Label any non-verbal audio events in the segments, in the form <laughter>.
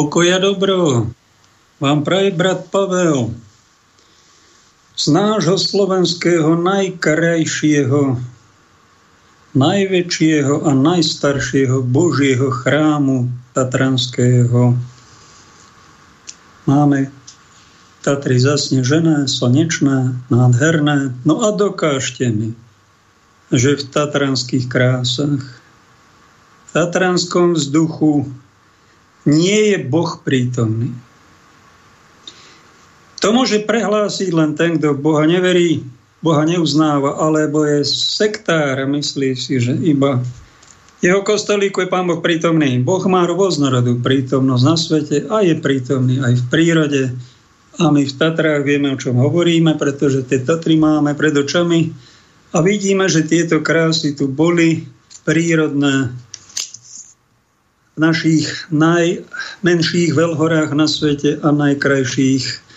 Pokoja dobro vám praje brat Pavel z nášho slovenského najkrajšieho, najväčšieho a najstaršieho Božieho chrámu Tatranského. Máme Tatry zasnežené, slnečné, nádherné. No a dokážte mi, že v tatranských krásach, v tatranskom vzduchu nie je Boh prítomný. To môže prehlásiť len ten, kto Boha neverí, Boha neuznáva, alebo je sektár a myslí si, že iba jeho kostolíku je Pán Boh prítomný. Boh má rôznorodú prítomnosť na svete a je prítomný aj v prírode. A my v Tatrách vieme, o čom hovoríme, pretože tie Tatry máme pred očami a vidíme, že tieto krásy tu boli prírodné našich najmenších veľhorách na svete a najkrajších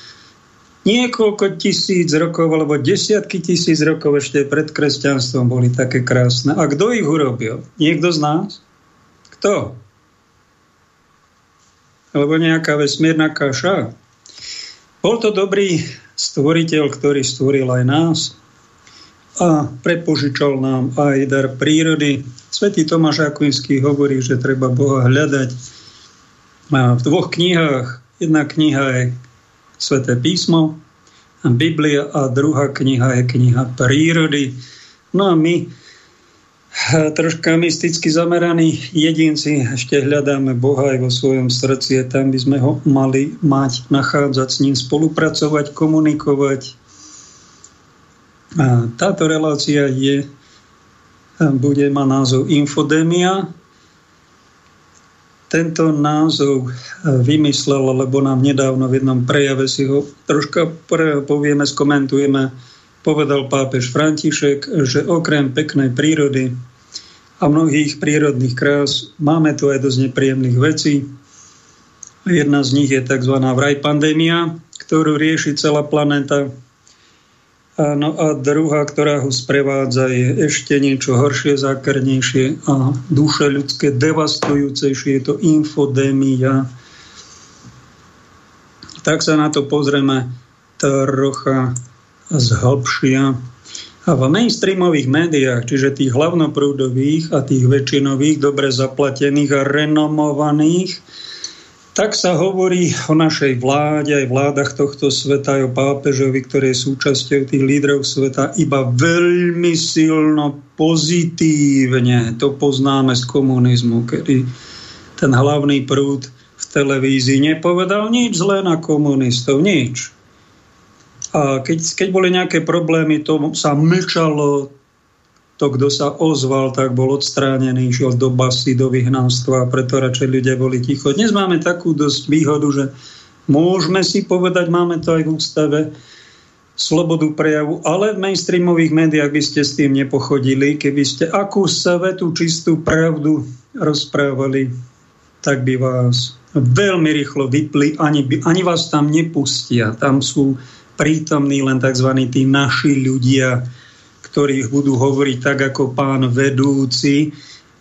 niekoľko tisíc rokov alebo desiatky tisíc rokov ešte pred kresťanstvom boli také krásne. A kto ich urobil? Niekto z nás? Kto? Alebo nejaká vesmírna kaša? Bol to dobrý stvoriteľ, ktorý stvoril aj nás a prepožičal nám aj dar prírody, Svetý Tomáš Akvinský hovorí, že treba Boha hľadať v dvoch knihách. Jedna kniha je Sveté písmo, Biblia a druhá kniha je kniha prírody. No a my troška mysticky zameraní jedinci ešte hľadáme Boha aj vo svojom srdci. Tam by sme ho mali mať, nachádzať s ním, spolupracovať, komunikovať. A táto relácia je bude mať názov Infodémia. Tento názov e, vymyslel, lebo nám nedávno v jednom prejave si ho troška povieme, skomentujeme, povedal pápež František, že okrem peknej prírody a mnohých prírodných krás máme tu aj dosť nepríjemných vecí. Jedna z nich je tzv. vraj pandémia, ktorú rieši celá planéta No a druhá, ktorá ho sprevádza, je ešte niečo horšie, zákernejšie a duše ľudské devastujúcejšie, je to infodémia. Tak sa na to pozrieme trocha zhlbšia. A v mainstreamových médiách, čiže tých hlavnoprúdových a tých väčšinových, dobre zaplatených a renomovaných, tak sa hovorí o našej vláde, aj vládach tohto sveta, aj o pápežovi, ktorý je súčasťou tých lídrov sveta, iba veľmi silno pozitívne. To poznáme z komunizmu, kedy ten hlavný prúd v televízii nepovedal nič zlé na komunistov, nič. A keď, keď boli nejaké problémy, to sa mlčalo, to, kto sa ozval, tak bol odstránený, išiel do basy, do vyhnanstva, preto radšej ľudia boli ticho. Dnes máme takú dosť výhodu, že môžeme si povedať, máme to aj v ústave, slobodu prejavu, ale v mainstreamových médiách by ste s tým nepochodili. Keby ste akú svetu čistú pravdu rozprávali, tak by vás veľmi rýchlo vypli, ani, ani vás tam nepustia. Tam sú prítomní len tzv. tí naši ľudia, ktorých budú hovoriť tak ako pán vedúci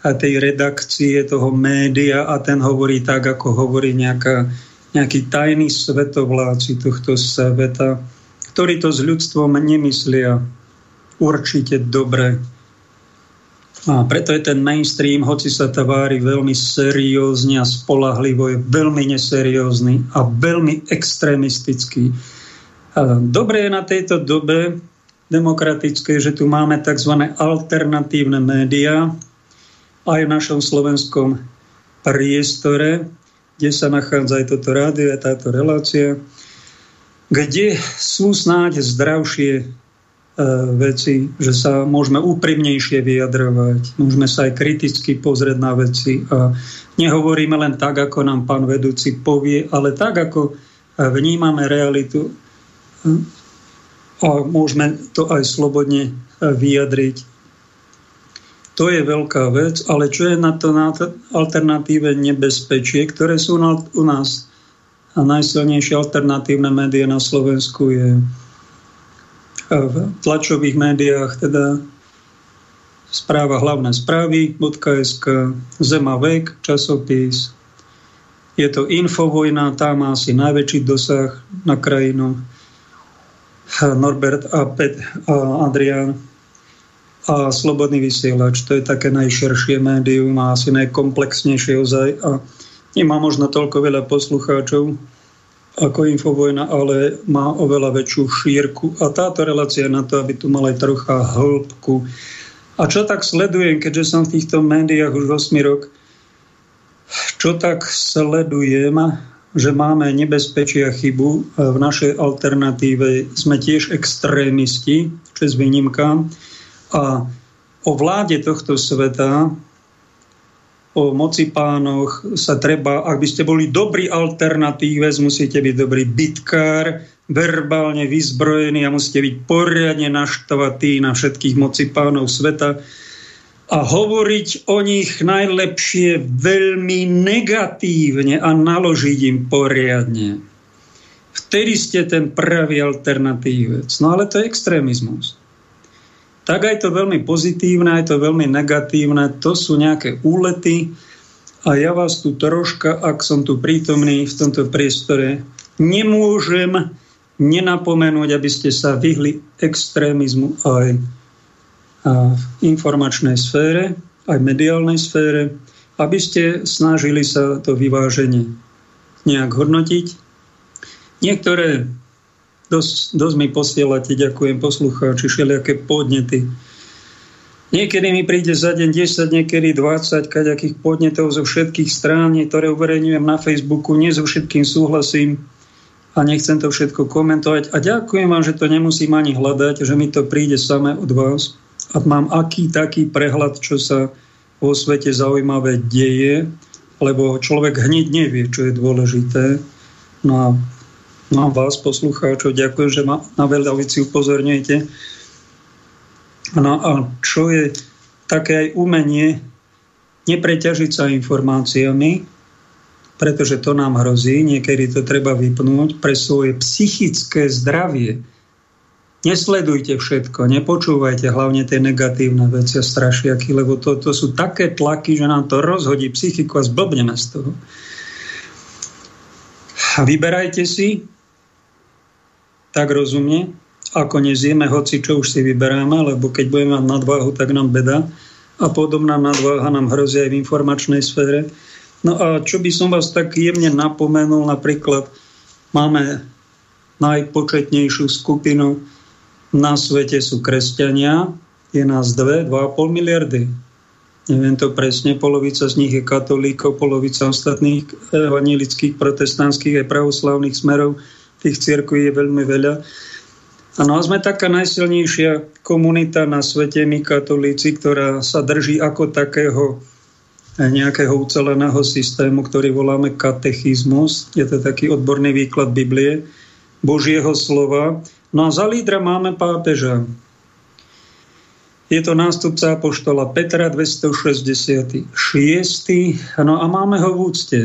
a tej redakcie toho média a ten hovorí tak, ako hovorí nejaká, nejaký tajný svetovláci tohto sveta, ktorí to s ľudstvom nemyslia určite dobre. A preto je ten mainstream, hoci sa tvári veľmi seriózne a spolahlivo, je veľmi neseriózny a veľmi extrémistický. Dobre je na tejto dobe, demokratické, že tu máme tzv. alternatívne médiá aj v našom slovenskom priestore, kde sa nachádza aj toto rádio a táto relácia, kde sú snáď zdravšie e, veci, že sa môžeme úprimnejšie vyjadrovať, môžeme sa aj kriticky pozrieť na veci a nehovoríme len tak, ako nám pán vedúci povie, ale tak, ako vnímame realitu a môžeme to aj slobodne e, vyjadriť. To je veľká vec, ale čo je na to na alternatíve nebezpečie, ktoré sú na, u nás a najsilnejšie alternatívne médiá na Slovensku je e, v tlačových médiách, teda správa hlavné správy, .sk, Zema vek, časopis, Je to infovojna, tá má asi najväčší dosah na krajinu. Norbert a, Pet, a Adrian a Slobodný vysielač. To je také najširšie médium a asi najkomplexnejšie ozaj a nemá možno toľko veľa poslucháčov ako Infovojna, ale má oveľa väčšiu šírku. A táto relácia na to, aby tu mala aj trocha hĺbku. A čo tak sledujem, keďže som v týchto médiách už 8 rok, čo tak sledujem, že máme nebezpečia chybu v našej alternatíve. Sme tiež extrémisti, čo s výnimkám. A o vláde tohto sveta, o moci pánoch sa treba, ak by ste boli dobrý alternatíve, musíte byť dobrý bitkár, verbálne vyzbrojený a musíte byť poriadne naštvatí na všetkých moci pánov sveta a hovoriť o nich najlepšie veľmi negatívne a naložiť im poriadne. Vtedy ste ten pravý alternatívec. No ale to je extrémizmus. Tak aj to veľmi pozitívne, aj to veľmi negatívne, to sú nejaké úlety a ja vás tu troška, ak som tu prítomný v tomto priestore, nemôžem nenapomenúť, aby ste sa vyhli extrémizmu aj v informačnej sfére, aj v mediálnej sfére, aby ste snažili sa to vyváženie nejak hodnotiť. Niektoré dosť, dosť mi posielate, ďakujem poslucháči, všelijaké podnety. Niekedy mi príde za deň 10, niekedy 20 kaďakých podnetov zo všetkých strán, ktoré uverejňujem na Facebooku, nie so všetkým súhlasím a nechcem to všetko komentovať. A ďakujem vám, že to nemusím ani hľadať, že mi to príde samé od vás a mám aký taký prehľad, čo sa vo svete zaujímavé deje, lebo človek hneď nevie, čo je dôležité. No a no vás, poslucháčov, ďakujem, že ma na veľa vecí upozorňujete. No a čo je také aj umenie nepreťažiť sa informáciami, pretože to nám hrozí, niekedy to treba vypnúť pre svoje psychické zdravie Nesledujte všetko, nepočúvajte hlavne tie negatívne veci a strašiaky, lebo to, to sú také tlaky, že nám to rozhodí psychiku a zblbneme z toho. Vyberajte si tak rozumne, ako nezjeme hoci, čo už si vyberáme, lebo keď budeme mať nadváhu, tak nám beda a podobná nadváha nám hrozí aj v informačnej sfére. No a čo by som vás tak jemne napomenul, napríklad máme najpočetnejšiu skupinu na svete sú kresťania, je nás dve, 2,5 miliardy. Neviem to presne, polovica z nich je katolíkov, polovica ostatných evangelických, protestantských aj pravoslavných smerov. Tých cirkví je veľmi veľa. Ano a sme taká najsilnejšia komunita na svete, my katolíci, ktorá sa drží ako takého nejakého uceleného systému, ktorý voláme katechizmus. Je to taký odborný výklad Biblie, Božieho slova. No a za lídra máme pápeža. Je to nástupca apoštola Petra 266. No a máme ho v úcte.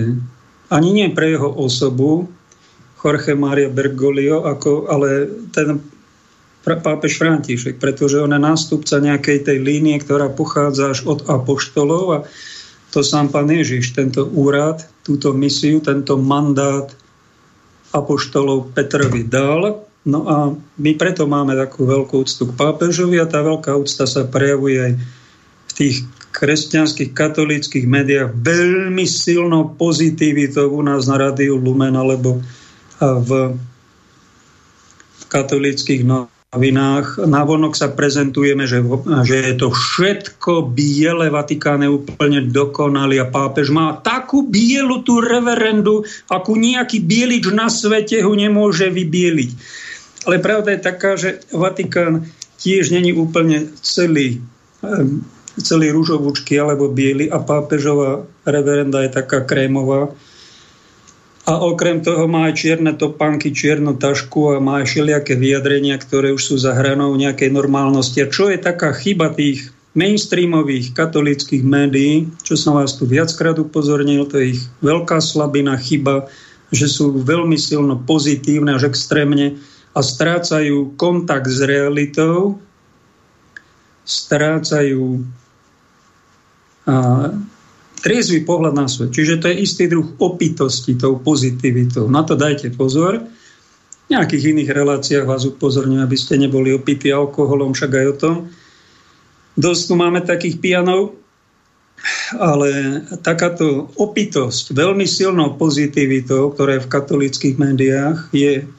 Ani nie pre jeho osobu, Jorge Maria Bergoglio, ako, ale ten pápež František, pretože on je nástupca nejakej tej línie, ktorá pochádza až od apoštolov a to sám pán Ježiš, tento úrad, túto misiu, tento mandát apoštolov Petrovi dal No a my preto máme takú veľkú úctu k pápežovi a tá veľká úcta sa prejavuje aj v tých kresťanských katolíckých médiách veľmi silnou pozitivitou u nás na Rádiu Lumen alebo v, katolíckých novinách. Navonok sa prezentujeme, že, že je to všetko biele, Vatikán je úplne dokonalý a pápež má takú bielu tú reverendu, akú nejaký bielič na svete ho nemôže vybieliť. Ale pravda je taká, že Vatikán tiež není úplne celý, celý rúžovúčky alebo biely a pápežová reverenda je taká krémová. A okrem toho má aj čierne topánky, čiernu tašku a má aj všelijaké vyjadrenia, ktoré už sú za hranou nejakej normálnosti. A čo je taká chyba tých mainstreamových katolických médií, čo som vás tu viackrát upozornil, to je ich veľká slabina, chyba, že sú veľmi silno pozitívne až extrémne a strácajú kontakt s realitou, strácajú a, triezvy pohľad na svet. Čiže to je istý druh opitosti, tou pozitivitou. Na to dajte pozor. V nejakých iných reláciách vás upozorňujem, aby ste neboli opití alkoholom, však aj o tom. Dosť tu máme takých pijanov, ale takáto opitosť veľmi silnou pozitivitou, ktorá je v katolických médiách, je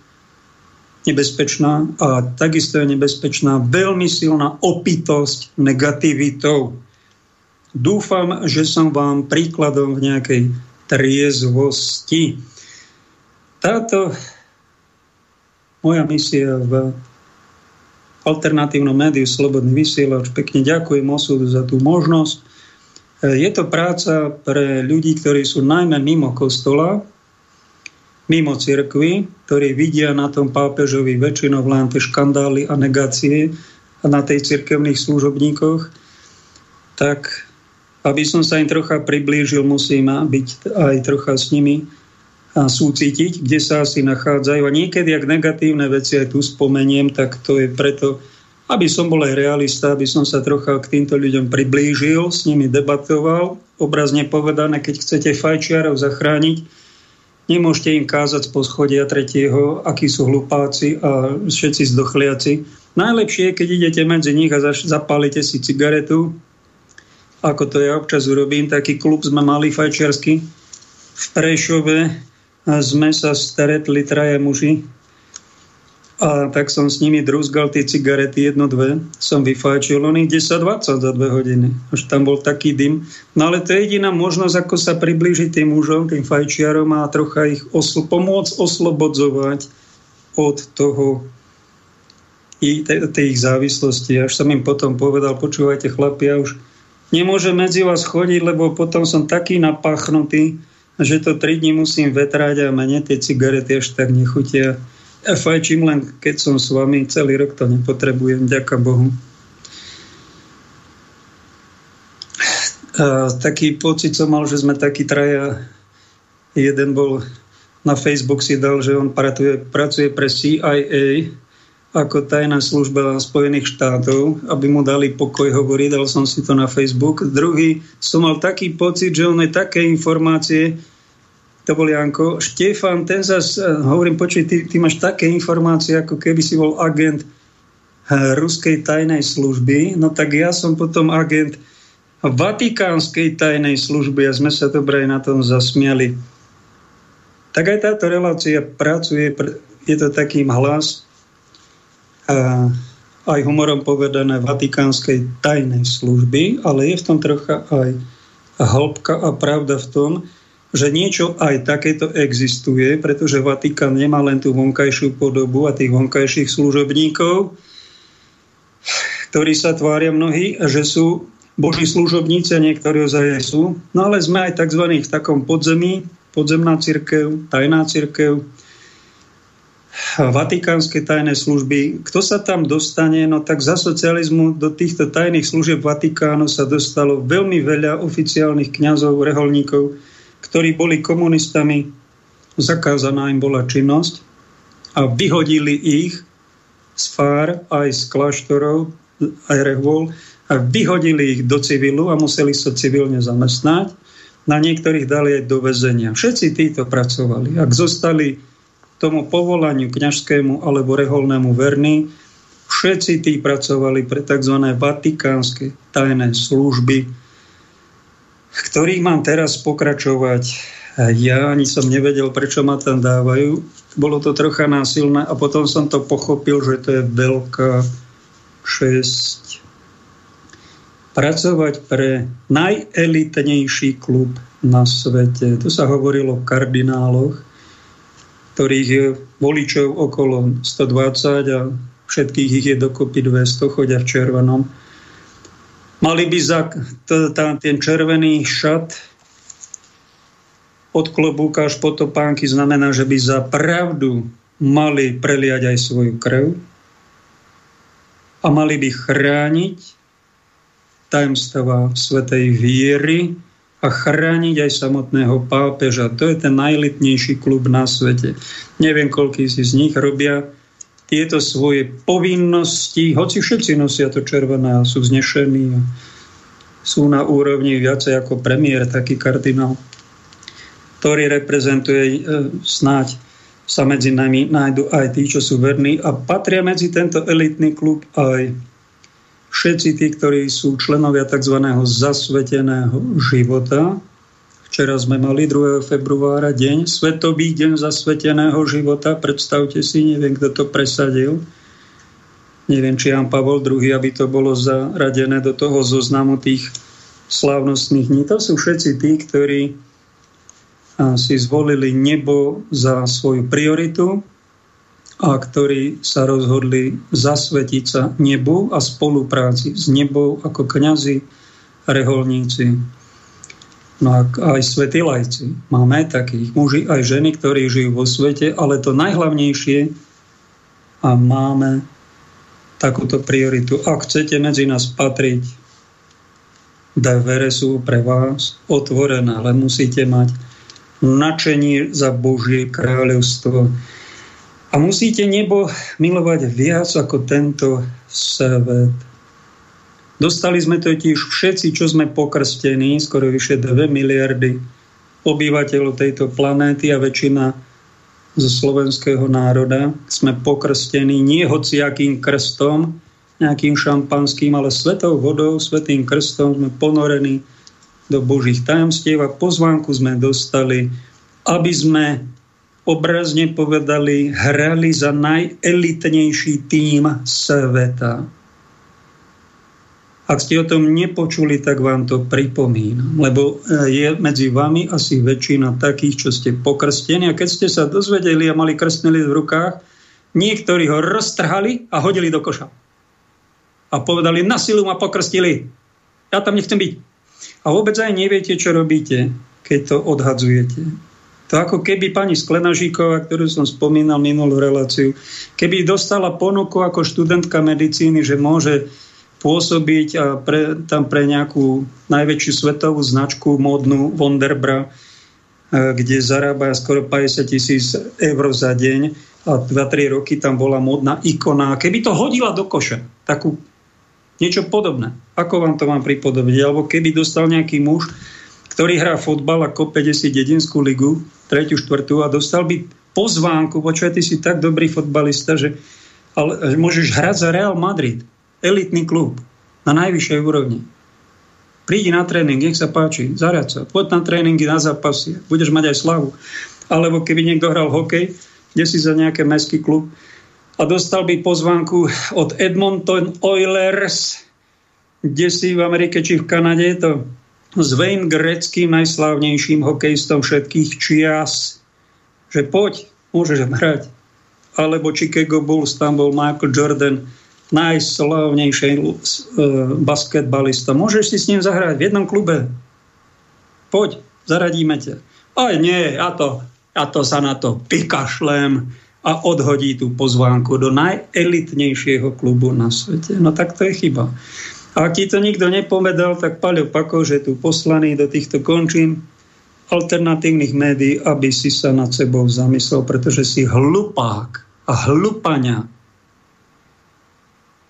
nebezpečná a takisto je nebezpečná veľmi silná opitosť negativitou. Dúfam, že som vám príkladom v nejakej triezvosti. Táto moja misia v alternatívnom médiu Slobodný vysielač. Pekne ďakujem osudu za tú možnosť je to práca pre ľudí, ktorí sú najmä mimo kostola, mimo cirkvy, ktorí vidia na tom pápežovi väčšinou len tie škandály a negácie na tej cirkevných služobníkoch, tak aby som sa im trocha priblížil, musím byť aj trocha s nimi a súcitiť, kde sa asi nachádzajú. A niekedy, ak negatívne veci aj tu spomeniem, tak to je preto, aby som bol aj realista, aby som sa trocha k týmto ľuďom priblížil, s nimi debatoval. Obrazne povedané, keď chcete fajčiarov zachrániť, nemôžete im kázať z poschodia tretieho, akí sú hlupáci a všetci zdochliaci. Najlepšie je, keď idete medzi nich a zapálite si cigaretu, ako to ja občas urobím. Taký klub sme mali fajčiarsky v Prešove. Sme sa stretli traja muži, a tak som s nimi drúzgal tie cigarety jedno, dve. Som vyfajčil, oni 10-20 za dve hodiny. Až tam bol taký dym. No ale to je jediná možnosť, ako sa priblížiť tým mužom, tým fajčiarom a trocha ich oslo- pomôcť oslobodzovať od toho i tej ich závislosti. Až som im potom povedal, počúvajte chlapi, ja už nemôžem medzi vás chodiť, lebo potom som taký napachnutý, že to tri dní musím vetrať a mne tie cigarety až tak nechutia ja fajčím len, keď som s vami, celý rok to nepotrebujem, ďaká Bohu. A taký pocit som mal, že sme takí traja. Jeden bol na Facebook si dal, že on pracuje, pracuje pre CIA ako tajná služba Spojených štátov, aby mu dali pokoj hovoriť, dal som si to na Facebook. Druhý som mal taký pocit, že on je také informácie, to bol Janko. Štefan, ten zase, hovorím, počuj, ty, ty máš také informácie, ako keby si bol agent eh, ruskej tajnej služby, no tak ja som potom agent vatikánskej tajnej služby a sme sa dobre na tom zasmiali. Tak aj táto relácia pracuje, je to takým hlas, a aj humorom povedané vatikánskej tajnej služby, ale je v tom trocha aj hĺbka a pravda v tom, že niečo aj takéto existuje, pretože Vatikán nemá len tú vonkajšiu podobu a tých vonkajších služobníkov, ktorí sa tvária mnohí, že sú boží služobníci a niektorí ozaj sú. No ale sme aj tzv. v takom podzemí, podzemná církev, tajná církev, vatikánske tajné služby. Kto sa tam dostane? No tak za socializmu do týchto tajných služieb Vatikánu sa dostalo veľmi veľa oficiálnych kňazov, reholníkov, ktorí boli komunistami, zakázaná im bola činnosť a vyhodili ich z fár aj z kláštorov, aj rehvol, a vyhodili ich do civilu a museli sa civilne zamestnať. Na niektorých dali aj do väzenia. Všetci títo pracovali. Ak zostali tomu povolaniu kňažskému alebo reholnému verní, všetci tí pracovali pre tzv. vatikánske tajné služby, ktorých mám teraz pokračovať. Ja ani som nevedel, prečo ma tam dávajú. Bolo to trocha násilné a potom som to pochopil, že to je veľká šesť. Pracovať pre najelitnejší klub na svete. Tu sa hovorilo o kardináloch, ktorých je voličov okolo 120 a všetkých ich je dokopy 200, chodia v červenom Mali by za t- t- ten červený šat od klobúka až po topánky znamená, že by za pravdu mali preliať aj svoju krv a mali by chrániť tajomstva svetej viery a chrániť aj samotného pápeža. To je ten najlitnejší klub na svete. Neviem, koľký si z nich robia tieto svoje povinnosti, hoci všetci nosia to červené a sú znešení a sú na úrovni viacej ako premiér, taký kardinál, ktorý reprezentuje e, snáď sa medzi nami nájdu aj tí, čo sú verní a patria medzi tento elitný klub aj všetci tí, ktorí sú členovia tzv. zasveteného života. Včera sme mali 2. februára deň, Svetový deň zasveteného života. Predstavte si, neviem, kto to presadil. Neviem, či Jan Pavol II, aby to bolo zaradené do toho zoznamu tých slávnostných dní. To sú všetci tí, ktorí si zvolili nebo za svoju prioritu a ktorí sa rozhodli zasvetiť sa nebu a spolupráci s nebou ako kňazi, reholníci, no a aj svetí lajci. Máme takých muži aj ženy, ktorí žijú vo svete, ale to najhlavnejšie a máme takúto prioritu. Ak chcete medzi nás patriť, dvere sú pre vás otvorené, ale musíte mať načenie za Božie kráľovstvo. A musíte nebo milovať viac ako tento svet. Dostali sme totiž všetci, čo sme pokrstení, skoro vyše 2 miliardy obyvateľov tejto planéty a väčšina zo slovenského národa. Sme pokrstení nie hociakým krstom, nejakým šampanským, ale svetou vodou, svetým krstom sme ponorení do Božích tajomstiev a pozvánku sme dostali, aby sme obrazne povedali, hrali za najelitnejší tým sveta. Ak ste o tom nepočuli, tak vám to pripomínam, lebo e, je medzi vami asi väčšina takých, čo ste pokrstení a keď ste sa dozvedeli a mali krstný list v rukách, niektorí ho roztrhali a hodili do koša. A povedali, na silu ma pokrstili. Ja tam nechcem byť. A vôbec aj neviete, čo robíte, keď to odhadzujete. To ako keby pani Sklenažíková, ktorú som spomínal minulú reláciu, keby dostala ponuku ako študentka medicíny, že môže pôsobiť pre, tam pre nejakú najväčšiu svetovú značku módnu Wonderbra, e, kde zarába skoro 50 tisíc eur za deň a 2-3 roky tam bola módna ikona. Keby to hodila do koša, takú Niečo podobné. Ako vám to mám pripodobiť? Alebo keby dostal nejaký muž, ktorý hrá fotbal a kope 10 jedinskú ligu, tretiu, štvrtú a dostal by pozvánku, počuaj, ty si tak dobrý fotbalista, že ale, môžeš hrať za Real Madrid, elitný klub, na najvyššej úrovni. Prídi na tréning, nech sa páči, zariad sa, poď na tréningy, na zápasy, budeš mať aj slavu. Alebo keby niekto hral hokej, kde si za nejaký mestský klub, a dostal by pozvánku od Edmonton Oilers, kde si v Amerike či v Kanade, to s Wayne Greckým, najslávnejším hokejistom všetkých čias, že poď, môžeš hrať. Alebo Chicago Bulls, tam bol Michael Jordan, najslavnejší uh, basketbalista. Môžeš si s ním zahrať v jednom klube. Poď, zaradíme ťa. Aj nie, ja to, ja to sa na to pikašlem a odhodí tú pozvánku do najelitnejšieho klubu na svete. No tak to je chyba. A ak ti to nikto nepovedal, tak Paľo Pako, že tu poslaný do týchto končín alternatívnych médií, aby si sa nad sebou zamyslel, pretože si hlupák a hlupania.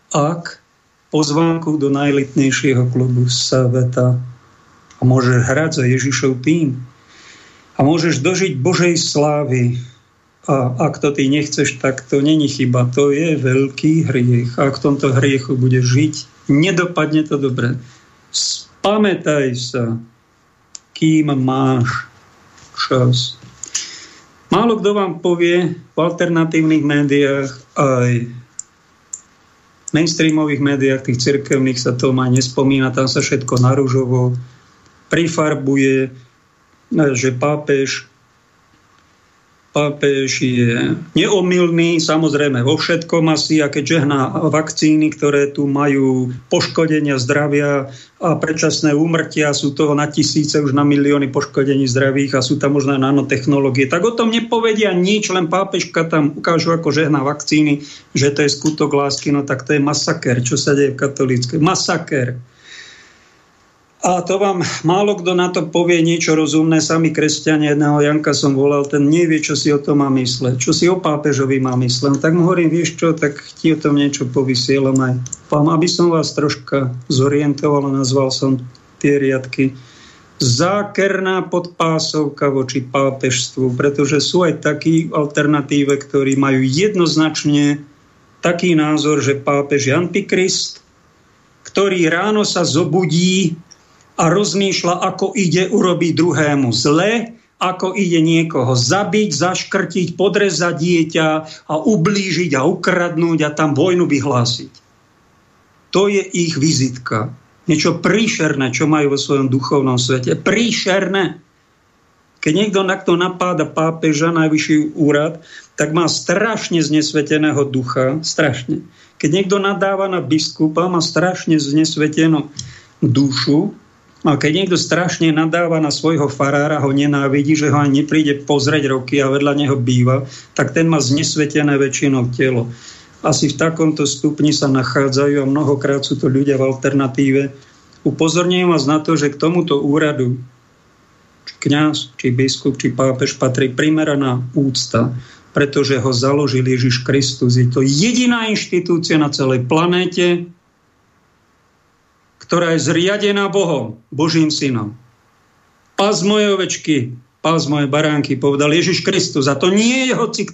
Ak pozvánku do najelitnejšieho klubu sveta a môžeš hrať za Ježišov tým a môžeš dožiť Božej slávy a ak to ty nechceš, tak to není chyba. To je veľký hriech. A v tomto hriechu budeš žiť, nedopadne to dobre. Spamätaj sa, kým máš čas. Málo kto vám povie v alternatívnych médiách aj mainstreamových médiách, tých cirkevných sa to má nespomína, tam sa všetko narúžovo prifarbuje, že pápež pápež je neomilný, samozrejme vo všetkom asi, a keď žehná vakcíny, ktoré tu majú poškodenia zdravia a predčasné úmrtia, sú toho na tisíce, už na milióny poškodení zdravých a sú tam možno nanotechnológie, tak o tom nepovedia nič, len pápežka tam ukážu, ako žehná vakcíny, že to je skutok lásky, no tak to je masaker, čo sa deje v katolícke. Masaker. A to vám málo kto na to povie niečo rozumné. Sami kresťania jedného Janka som volal, ten nevie, čo si o tom má mysleť. Čo si o pápežovi má mysleť. No, tak mu hovorím, vieš čo, tak ti o tom niečo povysielam aj vám, aby som vás troška zorientoval a nazval som tie riadky. Zákerná podpásovka voči pápežstvu, pretože sú aj takí alternatíve, ktorí majú jednoznačne taký názor, že pápež je antikrist, ktorý ráno sa zobudí a rozmýšľa, ako ide urobiť druhému zle, ako ide niekoho zabiť, zaškrtiť, podrezať dieťa a ublížiť a ukradnúť a tam vojnu vyhlásiť. To je ich vizitka. Niečo príšerné, čo majú vo svojom duchovnom svete. Príšerné. Keď niekto nakto napáda pápeža, najvyšší úrad, tak má strašne znesveteného ducha. Strašne. Keď niekto nadáva na biskupa, má strašne znesvetenú dušu a keď niekto strašne nadáva na svojho farára, ho nenávidí, že ho ani nepríde pozrieť roky a vedľa neho býva, tak ten má znesvetené väčšinou telo. Asi v takomto stupni sa nachádzajú a mnohokrát sú to ľudia v alternatíve. Upozorňujem vás na to, že k tomuto úradu či kniaz, či biskup, či pápež patrí primeraná úcta, pretože ho založil Ježiš Kristus. Je to jediná inštitúcia na celej planéte, ktorá je zriadená Bohom, Božím synom. Pás moje ovečky, pás moje baránky, povedal Ježiš Kristus. A to nie je hoci.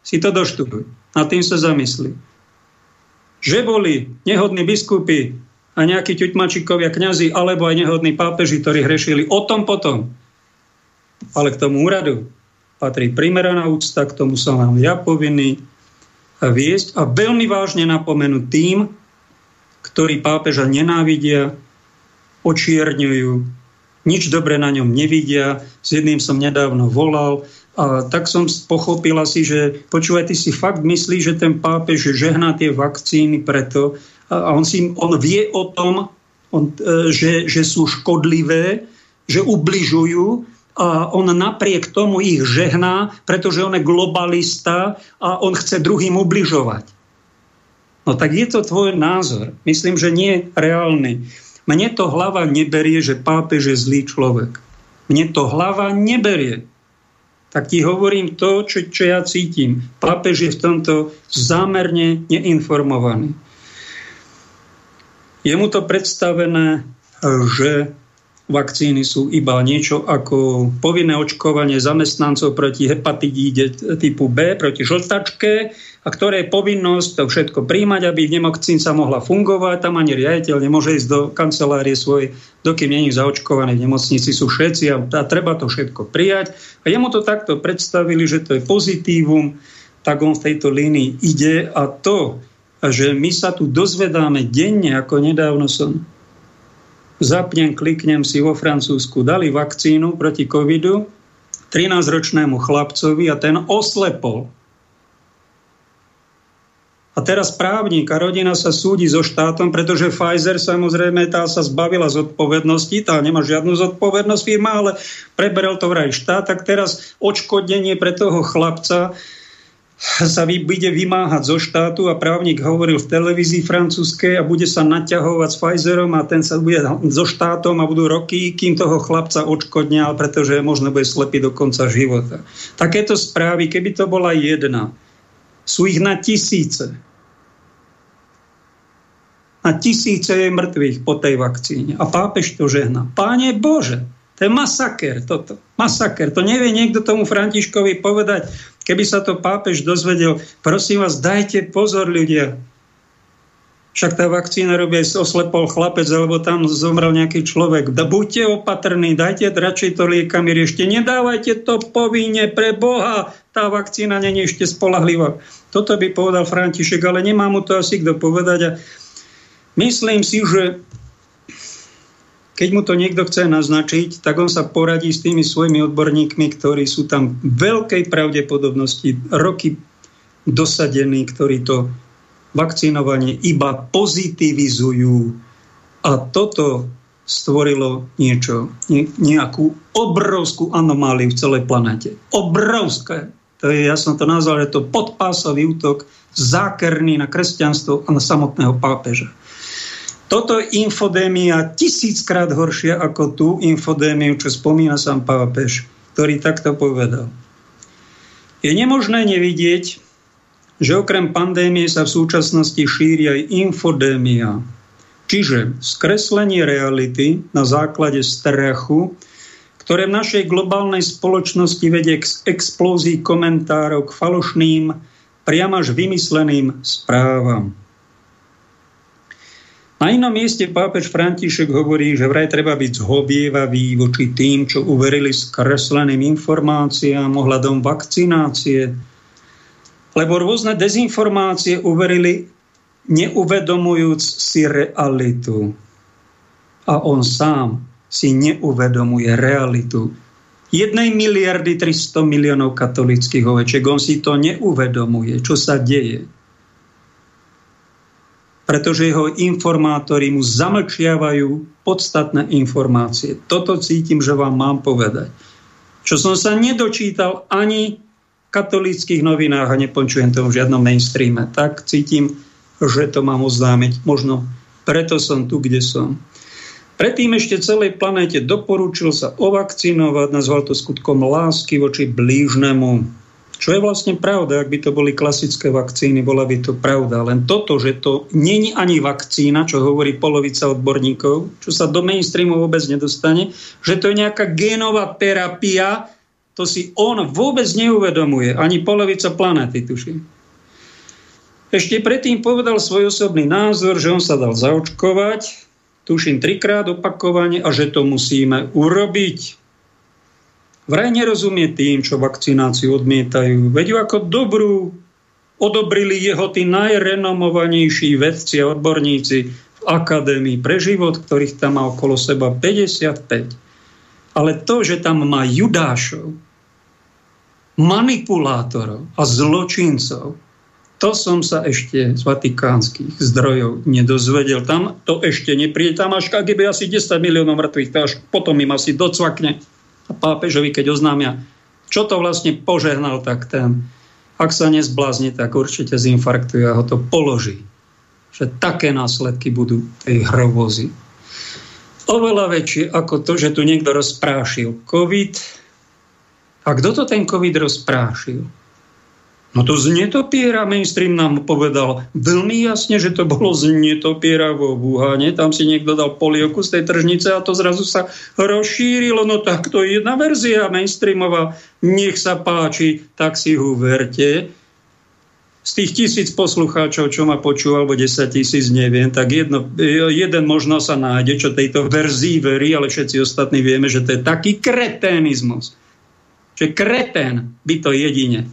Si to doštuduj. A tým sa zamyslí. Že boli nehodní biskupy a nejakí ťuťmačikovia kňazi, alebo aj nehodní pápeži, ktorí hrešili o tom potom. Ale k tomu úradu patrí primeraná úcta, k tomu som vám ja povinný viesť a veľmi vážne napomenúť tým, ktorí pápeža nenávidia, očierňujú, nič dobre na ňom nevidia. S jedným som nedávno volal a tak som pochopil asi, že počúvaj, ty si fakt myslí, že ten pápež žehná tie vakcíny preto a on, si, on vie o tom, on, e, že, že sú škodlivé, že ubližujú a on napriek tomu ich žehná, pretože on je globalista a on chce druhým ubližovať. No tak je to tvoj názor. Myslím, že nie reálny. Mne to hlava neberie, že pápež je zlý človek. Mne to hlava neberie. Tak ti hovorím to, čo, čo ja cítim. Pápež je v tomto zámerne neinformovaný. Je mu to predstavené, že vakcíny sú iba niečo ako povinné očkovanie zamestnancov proti hepatidíde typu B, proti žltačke, a ktoré je povinnosť to všetko príjmať, aby v nemocnici sa mohla fungovať. Tam ani riaditeľ nemôže ísť do kancelárie svojej, dokým není zaočkovaný v nemocnici, sú všetci a, a treba to všetko prijať. A jemu to takto predstavili, že to je pozitívum, tak on v tejto línii ide a to, že my sa tu dozvedáme denne, ako nedávno som zapnem, kliknem si vo Francúzsku, dali vakcínu proti covidu 13-ročnému chlapcovi a ten oslepol. A teraz právnik a rodina sa súdi so štátom, pretože Pfizer samozrejme tá sa zbavila zodpovednosti, tá nemá žiadnu zodpovednosť firma, ale preberel to vraj štát, tak teraz odškodnenie pre toho chlapca <laughs> sa bude vymáhať zo štátu a právnik hovoril v televízii francúzskej a bude sa naťahovať s Pfizerom a ten sa bude so štátom a budú roky, kým toho chlapca odškodňal, pretože možno bude slepý do konca života. Takéto správy, keby to bola jedna, sú ich na tisíce. Na tisíce je mŕtvych po tej vakcíne. A pápež to žehna. Páne Bože, to je masaker toto. Masaker. To nevie niekto tomu Františkovi povedať. Keby sa to pápež dozvedel, prosím vás, dajte pozor ľudia. Však tá vakcína robí oslepol chlapec, alebo tam zomrel nejaký človek. Da buďte opatrní, dajte radšej to liekami riešte. Nedávajte to povinne pre Boha. Tá vakcína není ešte spolahlivá. Toto by povedal František, ale nemá mu to asi kto povedať. A myslím si, že keď mu to niekto chce naznačiť, tak on sa poradí s tými svojimi odborníkmi, ktorí sú tam veľkej pravdepodobnosti roky dosadení, ktorí to vakcinovanie iba pozitivizujú. A toto stvorilo niečo, nejakú obrovskú anomáliu v celej planete. Obrovské. To je, ja som to nazval, že to podpásový útok zákerný na kresťanstvo a na samotného pápeža. Toto je infodémia tisíckrát horšia ako tú infodémiu, čo spomína sám pápež, ktorý takto povedal. Je nemožné nevidieť, že okrem pandémie sa v súčasnosti šíri aj infodémia, čiže skreslenie reality na základe strachu, ktoré v našej globálnej spoločnosti vedie k explózii komentárov, k falošným, priam až vymysleným správam. Na inom mieste pápež František hovorí, že vraj treba byť zhobievavý voči tým, čo uverili skresleným informáciám ohľadom vakcinácie, lebo rôzne dezinformácie uverili neuvedomujúc si realitu. A on sám si neuvedomuje realitu. Jednej miliardy 300 miliónov katolických ovečiek. On si to neuvedomuje, čo sa deje pretože jeho informátori mu zamlčiavajú podstatné informácie. Toto cítim, že vám mám povedať. Čo som sa nedočítal ani v katolíckých novinách a nepočujem to v žiadnom mainstreame, tak cítim, že to mám oznámiť. Možno preto som tu, kde som. Predtým ešte celej planéte doporučil sa ovakcinovať, nazval to skutkom lásky voči blížnemu čo je vlastne pravda, ak by to boli klasické vakcíny, bola by to pravda. Len toto, že to není ani vakcína, čo hovorí polovica odborníkov, čo sa do mainstreamu vôbec nedostane, že to je nejaká génová terapia, to si on vôbec neuvedomuje, ani polovica planety, tuším. Ešte predtým povedal svoj osobný názor, že on sa dal zaočkovať, tuším trikrát opakovane a že to musíme urobiť vraj nerozumie tým, čo vakcináciu odmietajú. Veď ako dobrú odobrili jeho tí najrenomovanejší vedci a odborníci v Akadémii pre život, ktorých tam má okolo seba 55. Ale to, že tam má judášov, manipulátorov a zločincov, to som sa ešte z vatikánskych zdrojov nedozvedel. Tam to ešte nepríde. Tam až KGB asi 10 miliónov mŕtvych, to až potom im asi docvakne a pápežovi, keď oznámia, čo to vlastne požehnal, tak ten, ak sa nezblázni, tak určite zinfarktuje a ho to položí. Že také následky budú tej hrovozy. Oveľa väčšie ako to, že tu niekto rozprášil COVID. A kto to ten COVID rozprášil? No to z netopiera mainstream nám povedal veľmi jasne, že to bolo z netopiera vo Wuhane. Tam si niekto dal polievku z tej tržnice a to zrazu sa rozšírilo. No tak to je jedna verzia mainstreamová. Nech sa páči, tak si ho verte. Z tých tisíc poslucháčov, čo ma počú, alebo 10 tisíc, neviem, tak jedno, jeden možno sa nájde, čo tejto verzii verí, ale všetci ostatní vieme, že to je taký kreténizmus. Že kretén by to jedine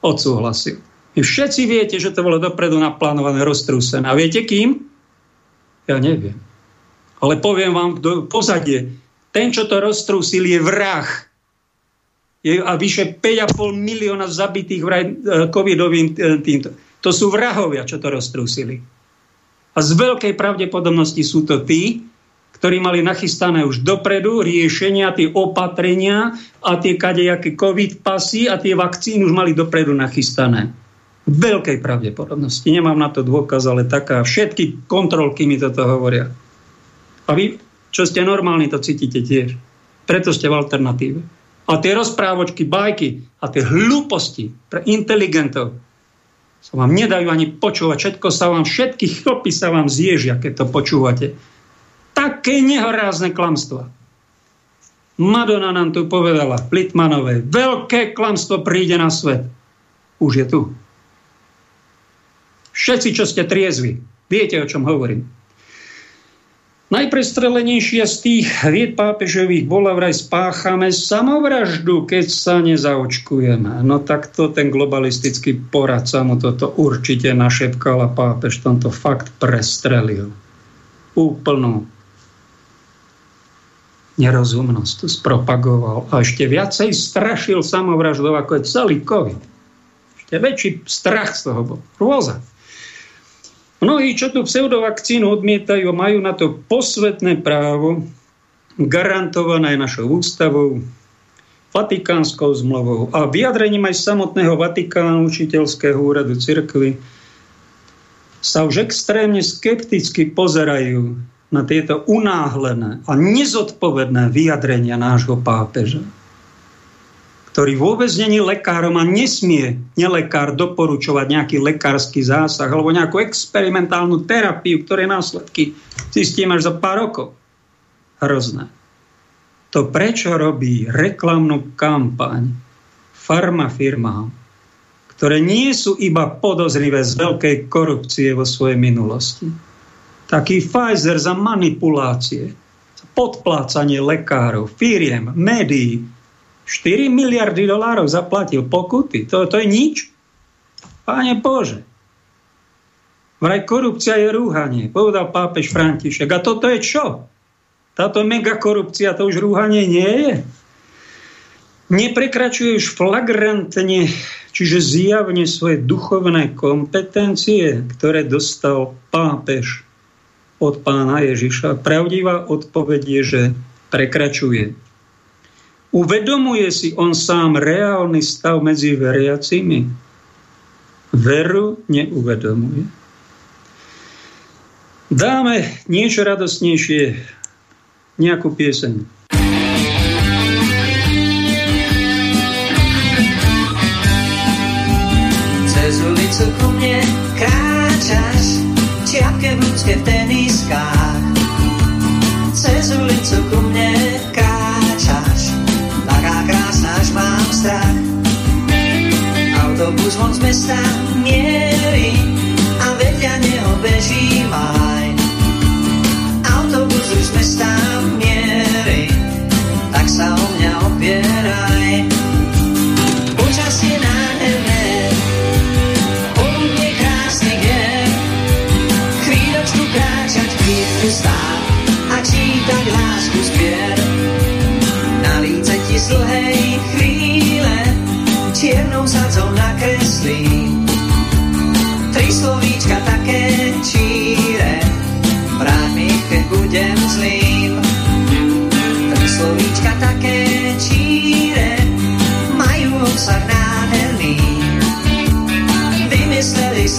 odsúhlasil. Vy všetci viete, že to bolo dopredu naplánované, roztrúsené. A viete kým? Ja neviem. Ale poviem vám do pozadie. Ten, čo to roztrúsil, je vrah. Je a vyše 5,5 milióna zabitých vraj e, covidovým e, týmto. To sú vrahovia, čo to roztrúsili. A z veľkej pravdepodobnosti sú to tí, ktorí mali nachystané už dopredu riešenia, tie opatrenia a tie kadejaké covid pasy a tie vakcíny už mali dopredu nachystané. Veľkej pravdepodobnosti. Nemám na to dôkaz, ale taká. Všetky kontrolky mi toto hovoria. A vy, čo ste normálni, to cítite tiež. Preto ste v alternatíve. A tie rozprávočky, bajky a tie hlúposti pre inteligentov sa vám nedajú ani počúvať. Všetko sa vám, všetky chlopy sa vám zježia, keď to počúvate také nehorázne klamstvo. Madonna nám tu povedala, Plitmanovej, veľké klamstvo príde na svet. Už je tu. Všetci, čo ste triezvi, viete, o čom hovorím. Najprestrelenejšia z tých vied pápežových bola vraj spáchame samovraždu, keď sa nezaočkujeme. No tak to ten globalistický poradca mu toto určite našepkal a pápež tomto fakt prestrelil. Úplnú nerozumnosť spropagoval a ešte viacej strašil samovraždov, ako je celý COVID. Ešte väčší strach z toho bol. Rôza. Mnohí, čo tú pseudovakcínu odmietajú, majú na to posvetné právo, garantované našou ústavou, Vatikánskou zmluvou a vyjadrením aj samotného Vatikánu učiteľského úradu cirkvy sa už extrémne skepticky pozerajú na tieto unáhlené a nezodpovedné vyjadrenia nášho pápeža, ktorý vôbec není lekárom a nesmie nelekár doporučovať nejaký lekársky zásah alebo nejakú experimentálnu terapiu, ktoré následky zistíme až za pár rokov. Hrozné. To prečo robí reklamnú kampaň farmafirmám, ktoré nie sú iba podozrivé z veľkej korupcie vo svojej minulosti, taký Pfizer za manipulácie, za podplácanie lekárov, firiem, médií. 4 miliardy dolárov zaplatil pokuty. To, to je nič. Páne Bože. Vraj korupcia je rúhanie, povedal pápež František. A toto je čo? Táto megakorupcia, to už rúhanie nie je. Neprekračuje už flagrantne, čiže zjavne svoje duchovné kompetencie, ktoré dostal pápež od pána Ježiša. Pravdivá odpoveď je, že prekračuje. Uvedomuje si on sám reálny stav medzi veriacimi? Veru neuvedomuje. Dáme niečo radosnejšie, nejakú pieseň. Cez ulicu ku mne kráčaš čiapke v ľudské v Autobus von z mesta mierí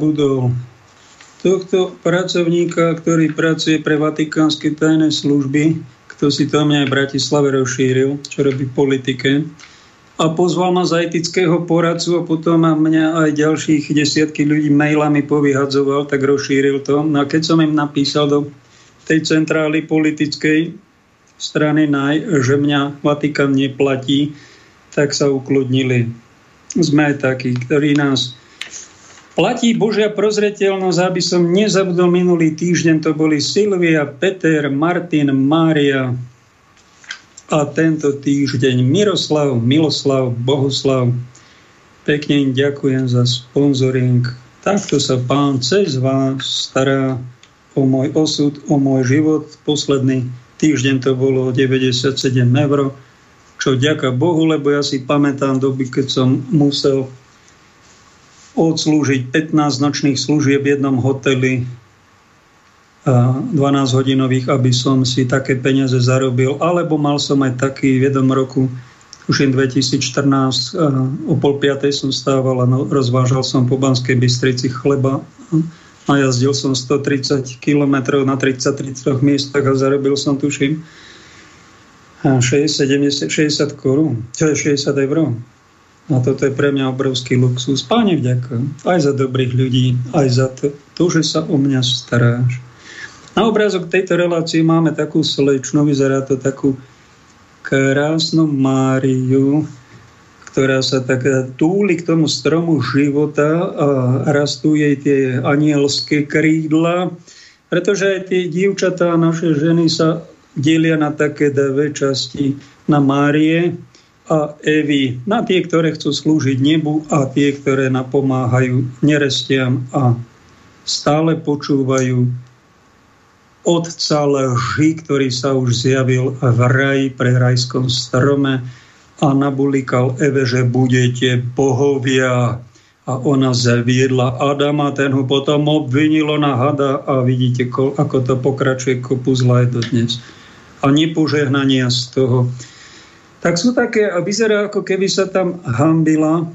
nezabudol tohto pracovníka, ktorý pracuje pre vatikánske tajné služby, kto si to mňa aj v Bratislave rozšíril, čo robí v politike. a pozval ma za etického poradcu a potom ma mňa aj ďalších desiatky ľudí mailami povyhadzoval, tak rozšíril to. No a keď som im napísal do tej centrály politickej strany NAJ, že mňa Vatikán neplatí, tak sa ukludnili. Sme takí, ktorí nás Platí Božia prozreteľnosť, aby som nezabudol minulý týždeň, to boli Silvia, Peter, Martin, Mária a tento týždeň Miroslav, Miloslav, Bohuslav. Pekne im ďakujem za sponzoring. Takto sa pán cez vás stará o môj osud, o môj život. Posledný týždeň to bolo 97 eur, čo ďaká Bohu, lebo ja si pamätám doby, keď som musel odslúžiť 15 nočných služieb v jednom hoteli 12 hodinových, aby som si také peniaze zarobil, alebo mal som aj taký v jednom roku, už 2014, o pol piatej som stával a no, rozvážal som po Banskej Bystrici chleba a jazdil som 130 km na 33 miestach a zarobil som, tuším, 60, 70, 60 korún, čo je 60 eur. A toto je pre mňa obrovský luxus. Páne vďaka, aj za dobrých ľudí, aj za to, to, že sa o mňa staráš. Na obrázok tejto relácii máme takú slečnu, vyzerá to takú krásnu Máriu, ktorá sa tak túli k tomu stromu života a rastú jej tie anielské krídla, pretože aj tie dievčatá, naše ženy sa delia na také dve časti, na Márie, a Evy, na tie, ktoré chcú slúžiť nebu a tie, ktoré napomáhajú nerestiam a stále počúvajú otca lži, ktorý sa už zjavil v raji pre rajskom strome a nabulikal Eve, že budete bohovia. A ona zaviedla Adama, ten ho potom obvinilo na hada a vidíte, ako to pokračuje kopu zla je to dnes. A nepožehnania z toho tak sú také, a vyzerá ako keby sa tam hambila,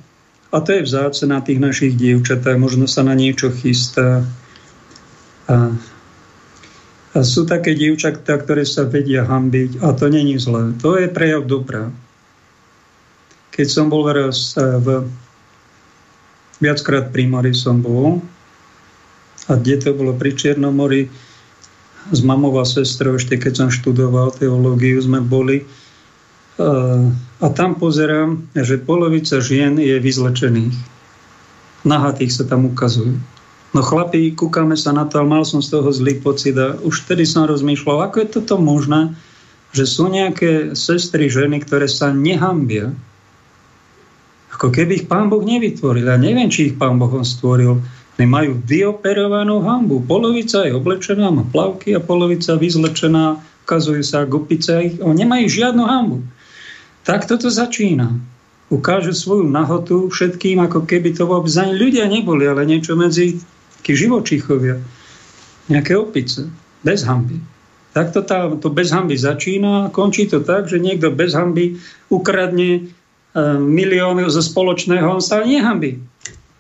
a to je vzáce na tých našich dievčatách, možno sa na niečo chystá. A, a sú také dievčatá, ktoré sa vedia hambiť. A to není zlé. To je prejav dobrá. Keď som bol raz v viackrát pri mori som bol. A kde to bolo? Pri Čiernomori s mamou a sestrou, ešte keď som študoval teológiu, sme boli a tam pozerám, že polovica žien je vyzlečených. Nahatých sa tam ukazujú. No chlapí, kúkame sa na to, ale mal som z toho zlý pocit a už vtedy som rozmýšľal, ako je toto možné, že sú nejaké sestry, ženy, ktoré sa nehambia. Ako keby ich pán Boh nevytvoril. Ja neviem, či ich pán Boh on stvoril. Nemajú vyoperovanú hambu. Polovica je oblečená, má plavky a polovica vyzlečená, ukazujú sa gupice. Oni nemajú žiadnu hambu. Tak toto začína. Ukážu svoju nahotu všetkým, ako keby to vôbec ani ľudia neboli, ale niečo medzi takí živočíchovia. Nejaké opice. Bez hamby. Takto tá, to bez hamby začína a končí to tak, že niekto bez hamby ukradne e, milióny zo spoločného, on sa nehambí.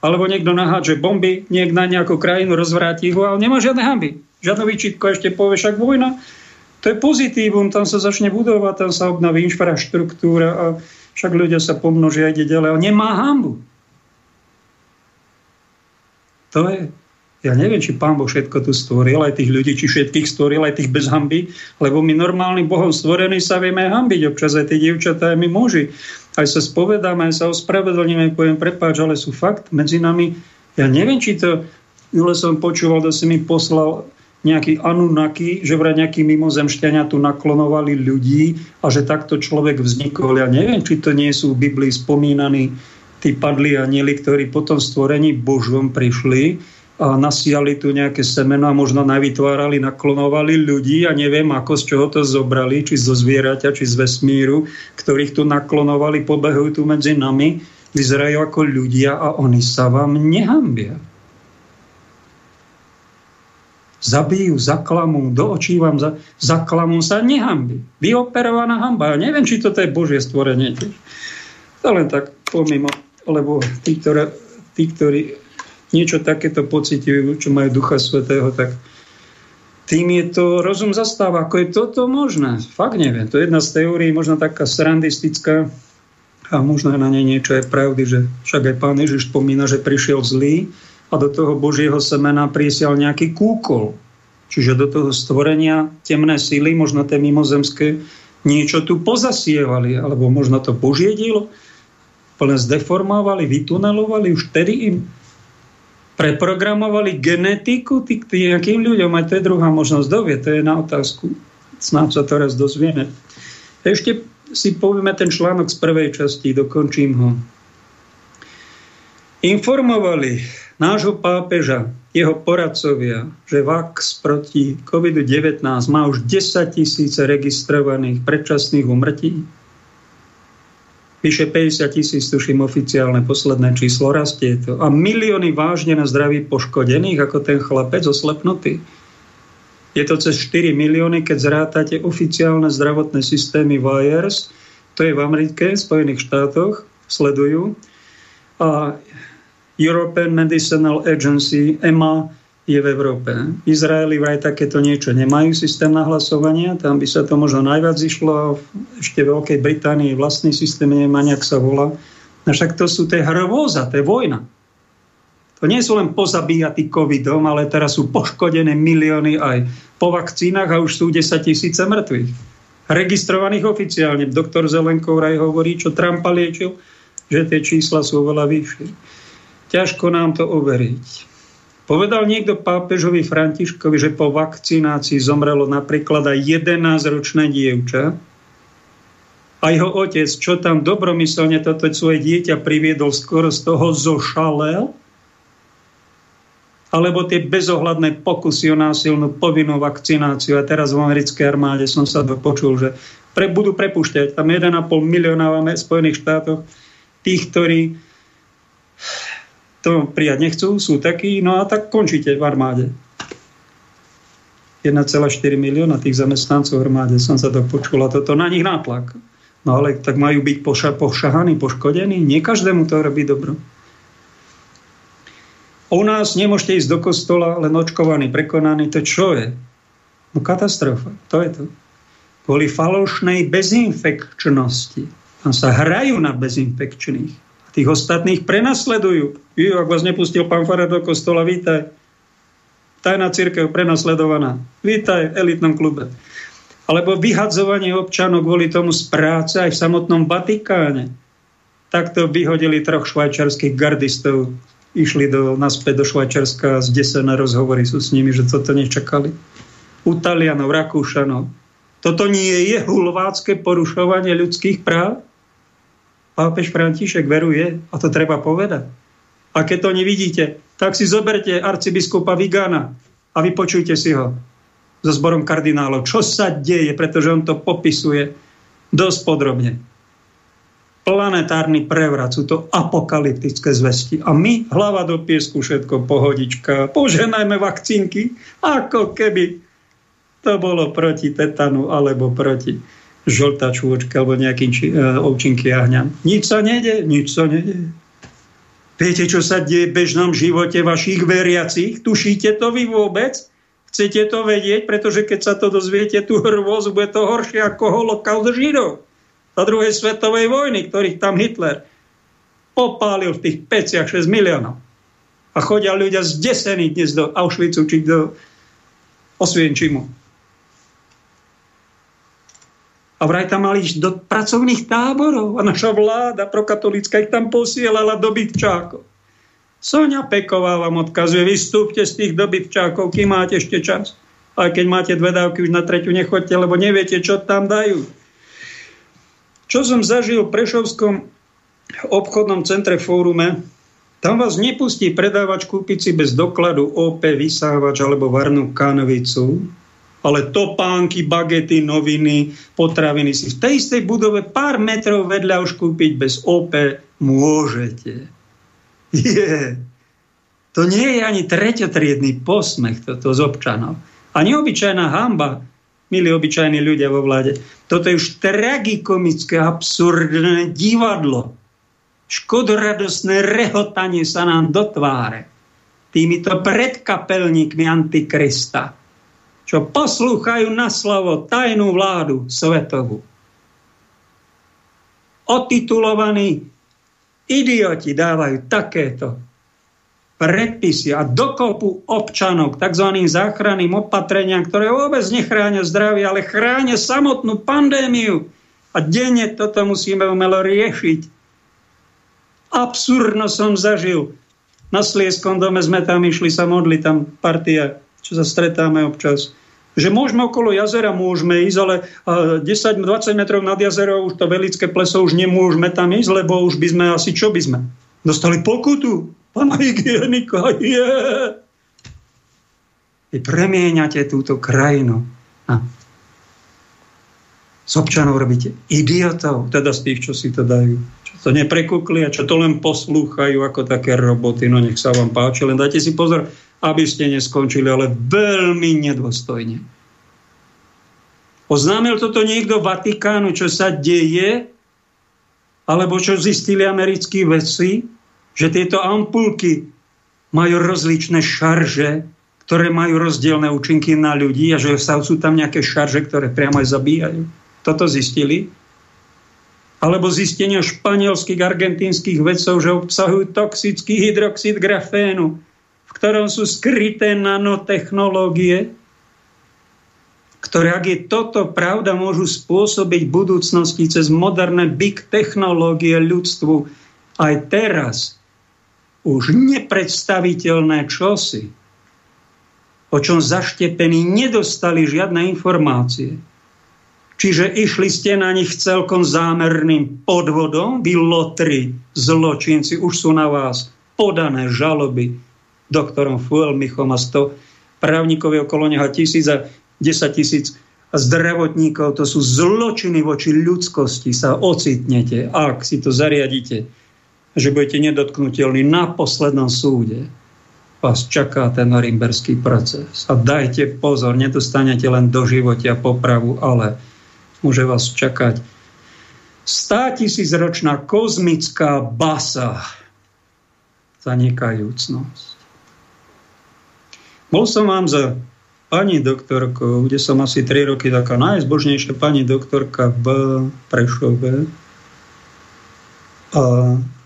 Alebo niekto nahádže bomby, niek na nejakú krajinu rozvráti ho, ale nemá žiadne hamby. Žiadnu výčitko ešte povie, však vojna, to je pozitívum, tam sa začne budovať, tam sa obnoví infraštruktúra a však ľudia sa pomnožia a ide ďalej. On nemá hambu. To je, ja neviem, či pán Boh všetko tu stvoril, aj tých ľudí, či všetkých stvoril, aj tých bez hamby, lebo my normálny Bohom stvorení sa vieme hambiť, občas aj tie dievčatá, aj my muži. Aj sa spovedáme, aj sa ospravedlníme, poviem, prepáč, ale sú fakt medzi nami. Ja neviem, či to, ale som počúval, da si mi poslal nejakí Anunnaki, že vraj nejakí mimozemšťania tu naklonovali ľudí a že takto človek vznikol. Ja neviem, či to nie sú v Biblii spomínaní tí padli anieli, ktorí potom stvorení Božom prišli a nasiali tu nejaké semeno a možno navytvárali, naklonovali ľudí a neviem, ako z čoho to zobrali, či zo zvieraťa, či z vesmíru, ktorých tu naklonovali, pobehujú tu medzi nami, vyzerajú ako ľudia a oni sa vám nehambia zabijú, zaklamú, do očí vám za, zaklamú sa, nehambi. Vyoperovaná hamba. Ja neviem, či toto je Božie stvorenie. To len tak pomimo, lebo tí, ktoré, tí, ktorí niečo takéto pocitujú, čo majú Ducha Svetého, tak tým je to rozum zastáva. Ako je toto možné? Fakt neviem. To je jedna z teórií, možno taká srandistická, a možno na nej niečo je pravdy, že však aj pán Ježiš spomína, že prišiel zlý a do toho Božieho semena prisial nejaký kúkol. Čiže do toho stvorenia temné síly, možno tie mimozemské, niečo tu pozasievali, alebo možno to Božie dielo, plne zdeformovali, vytunelovali, už tedy im preprogramovali genetiku tým nejakým ľuďom, aj to je druhá možnosť dovie, to je na otázku. Snáď sa teraz dozvieme. Ešte si povieme ten článok z prvej časti, dokončím ho. Informovali nášho pápeža, jeho poradcovia, že VAX proti COVID-19 má už 10 tisíc registrovaných predčasných umrtí. Vyše 50 tisíc, tuším, oficiálne posledné číslo rastie to. A milióny vážne na zdraví poškodených, ako ten chlapec oslepnutý. Je to cez 4 milióny, keď zrátate oficiálne zdravotné systémy VIRS, to je v Amerike, v Spojených štátoch, sledujú. A European Medicinal Agency, EMA, je v Európe. V Izraeli vraj takéto niečo nemajú, systém nahlasovania, tam by sa to možno najviac išlo, ešte v Veľkej Británii vlastný systém nemá, nejak sa volá. No však to sú tie hrôza, to je vojna. To nie sú len pozabíjatí covidom, ale teraz sú poškodené milióny aj po vakcínach a už sú 10 tisíce mŕtvych. Registrovaných oficiálne. Doktor Zelenkov raj hovorí, čo Trumpa liečil, že tie čísla sú veľa vyššie. Ťažko nám to overiť. Povedal niekto pápežovi Františkovi, že po vakcinácii zomrelo napríklad aj 11-ročné dievča a jeho otec, čo tam dobromyselne toto svoje dieťa priviedol, skoro z toho zošalel, alebo tie bezohľadné pokusy o násilnú povinnú vakcináciu. A teraz v americkej armáde som sa dopočul, že pre, budú prepušťať tam 1,5 milióna v Spojených štátoch tých, ktorí to prijať nechcú, sú takí, no a tak končíte v armáde. 1,4 milióna tých zamestnancov v armáde, som sa to počul a toto na nich nátlak. No ale tak majú byť poša- pošahaní, poškodení? Nie každému to robí dobro. U nás nemôžete ísť do kostola len očkovaný, prekonaný. To čo je? No katastrofa. To je to. Kvôli falošnej bezinfekčnosti. Tam sa hrajú na bezinfekčných. A tých ostatných prenasledujú. Jo, ak vás nepustil pán Farad do kostola, vítaj. Tajná církev prenasledovaná. Vítaj v elitnom klube. Alebo vyhadzovanie občanov kvôli tomu z práce aj v samotnom Vatikáne. Takto vyhodili troch švajčarských gardistov išli do, naspäť do Švajčarska zdesené rozhovory sú s nimi, že toto nečakali. U Talianov, Rakúšanov. Toto nie je hulvácké porušovanie ľudských práv? Pápež František veruje a to treba povedať. A keď to nevidíte, tak si zoberte arcibiskupa Vigana a vypočujte si ho so zborom kardinálov. Čo sa deje, pretože on to popisuje dosť podrobne planetárny prevrat, sú to apokalyptické zvesti. A my, hlava do piesku, všetko pohodička, poženajme vakcínky, ako keby to bolo proti tetanu alebo proti žltá čôčka alebo nejakým či, uh, ovčinky jahňam. Nič sa nede, nič sa nede. Viete, čo sa deje v bežnom živote vašich veriacich? Tušíte to vy vôbec? Chcete to vedieť? Pretože keď sa to dozviete, tú hrôzu, bude to horšie ako holokaust Židov za druhej svetovej vojny, ktorých tam Hitler popálil v tých peciach 6 miliónov. A chodia ľudia zdesení dnes do Auschwitzu či do Osvienčimu. A vraj tam mali ísť do pracovných táborov a naša vláda prokatolická ich tam posielala do bytčákov. Sonia Peková vám odkazuje, vystúpte z tých dobytčákov, kým máte ešte čas. A keď máte dve dávky, už na treťu nechoďte, lebo neviete, čo tam dajú. Čo som zažil v Prešovskom obchodnom centre Fórume, tam vás nepustí predávač kúpiť si bez dokladu OP, vysávač alebo varnú kanovicu, ale topánky, bagety, noviny, potraviny si v tej istej budove pár metrov vedľa už kúpiť bez OP môžete. Je. To nie je ani treťotriedný posmech toto z občanov. A neobyčajná hamba, milí obyčajní ľudia vo vláde. Toto je už tragikomické, absurdné divadlo. Škodoradosné rehotanie sa nám do tváre. Týmito predkapelníkmi Antikrista, čo poslúchajú na slovo tajnú vládu svetovú. otitulovaní idioti dávajú takéto predpisy a dokopu občanov k tzv. záchranným opatreniam, ktoré vôbec nechránia zdravie, ale chránia samotnú pandémiu. A denne toto musíme umelo riešiť. Absurdno som zažil. Na Slieskom dome sme tam išli sa modliť, tam partia, čo sa stretáme občas že môžeme okolo jazera, môžeme ísť, ale 10-20 metrov nad jazero už to velické pleso už nemôžeme tam ísť, lebo už by sme asi, čo by sme? Dostali pokutu. Pána hygienika, je. Vy premieňate túto krajinu. A z občanov robíte idiotov, teda z tých, čo si to dajú. Čo to neprekukli a čo to len poslúchajú ako také roboty. No nech sa vám páči, len dajte si pozor, aby ste neskončili, ale veľmi nedôstojne. Oznámil toto niekto Vatikánu, čo sa deje, alebo čo zistili americkí vedci, že tieto ampulky majú rozličné šarže, ktoré majú rozdielne účinky na ľudí a že sú tam nejaké šarže, ktoré priamo aj zabíjajú. Toto zistili. Alebo zistenia španielských, argentínskych vedcov, že obsahujú toxický hydroxid grafénu, ktorom sú skryté nanotechnológie, ktoré, ak je toto pravda, môžu spôsobiť v budúcnosti cez moderné big technológie ľudstvu aj teraz už nepredstaviteľné čosi, o čom zaštepení nedostali žiadne informácie. Čiže išli ste na nich celkom zámerným podvodom, vy lotri, zločinci, už sú na vás podané žaloby doktorom Fuelmichom a 100 právnikov okolo neho tisíc a 10 tisíc zdravotníkov, to sú zločiny voči ľudskosti, sa ocitnete, ak si to zariadíte že budete nedotknutelní na poslednom súde. Vás čaká ten norimberský proces. A dajte pozor, nedostanete len do života popravu, ale môže vás čakať 100 tisíc ročná kozmická basa zanikajúcnosť. Bol som vám za pani doktorkou, kde som asi 3 roky taká najzbožnejšia pani doktorka v Prešove. A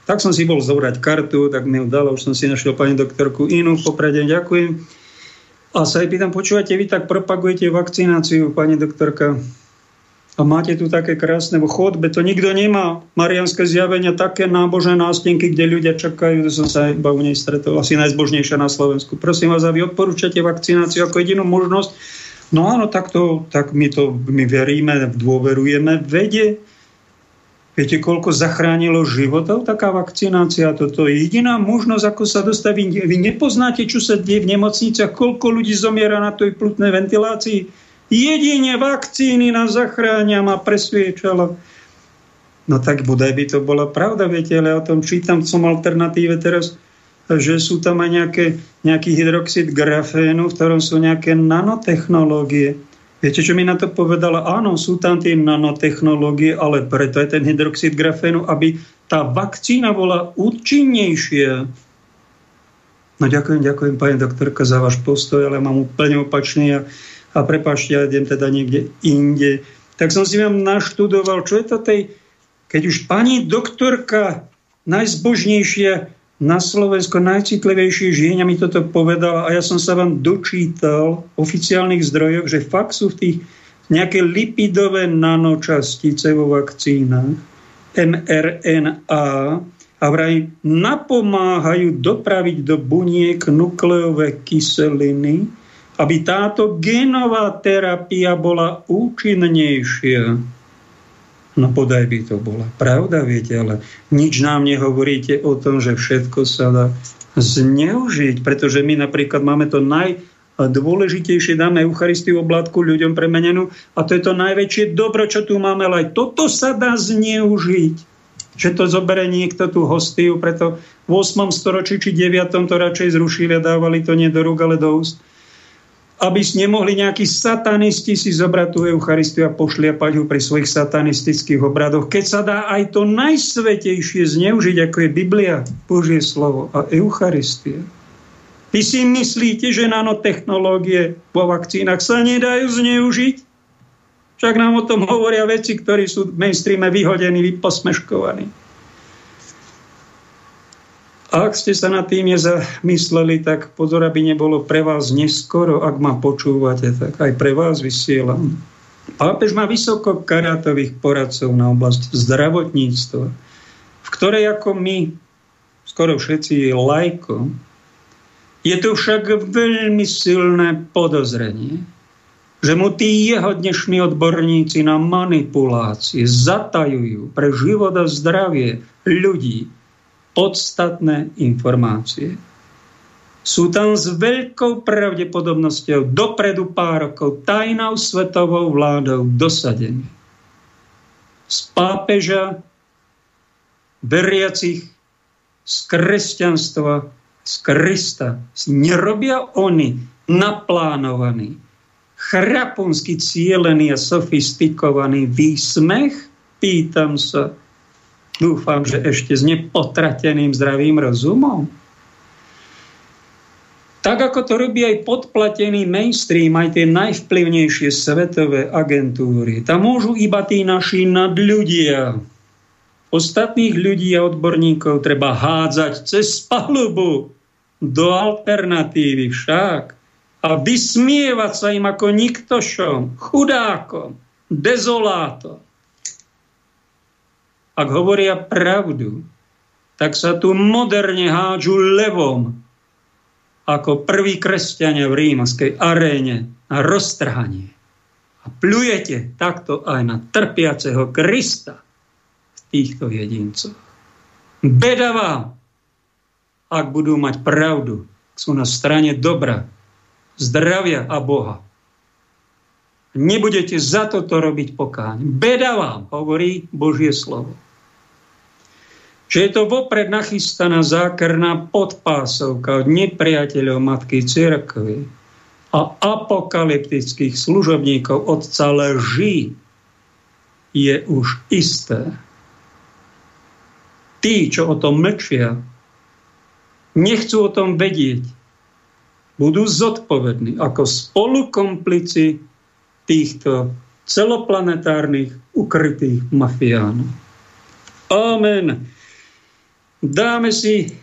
tak som si bol zobrať kartu, tak mi ju dala, už som si našiel pani doktorku inú, popredne ďakujem. A sa aj pýtam, počúvate, vy tak propagujete vakcináciu, pani doktorka, a máte tu také krásne v chodbe, to nikto nemá. Marianské zjavenia, také nábožené nástenky, kde ľudia čakajú, to som sa iba u nej stretol, asi najzbožnejšia na Slovensku. Prosím vás, a vy odporúčate vakcináciu ako jedinú možnosť. No áno, tak, to, tak my to my veríme, dôverujeme vede, Viete, koľko zachránilo životov taká vakcinácia? Toto je jediná možnosť, ako sa dostaví. Vy nepoznáte, čo sa deje v nemocniciach, koľko ľudí zomiera na tej plutnej ventilácii. Jedine vakcíny nás zachránia, ma presviečala. No tak bodaj by to bola pravda, viete, ale ja o tom čítam som alternatíve teraz, že sú tam aj nejaké, nejaký hydroxid grafénu, v ktorom sú nejaké nanotechnológie. Viete, čo mi na to povedala? Áno, sú tam tie nanotechnológie, ale preto je ten hydroxid grafénu, aby tá vakcína bola účinnejšia. No ďakujem, ďakujem pani doktorka za váš postoj, ale mám úplne opačný a, a prepáčte, ja idem teda niekde inde. Tak som si vám naštudoval, čo je to tej, keď už pani doktorka najzbožnejšia na Slovensko najcitlivejšie žieňa mi toto povedala a ja som sa vám dočítal v oficiálnych zdrojoch, že fakt sú v tých nejaké lipidové nanočastice vo vakcínach, mRNA, a vraj napomáhajú dopraviť do buniek nukleové kyseliny, aby táto genová terapia bola účinnejšia. No podaj by to bola pravda, viete, ale nič nám nehovoríte o tom, že všetko sa dá zneužiť, pretože my napríklad máme to najdôležitejšie, dáme Eucharistiu oblátku ľuďom premenenú a to je to najväčšie dobro, čo tu máme, ale aj toto sa dá zneužiť že to zoberie niekto tú hostiu, preto v 8. storočí či 9. to radšej zrušili a dávali to nie do rúk, ale do úst aby nemohli nejakí satanisti si zobrať tú Eucharistiu a pošliapať ho pri svojich satanistických obradoch. Keď sa dá aj to najsvetejšie zneužiť, ako je Biblia, Božie slovo a Eucharistia. Vy si myslíte, že nanotechnológie vo vakcínach sa nedajú zneužiť? Však nám o tom hovoria veci, ktorí sú v mainstreame vyhodení, vyposmeškovaní. Ak ste sa nad tým nezamysleli, tak pozor, aby nebolo pre vás neskoro, ak ma počúvate, tak aj pre vás vysielam. Pápež má vysoko karátových poradcov na oblasť zdravotníctva, v ktorej ako my, skoro všetci lajko, je tu však veľmi silné podozrenie, že mu tí jeho dnešní odborníci na manipulácie zatajujú pre život a zdravie ľudí podstatné informácie. Sú tam s veľkou pravdepodobnosťou dopredu pár rokov tajnou svetovou vládou dosadení. Z pápeža, veriacich, z kresťanstva, z Krista. Nerobia oni naplánovaný, chraponsky cielený a sofistikovaný výsmech? Pýtam sa. Dúfam, že ešte s nepotrateným zdravým rozumom. Tak ako to robí aj podplatený mainstream, aj tie najvplyvnejšie svetové agentúry. Tam môžu iba tí naši nadľudia. Ostatných ľudí a odborníkov treba hádzať cez palubu do alternatívy však a vysmievať sa im ako niktošom, chudákom, dezolátom ak hovoria pravdu, tak sa tu moderne hádžu levom, ako prví kresťania v rímskej aréne na roztrhanie. A plujete takto aj na trpiaceho Krista v týchto jedincoch. Beda vám, ak budú mať pravdu, sú na strane dobra, zdravia a Boha. Nebudete za toto robiť pokáň. Beda vám, hovorí Božie slovo že je to vopred nachystaná zákerná podpásovka od nepriateľov Matky Cirkvy a apokalyptických služobníkov Otca leží, je už isté. Tí, čo o tom mlčia, nechcú o tom vedieť, budú zodpovední ako spolukomplici týchto celoplanetárnych ukrytých mafiánov. Amen. Dáme si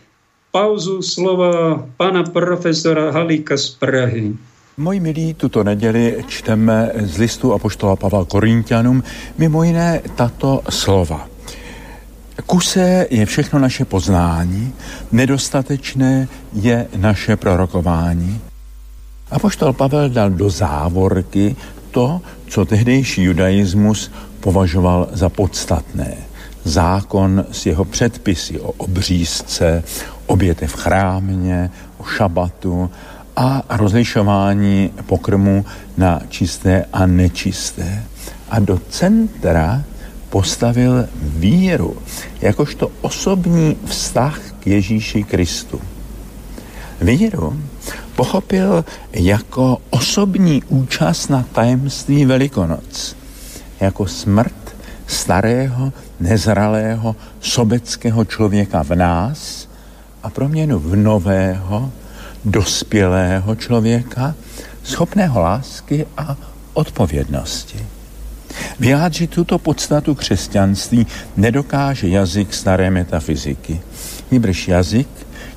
pauzu slova pana profesora Halíka z Prahy. Moji milí, tuto neděli čteme z listu Apoštola Pavla Korintianům mimo jiné tato slova. Kuse je všechno naše poznání, nedostatečné je naše prorokování. Apoštol Pavel dal do závorky to, co tehdejší judaismus považoval za podstatné zákon s jeho předpisy o obřízce, oběte v chrámě, o šabatu a rozlišování pokrmu na čisté a nečisté. A do centra postavil víru jakožto osobní vztah k Ježíši Kristu. Víru pochopil jako osobní účast na tajemství Velikonoc, jako smrt starého, nezralého, sobeckého člověka v nás a proměnu v nového, dospělého člověka, schopného lásky a odpovědnosti. Vyjádřit tuto podstatu křesťanství nedokáže jazyk staré metafyziky. Nýbrž jazyk,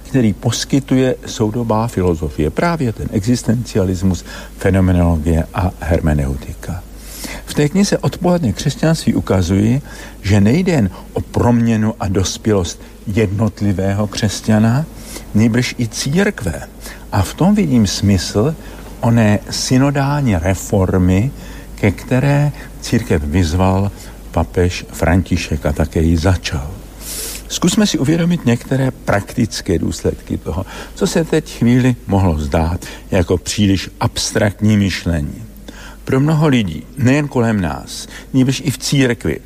který poskytuje soudobá filozofie, právě ten existencialismus, fenomenologie a hermeneutika. V té knize Odpoledne křesťanství ukazuje, že nejde jen o proměnu a dospělost jednotlivého křesťana, nejbrž i církve. A v tom vidím smysl oné synodální reformy, ke které církev vyzval papež František a také ji začal. Zkusme si uvědomit některé praktické důsledky toho, co se teď chvíli mohlo zdát jako příliš abstraktní myšlení. Pro mnoho lidí, nejen kolem nás, níbrž i v církvi,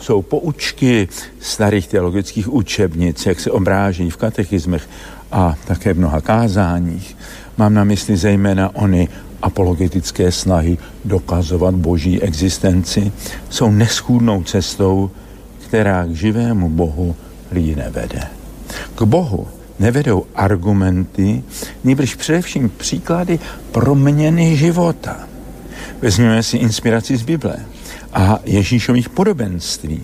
jsou poučky starých teologických učebnic, jak se obráží v katechismech a také v mnoha kázáních. Mám na mysli zejména ony apologetické snahy dokazovat boží existenci, jsou neschůdnou cestou, která k živému Bohu lidi nevede. K Bohu nevedou argumenty, nýbrž především příklady proměny života – Vezměme si inspiraci z Bible. a Ježíšových podobenství.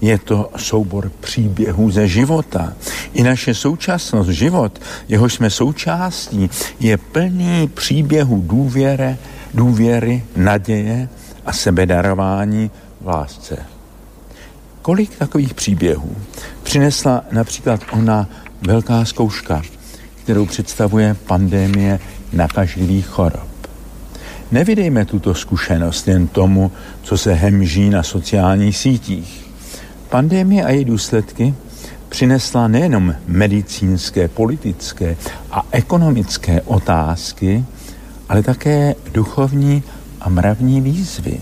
Je to soubor příběhů ze života. I naše současnost, život, jehož jsme součástí, je plný příběhů důvěry, důvěry, naděje a sebedarování v lásce. Kolik takových příběhů přinesla například ona velká zkouška, kterou představuje pandémie nakažlivých chorob. Nevydejme tuto zkušenost jen tomu, co se hemží na sociálních sítích. Pandémie a její důsledky přinesla nejenom medicínské, politické a ekonomické otázky, ale také duchovní a mravní výzvy,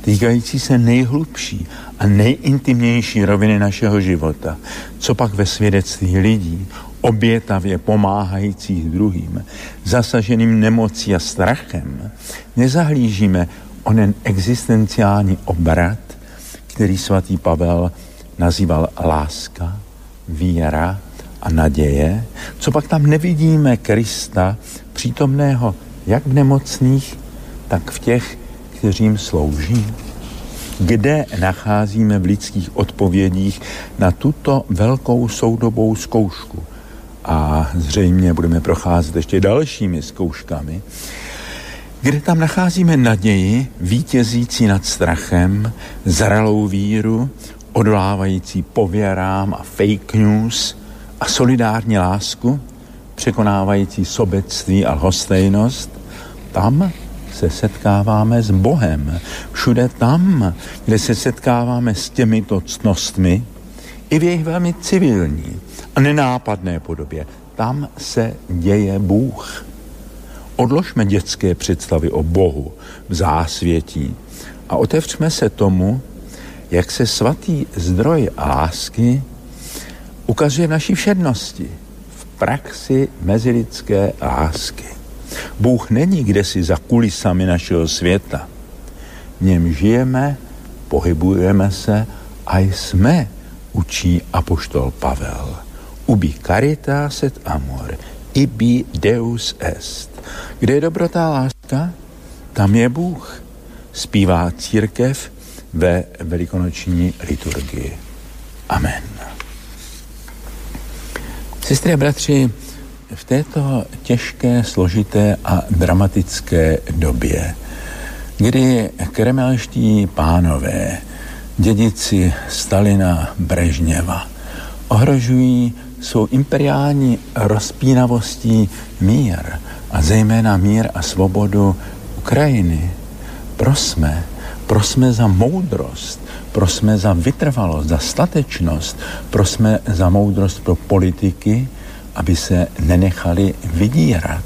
týkající se nejhlubší a nejintimnější roviny našeho života, co pak ve svědectví lidí, obětavě pomáhajících druhým, zasaženým nemocí a strachem, nezahlížíme onen existenciální obrat, který svatý Pavel nazýval láska, víra a naděje, co pak tam nevidíme Krista přítomného jak v nemocných, tak v těch, kteřím slouží? Kde nacházíme v lidských odpovědích na tuto velkou soudobou zkoušku? A zřejmě budeme procházet ještě dalšími zkouškami, kde tam nacházíme naději vítězící nad strachem, zralou víru, odvolávající pověrám a fake news a solidární lásku, překonávající sobectví a lhostejnost, tam se setkáváme s Bohem. Všude tam, kde se setkáváme s těmito ctnostmi, i v jejich velmi civilní a nenápadné podobě, tam se děje Bůh. Odložme dětské představy o Bohu v zásvětí a otevřme se tomu, jak se svatý zdroj lásky ukazuje v naší všednosti, v praxi mezilidské lásky. Bůh není kdesi za kulisami našeho světa. V něm žijeme, pohybujeme se a jsme, učí apoštol Pavel. Ubi caritas et amor, ibi deus est. Kde je dobrotá láska, tam je Bůh. Spívá církev ve velikonoční liturgii. Amen. Sestry a bratři, v této těžké, složité a dramatické době, kdy kremelští pánové, dědici Stalina Brežněva, ohrožují svou imperiální rozpínavostí mír a zejména mír a svobodu Ukrajiny. Prosme, prosme za moudrost, prosme za vytrvalost, za statečnost, prosme za moudrost pro politiky, aby se nenechali vydírat.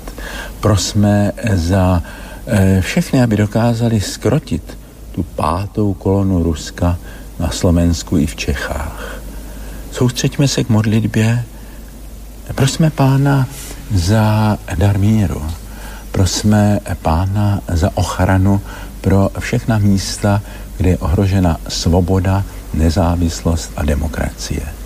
Prosme za eh, všechny, aby dokázali skrotit tu pátou kolonu Ruska na Slovensku i v Čechách. Soustřeďme se k modlitbě, prosme Pána za dar míru, prosme Pána za ochranu pro všechna místa, kde je ohrožena svoboda, nezávislost a demokracie.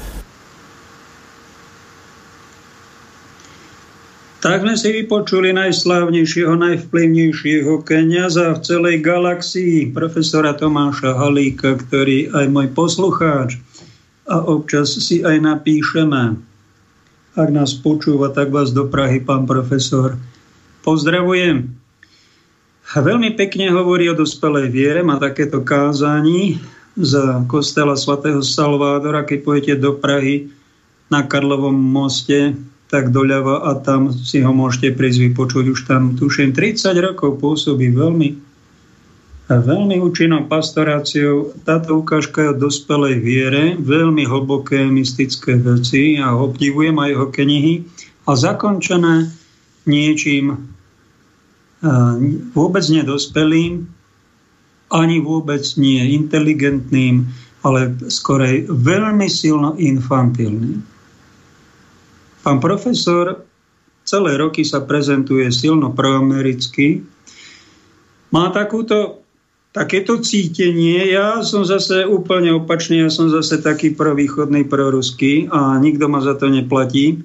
Tak sme si vypočuli najslávnejšieho, najvplyvnejšieho kniaza v celej galaxii, profesora Tomáša Halíka, ktorý aj môj poslucháč a občas si aj napíšeme. Ak nás počúva, tak vás do Prahy, pán profesor. Pozdravujem. Veľmi pekne hovorí o dospelej viere, má takéto kázanie z kostela svätého Salvádora, keď pôjdete do Prahy na Karlovom moste, tak doľava a tam si ho môžete prísť vypočuť. Už tam, tuším, 30 rokov pôsobí veľmi veľmi účinnou pastoráciou. Táto ukážka je o dospelej viere, veľmi hlboké mystické veci a obdivujem aj jeho knihy a zakončené niečím vôbec nedospelým, ani vôbec nie inteligentným, ale skorej veľmi silno infantilným. Pán profesor celé roky sa prezentuje silno proamericky. Má takúto, takéto cítenie. Ja som zase úplne opačný, ja som zase taký provýchodný, proruský a nikto ma za to neplatí.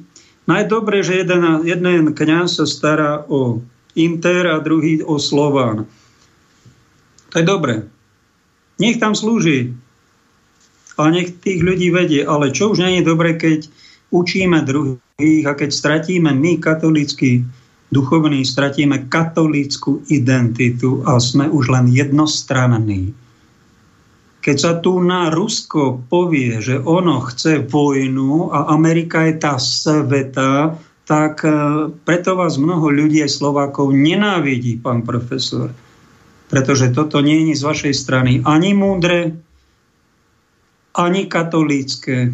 Najdobre, že jeden, jeden kniaz sa stará o Inter a druhý o Slován. To je dobré. Nech tam slúži. A nech tých ľudí vedie. Ale čo už nie je dobre, keď učíme druhých a keď stratíme my, katolícky duchovní, stratíme katolícku identitu a sme už len jednostranní. Keď sa tu na Rusko povie, že ono chce vojnu a Amerika je tá sveta, tak e, preto vás mnoho ľudí aj Slovákov nenávidí, pán profesor. Pretože toto nie je z vašej strany. Ani múdre, ani katolícké,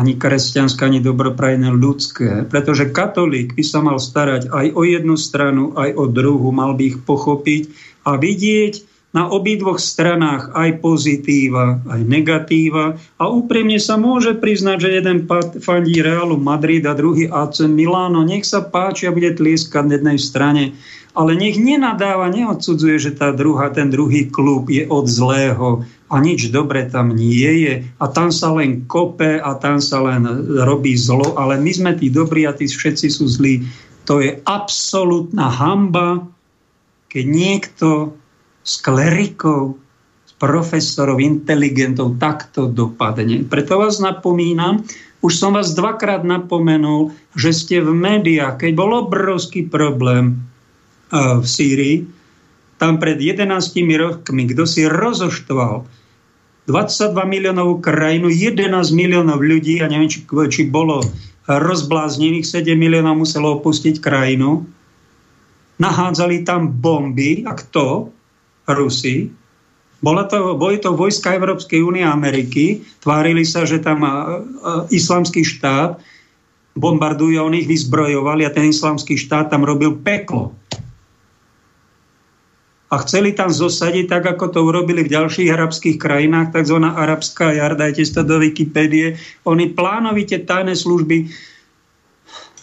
ani kresťanské, ani dobroprajné ľudské. Pretože katolík by sa mal starať aj o jednu stranu, aj o druhú, mal by ich pochopiť a vidieť na obidvoch stranách aj pozitíva, aj negatíva a úprimne sa môže priznať, že jeden fandí Realu Madrid a druhý AC Milano. Nech sa páči a bude tlieskať na jednej strane ale nech nenadáva, neodsudzuje, že tá druhá, ten druhý klub je od zlého a nič dobre tam nie je a tam sa len kope a tam sa len robí zlo, ale my sme tí dobrí a tí všetci sú zlí. To je absolútna hamba, keď niekto z klerikov, z profesorov, inteligentov takto dopadne. Preto vás napomínam, už som vás dvakrát napomenul, že ste v médiách, keď bol obrovský problém v Sýrii, tam pred 11 rokmi, kto si rozoštval 22 miliónov krajinu, 11 miliónov ľudí, a neviem, či, či bolo rozbláznených, 7 miliónov muselo opustiť krajinu, nahádzali tam bomby, a kto? Rusi. Bolo to, boli to vojska Európskej únie a Ameriky, tvárili sa, že tam islamský štát bombarduje, on ich vyzbrojovali a ten islamský štát tam robil peklo a chceli tam zosadiť, tak ako to urobili v ďalších arabských krajinách, tzv. arabská jar, dajte to do Wikipédie. Oni plánovite tajné služby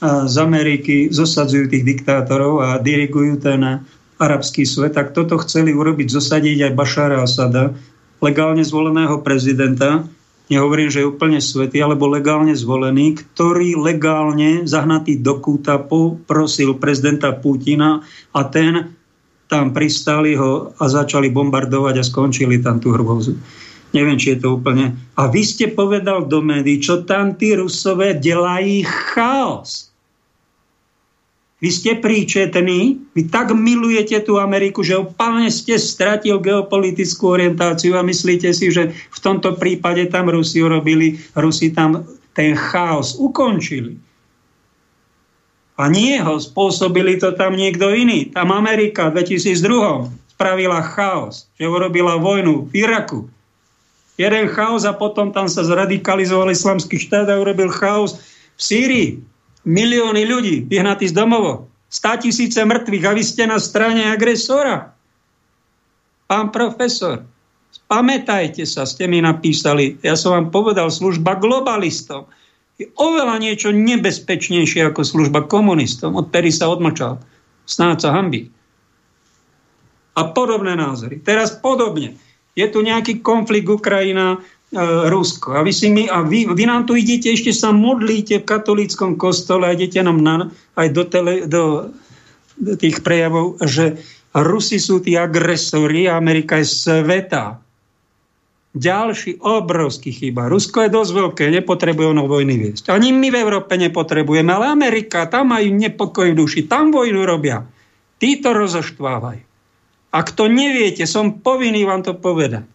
z Ameriky zosadzujú tých diktátorov a dirigujú ten arabský svet. Tak toto chceli urobiť, zosadiť aj Bašara Asada, legálne zvoleného prezidenta, nehovorím, že je úplne svetý, alebo legálne zvolený, ktorý legálne zahnatý do kúta poprosil prezidenta Putina a ten tam pristali ho a začali bombardovať a skončili tam tú hrôzu. Neviem, či je to úplne... A vy ste povedal do médií, čo tam tí Rusové delají chaos. Vy ste príčetní, vy tak milujete tú Ameriku, že úplne ste stratil geopolitickú orientáciu a myslíte si, že v tomto prípade tam Rusi urobili, Rusi tam ten chaos ukončili. A nie ho, spôsobili to tam niekto iný. Tam Amerika v 2002 spravila chaos, že urobila vojnu v Iraku. Jeden chaos a potom tam sa zradikalizoval islamský štát a urobil chaos v Sýrii. Milióny ľudí vyhnatí z domovo. Stá tisíce mŕtvych a vy ste na strane agresora. Pán profesor, pamätajte sa, ste mi napísali, ja som vám povedal, služba globalistom je oveľa niečo nebezpečnejšie ako služba komunistom, odtedy sa odmlčal. Snáď sa hambí. A podobné názory. Teraz podobne. Je tu nejaký konflikt Ukrajina, e, Rusko. A, vy, si my, a vy, vy nám tu idete, ešte sa modlíte v katolíckom kostole a idete nám na, aj do, tele, do, do tých prejavov, že Rusi sú tí agresori a Amerika je sveta. Ďalší obrovský chyba. Rusko je dosť veľké, nepotrebuje ono vojny viesť. Ani my v Európe nepotrebujeme, ale Amerika, tam majú nepokoj v duši, tam vojnu robia. Tí to rozoštvávajú. Ak to neviete, som povinný vám to povedať.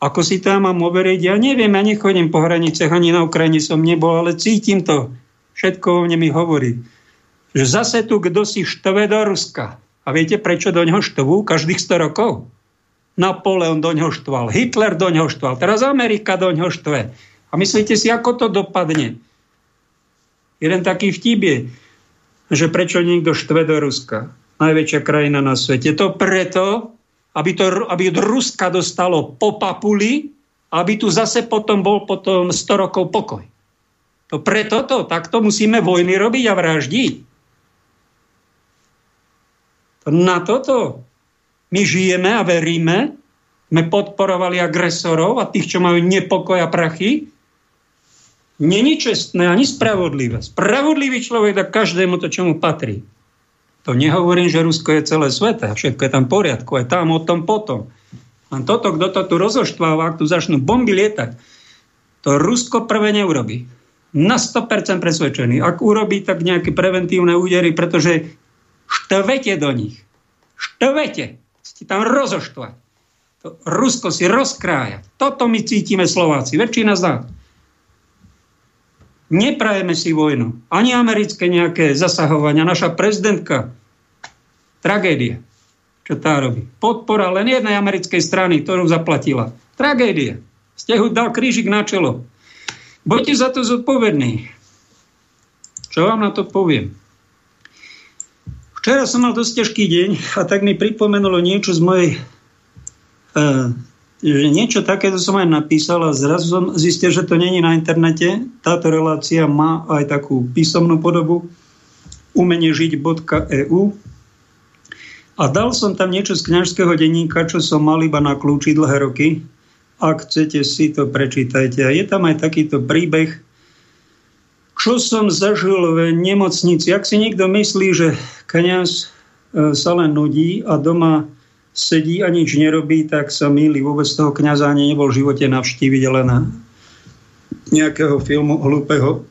Ako si to ja mám overiť? Ja neviem, ja nechodím po hraniciach, ani na Ukrajine som nebol, ale cítim to. Všetko o mne mi hovorí. Že zase tu kto si štve do Ruska. A viete, prečo do neho štvú každých 100 rokov? Napoleon do ňoho štval, Hitler do ňoho štval, teraz Amerika do ňoho štve. A myslíte si, ako to dopadne? Jeden taký vtip je, že prečo niekto štve do Ruska, najväčšia krajina na svete. To preto, aby, to, aby od Ruska dostalo po papuli, aby tu zase potom bol potom 100 rokov pokoj. To preto to, takto musíme vojny robiť a vraždiť. Na toto my žijeme a veríme, sme podporovali agresorov a tých, čo majú nepokoj a prachy, není čestné ani spravodlivé. Spravodlivý človek dá každému to, čo mu patrí. To nehovorím, že Rusko je celé sveta, všetko je tam v poriadku, aj tam o tom potom. A toto, kto to tu rozoštváva, ak tu začnú bomby lietať, to Rusko prvé neurobi. Na 100% presvedčený. Ak urobí, tak nejaké preventívne údery, pretože štvete do nich. Štvete. Ste tam rozoštvať. To Rusko si rozkrája. Toto my cítime Slováci. Väčšina z nás. Neprajeme si vojnu. Ani americké nejaké zasahovania. Naša prezidentka. Tragédia. Čo tá robí? Podpora len jednej americkej strany, ktorú zaplatila. Tragédia. Ste ho dal krížik na čelo. Buďte za to zodpovední. Čo vám na to poviem? Včera som mal dosť ťažký deň a tak mi pripomenulo niečo z mojej uh, že niečo takéto som aj napísal a zrazu som zistil, že to není na internete. Táto relácia má aj takú písomnú podobu umeniežiť.eu a dal som tam niečo z kňažského denníka, čo som mal iba na kľúči dlhé roky. Ak chcete si to prečítajte. A je tam aj takýto príbeh, čo som zažil v nemocnici. Ak si niekto myslí, že kňaz e, sa len nudí a doma sedí a nič nerobí, tak sa míli. Vôbec toho kniaza ani nebol v živote navštíviť, ale na nejakého filmu hlúpeho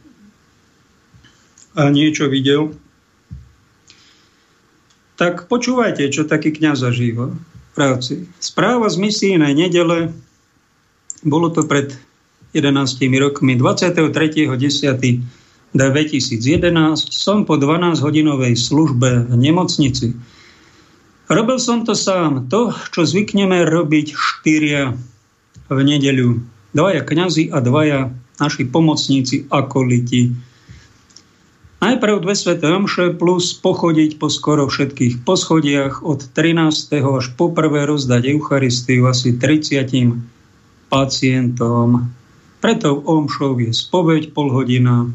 a niečo videl. Tak počúvajte, čo taký kniaz zažíva v práci. Správa z misijnej nedele, bolo to pred 11 rokmi, 23.10.2011, som po 12-hodinovej službe v nemocnici Robil som to sám. To, čo zvykneme robiť štyria v nedeľu. Dvaja kňazi a dvaja naši pomocníci, akoliti. Najprv dve sveté omše plus pochodiť po skoro všetkých poschodiach od 13. až po prvé rozdať Eucharistiu asi 30 pacientom. Preto omšou je spoveď pol hodina,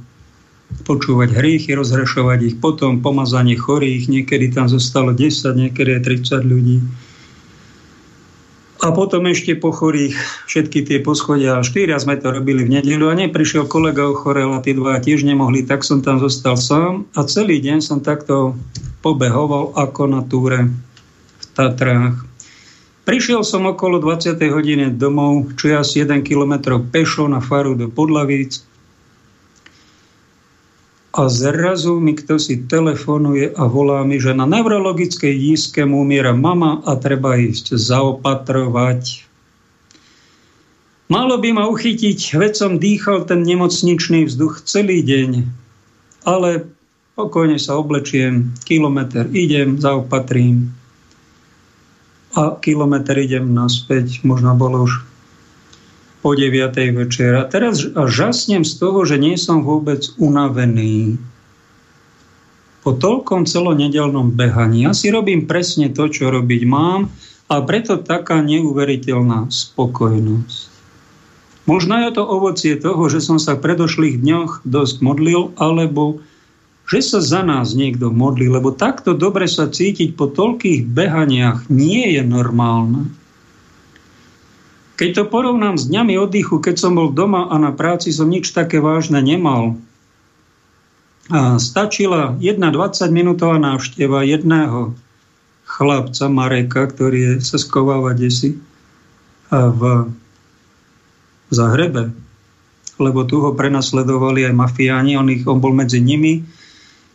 počúvať hriechy, rozhrešovať ich, potom pomazanie chorých, niekedy tam zostalo 10, niekedy aj 30 ľudí. A potom ešte po chorých všetky tie poschodia. Štyria sme to robili v nedelu a neprišiel kolega ochorel a tí dva tiež nemohli, tak som tam zostal sám a celý deň som takto pobehoval ako na túre v Tatrách. Prišiel som okolo 20. hodiny domov, čo je asi 1 km pešo na faru do Podlavíc a zrazu mi kto si telefonuje a volá mi, že na neurologickej jízke mu umiera mama a treba ísť zaopatrovať. Malo by ma uchytiť, veď som dýchal ten nemocničný vzduch celý deň, ale pokojne sa oblečiem, kilometr idem, zaopatrím a kilometr idem naspäť, možno bolo už po 9. večer. A teraz žasnem z toho, že nie som vôbec unavený. Po toľkom celonedelnom behaní ja si robím presne to, čo robiť mám a preto taká neuveriteľná spokojnosť. Možno je to ovocie toho, že som sa v predošlých dňoch dosť modlil, alebo že sa za nás niekto modlí, lebo takto dobre sa cítiť po toľkých behaniach nie je normálne. Keď to porovnám s dňami oddychu, keď som bol doma a na práci som nič také vážne nemal, a stačila jedna 20-minútová návšteva jedného chlapca Mareka, ktorý sa skováva desi v Zahrebe, lebo tu ho prenasledovali aj mafiáni, on, ich, on bol medzi nimi.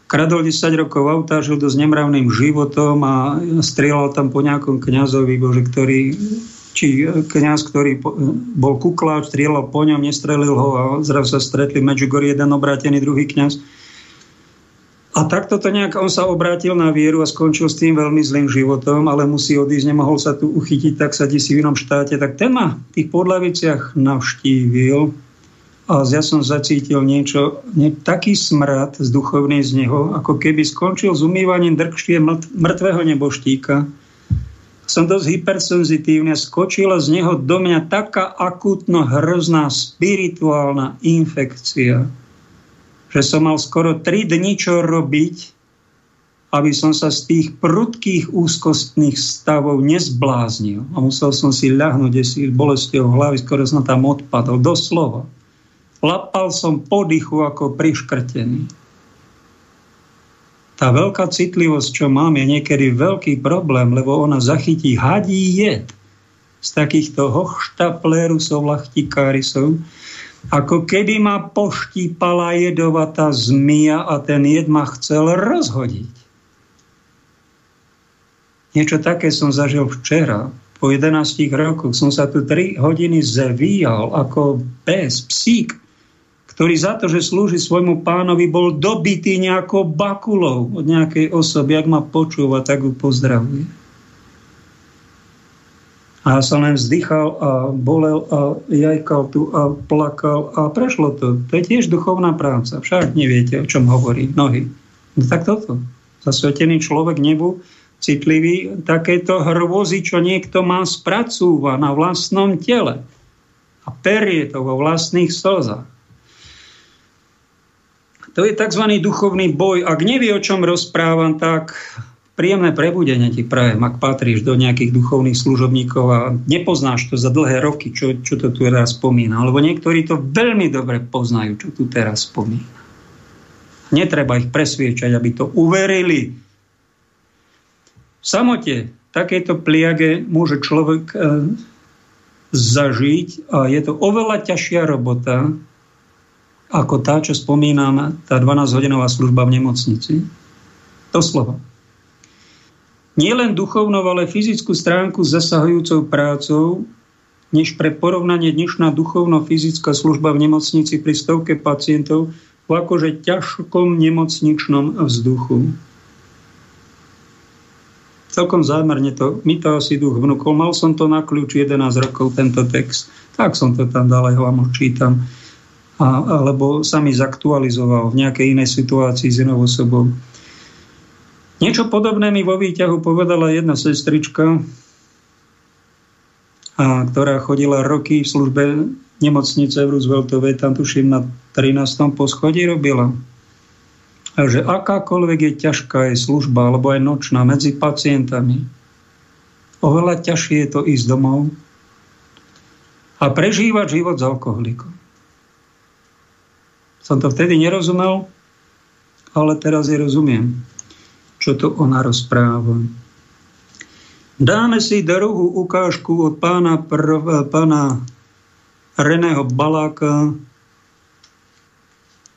Kradol 10 rokov auta, žil dosť nemravným životom a strieľal tam po nejakom kňazovi, bože, ktorý či kňaz, ktorý bol kukláč, strieľal po ňom, nestrelil ho a zrazu sa stretli v Medjugorje jeden obrátený, druhý kňaz. A takto to nejak, on sa obrátil na vieru a skončil s tým veľmi zlým životom, ale musí odísť, nemohol sa tu uchytiť, tak sa si v inom štáte. Tak ten ma v tých podlaviciach navštívil a ja som zacítil niečo, nie, taký smrad z duchovný z neho, ako keby skončil s umývaním drkštie mŕtvého neboštíka som dosť hypersenzitívne, skočila z neho do mňa taká akútno hrozná spirituálna infekcia, že som mal skoro 3 dni čo robiť, aby som sa z tých prudkých úzkostných stavov nezbláznil. A musel som si ľahnúť si bolesťou hlavy, skoro som tam odpadol, doslova. Lapal som po dychu ako priškrtený tá veľká citlivosť, čo mám, je niekedy veľký problém, lebo ona zachytí hadí jed. z takýchto hochštaplerusov, lachtikárisov, ako keby ma poštípala jedovatá zmia a ten jed ma chcel rozhodiť. Niečo také som zažil včera. Po 11 rokoch som sa tu 3 hodiny zvíjal ako pes, psík, ktorý za to, že slúži svojmu pánovi, bol dobitý nejakou bakulou od nejakej osoby. Ak ma počúva, tak ju pozdravuje. A ja som len vzdychal a bolel a jajkal tu a plakal a prešlo to. To je tiež duchovná práca. Však neviete, o čom hovorí mnohí. No tak toto. Zasvetený človek nebu, citlivý, takéto hrôzy, čo niekto má, spracúva na vlastnom tele. A perie to vo vlastných slzách. To je tzv. duchovný boj. Ak nevie, o čom rozprávam, tak príjemné prebudenie ti prajem, ak patríš do nejakých duchovných služobníkov a nepoznáš to za dlhé roky, čo, čo to tu teraz spomína. Lebo niektorí to veľmi dobre poznajú, čo tu teraz spomína. Netreba ich presviečať, aby to uverili. V samote takéto pliage môže človek e, zažiť a je to oveľa ťažšia robota, ako tá, čo spomínam, tá 12-hodinová služba v nemocnici. To slovo nielen duchovnou, ale fyzickú stránku zasahujúcou prácou, než pre porovnanie dnešná duchovno-fyzická služba v nemocnici pri stovke pacientov v akože ťažkom nemocničnom vzduchu. Celkom zámerne to, mi to asi duch vnúkol. Mal som to na kľúč 11 rokov, tento text. Tak som to tam dal, aj vám čítam. A, alebo sa mi zaktualizoval v nejakej inej situácii s inou osobou. Niečo podobné mi vo výťahu povedala jedna sestrička, a ktorá chodila roky v službe nemocnice v Rooseveltovej, tam tuším na 13. poschodí robila. A že akákoľvek je ťažká je služba, alebo aj nočná medzi pacientami, oveľa ťažšie je to ísť domov a prežívať život s alkoholikom. Som to vtedy nerozumel, ale teraz je rozumiem čo to ona rozpráva. Dáme si druhú ukážku od pána, prv, pána Reného Baláka,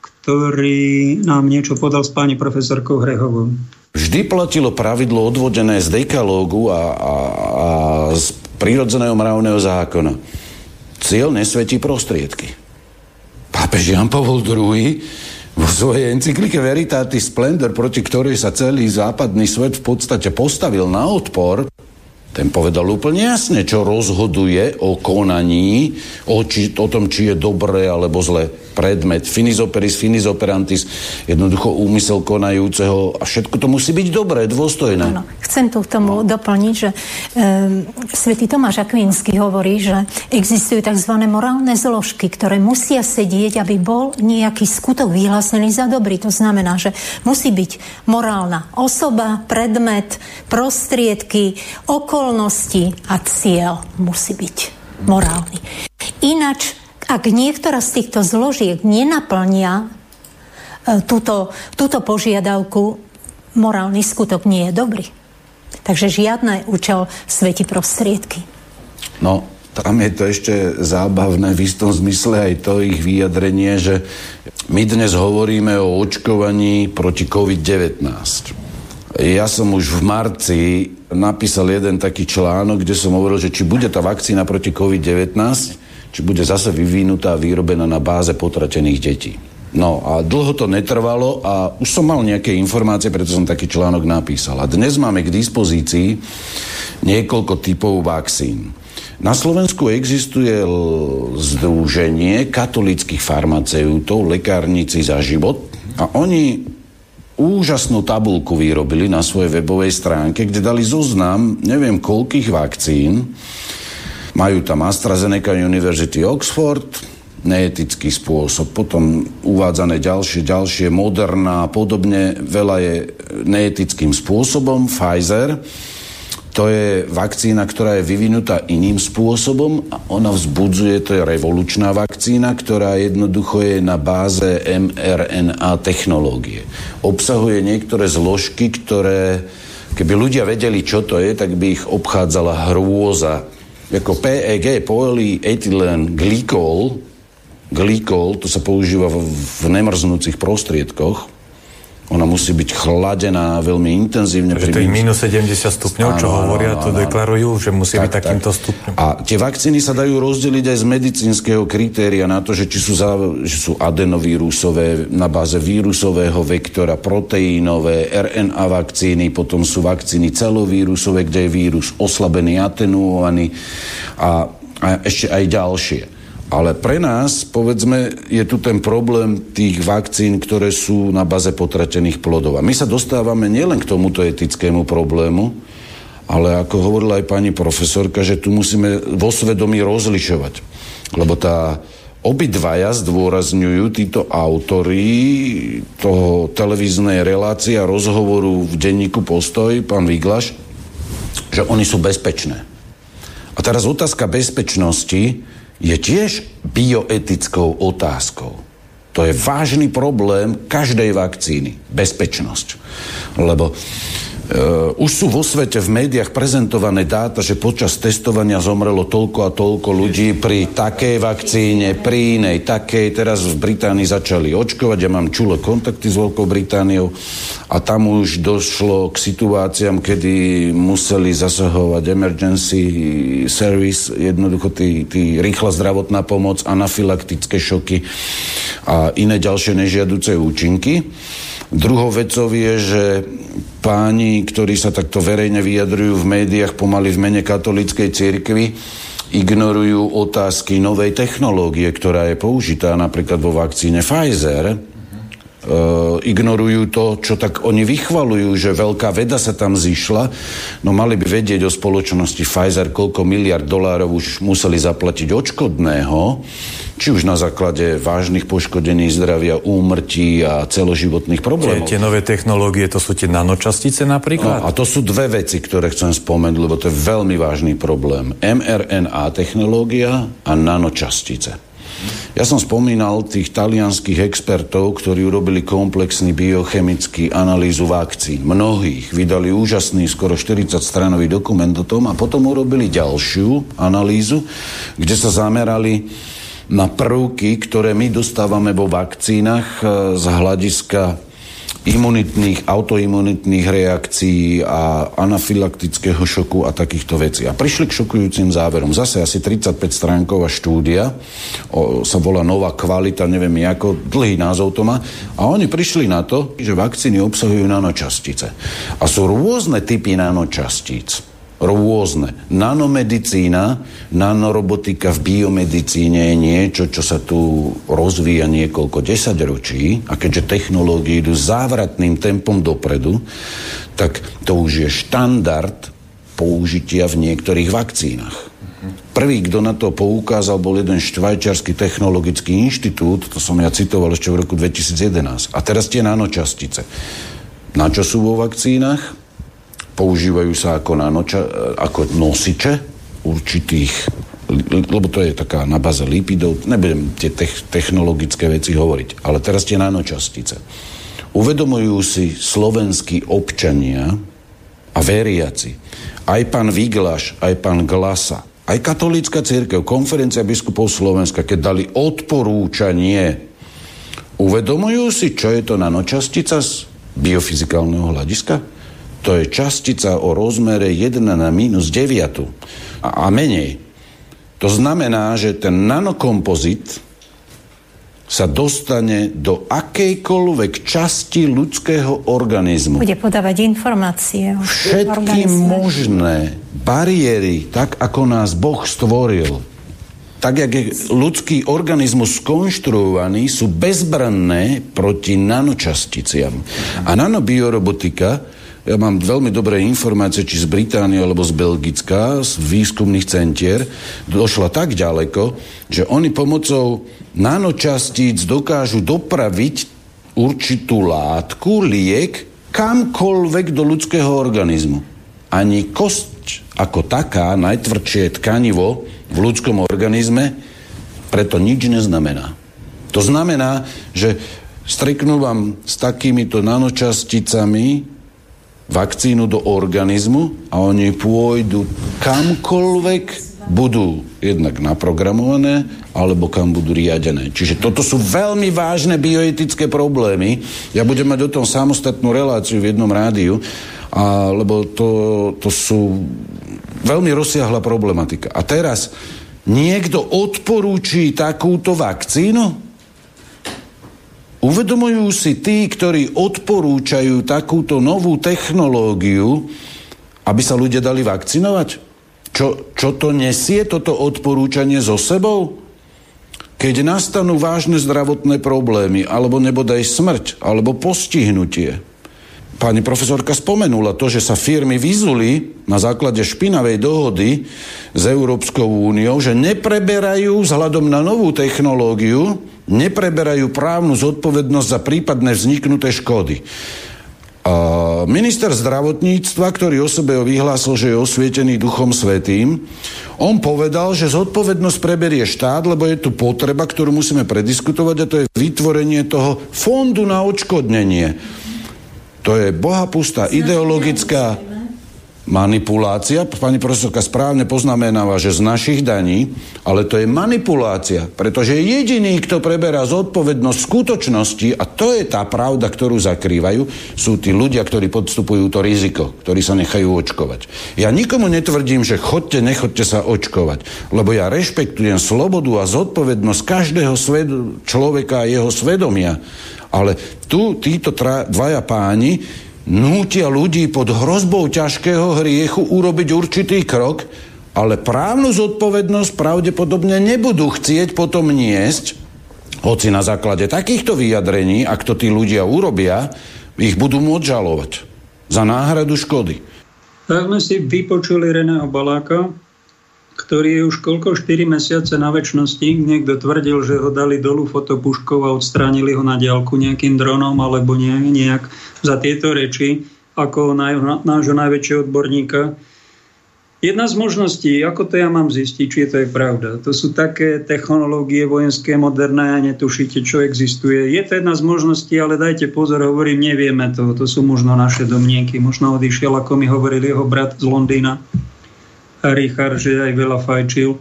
ktorý nám niečo podal s pani profesorkou Hrehovou. Vždy platilo pravidlo odvodené z dekalógu a, a, a z prírodzeného mravného zákona. Cieľ nesvetí prostriedky. Pápež Jan Pavol II vo svojej encyklike Veritatis Splendor, proti ktorej sa celý západný svet v podstate postavil na odpor, ten povedal úplne jasne, čo rozhoduje o konaní, o, či, o tom, či je dobré alebo zle predmet, finizoperis, finizoperantis, jednoducho úmysel konajúceho a všetko to musí byť dobré, dôstojné. Áno, chcem tu k tomu no. doplniť, že e, svätý Tomáš Akvínsky hovorí, že existujú tzv. morálne zložky, ktoré musia sedieť, aby bol nejaký skutok vyhlásený za dobrý. To znamená, že musí byť morálna osoba, predmet, prostriedky, okolnosti a cieľ musí byť morálny. Ináč ak niektorá z týchto zložiek nenaplnia e, túto, túto požiadavku, morálny skutok nie je dobrý. Takže žiadne účel sveti prostriedky. No, tam je to ešte zábavné v istom zmysle aj to ich vyjadrenie, že my dnes hovoríme o očkovaní proti COVID-19. Ja som už v marci napísal jeden taký článok, kde som hovoril, že či bude tá vakcína proti COVID-19, či bude zase vyvinutá a vyrobená na báze potratených detí. No a dlho to netrvalo a už som mal nejaké informácie, preto som taký článok napísal. A dnes máme k dispozícii niekoľko typov vakcín. Na Slovensku existuje združenie katolických farmaceutov, lekárnici za život a oni úžasnú tabulku vyrobili na svojej webovej stránke, kde dali zoznam neviem koľkých vakcín, majú tam AstraZeneca University Oxford, neetický spôsob, potom uvádzané ďalšie, ďalšie, Moderna a podobne, veľa je neetickým spôsobom, Pfizer, to je vakcína, ktorá je vyvinutá iným spôsobom a ona vzbudzuje, to je revolučná vakcína, ktorá jednoducho je na báze mRNA technológie. Obsahuje niektoré zložky, ktoré, keby ľudia vedeli, čo to je, tak by ich obchádzala hrôza ako PEG, polyetylen glykol, glykol, to sa používa v, v nemrznúcich prostriedkoch, ona musí byť chladená veľmi intenzívne. Že to je minus 70 stupňov, čo áno, hovoria, áno, to áno, deklarujú, že musí tak, byť takýmto tak. stupňom. A tie vakcíny sa dajú rozdeliť aj z medicínskeho kritéria na to, že či sú, za, že sú adenovírusové na báze vírusového vektora, proteínové, RNA vakcíny, potom sú vakcíny celovírusové, kde je vírus oslabený, atenuovaný a, a ešte aj ďalšie. Ale pre nás, povedzme, je tu ten problém tých vakcín, ktoré sú na baze potratených plodov. A my sa dostávame nielen k tomuto etickému problému, ale ako hovorila aj pani profesorka, že tu musíme vo svedomí rozlišovať. Lebo tá obidvaja zdôrazňujú títo autory toho televíznej relácie a rozhovoru v denníku Postoj, pán Viglaš, že oni sú bezpečné. A teraz otázka bezpečnosti je tiež bioetickou otázkou. To je vážny problém každej vakcíny. Bezpečnosť. Lebo Uh, už sú vo svete v médiách prezentované dáta, že počas testovania zomrelo toľko a toľko ľudí pri takej vakcíne, pri inej takej. Teraz v Británii začali očkovať. Ja mám čule kontakty s Veľkou Britániou a tam už došlo k situáciám, kedy museli zasahovať emergency service, jednoducho tí, tí rýchla zdravotná pomoc, anafylaktické šoky a iné ďalšie nežiaduce účinky. Druhou vecou je, že páni, ktorí sa takto verejne vyjadrujú v médiách pomaly v mene katolíckej cirkvi, ignorujú otázky novej technológie, ktorá je použitá napríklad vo vakcíne Pfizer, ignorujú to, čo tak oni vychvalujú, že veľká veda sa tam zišla, no mali by vedieť o spoločnosti Pfizer, koľko miliard dolárov už museli zaplatiť odškodného, či už na základe vážnych poškodení zdravia, úmrtí a celoživotných problémov. Tie, tie nové technológie, to sú tie nanočastice napríklad? No, a to sú dve veci, ktoré chcem spomenúť, lebo to je veľmi vážny problém. mRNA technológia a nanočastice. Ja som spomínal tých talianských expertov, ktorí urobili komplexný biochemický analýzu vakcín. Mnohých vydali úžasný, skoro 40-stranový dokument o tom a potom urobili ďalšiu analýzu, kde sa zamerali na prvky, ktoré my dostávame vo vakcínach e, z hľadiska imunitných, autoimunitných reakcií a anafylaktického šoku a takýchto vecí. A prišli k šokujúcim záverom. Zase asi 35 stránková štúdia, o, sa volá Nová kvalita, neviem ako, dlhý názov to má. A oni prišli na to, že vakcíny obsahujú nanočastice. A sú rôzne typy nanočastíc rôzne. Nanomedicína, nanorobotika v biomedicíne je niečo, čo sa tu rozvíja niekoľko desaťročí a keďže technológie idú závratným tempom dopredu, tak to už je štandard použitia v niektorých vakcínach. Prvý, kto na to poukázal, bol jeden švajčiarsky technologický inštitút, to som ja citoval ešte v roku 2011. A teraz tie nanočastice. Na čo sú vo vakcínach? Používajú sa ako, nanoča, ako nosiče určitých lebo to je taká na baze lipidov, nebudem tie technologické veci hovoriť, ale teraz tie nanočastice. Uvedomujú si slovenskí občania a veriaci, aj pán Viglaš, aj pán Glasa, aj katolícka církev, konferencia biskupov Slovenska, keď dali odporúčanie, uvedomujú si, čo je to nanočastica z biofyzikálneho hľadiska? To je častica o rozmere 1 na minus 9 a, a menej. To znamená, že ten nanokompozit sa dostane do akejkoľvek časti ľudského organizmu. Bude podávať informácie. O Všetky možné bariéry, tak ako nás Boh stvoril, tak, jak je ľudský organizmus skonštruovaný, sú bezbranné proti nanočasticiam. A nanobiorobotika ja mám veľmi dobré informácie, či z Británie alebo z Belgicka, z výskumných centier, došla tak ďaleko, že oni pomocou nanočastíc dokážu dopraviť určitú látku, liek, kamkoľvek do ľudského organizmu. Ani kosť ako taká, najtvrdšie tkanivo v ľudskom organizme, preto nič neznamená. To znamená, že striknú vám s takýmito nanočasticami vakcínu do organizmu a oni pôjdu kamkoľvek budú jednak naprogramované, alebo kam budú riadené. Čiže toto sú veľmi vážne bioetické problémy. Ja budem mať o tom samostatnú reláciu v jednom rádiu, a, lebo to, to sú veľmi rozsiahla problematika. A teraz niekto odporúči takúto vakcínu? Uvedomujú si tí, ktorí odporúčajú takúto novú technológiu, aby sa ľudia dali vakcinovať? Čo, čo to nesie, toto odporúčanie so sebou? Keď nastanú vážne zdravotné problémy, alebo nebodaj smrť, alebo postihnutie. Pani profesorka spomenula to, že sa firmy vyzuli na základe špinavej dohody s Európskou úniou, že nepreberajú vzhľadom na novú technológiu nepreberajú právnu zodpovednosť za prípadné vzniknuté škody. A minister zdravotníctva, ktorý o sebe vyhlásil, že je osvietený Duchom Svetým, on povedal, že zodpovednosť preberie štát, lebo je tu potreba, ktorú musíme prediskutovať a to je vytvorenie toho fondu na odškodnenie. To je bohapustá ideologická manipulácia. Pani profesorka správne poznamenáva, že z našich daní, ale to je manipulácia, pretože jediný, kto preberá zodpovednosť skutočnosti, a to je tá pravda, ktorú zakrývajú, sú tí ľudia, ktorí podstupujú to riziko, ktorí sa nechajú očkovať. Ja nikomu netvrdím, že chodte, nechodte sa očkovať, lebo ja rešpektujem slobodu a zodpovednosť každého človeka a jeho svedomia. Ale tu títo tra- dvaja páni nútia ľudí pod hrozbou ťažkého hriechu urobiť určitý krok, ale právnu zodpovednosť pravdepodobne nebudú chcieť potom niesť, hoci na základe takýchto vyjadrení, ak to tí ľudia urobia, ich budú môcť žalovať za náhradu škody. Tak sme si vypočuli Reného Baláka, ktorý je už koľko 4 mesiace na väčšnosti. Niekto tvrdil, že ho dali dolu fotopuškou a odstránili ho na diálku nejakým dronom alebo nejak, za tieto reči ako naj, nášho najväčšieho odborníka. Jedna z možností, ako to ja mám zistiť, či to je pravda, to sú také technológie vojenské, moderné a netušíte, čo existuje. Je to jedna z možností, ale dajte pozor, hovorím, nevieme to, to sú možno naše domnienky. Možno odišiel, ako mi hovoril jeho brat z Londýna, Richard, že aj veľa fajčil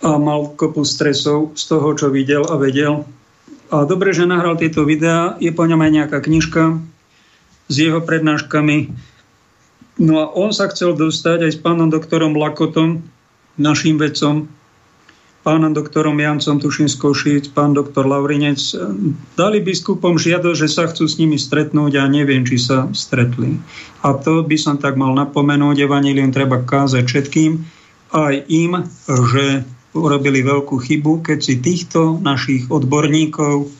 a mal kopu stresov z toho, čo videl a vedel. A dobre, že nahral tieto videá. Je po ňom aj nejaká knižka s jeho prednáškami. No a on sa chcel dostať aj s pánom doktorom Lakotom, našim vedcom, pánom doktorom Jancom Tušin z Košic, pán doktor Laurinec. Dali biskupom žiadosť, že sa chcú s nimi stretnúť a neviem, či sa stretli. A to by som tak mal napomenúť, evanílium treba kázať všetkým, aj im, že urobili veľkú chybu, keď si týchto našich odborníkov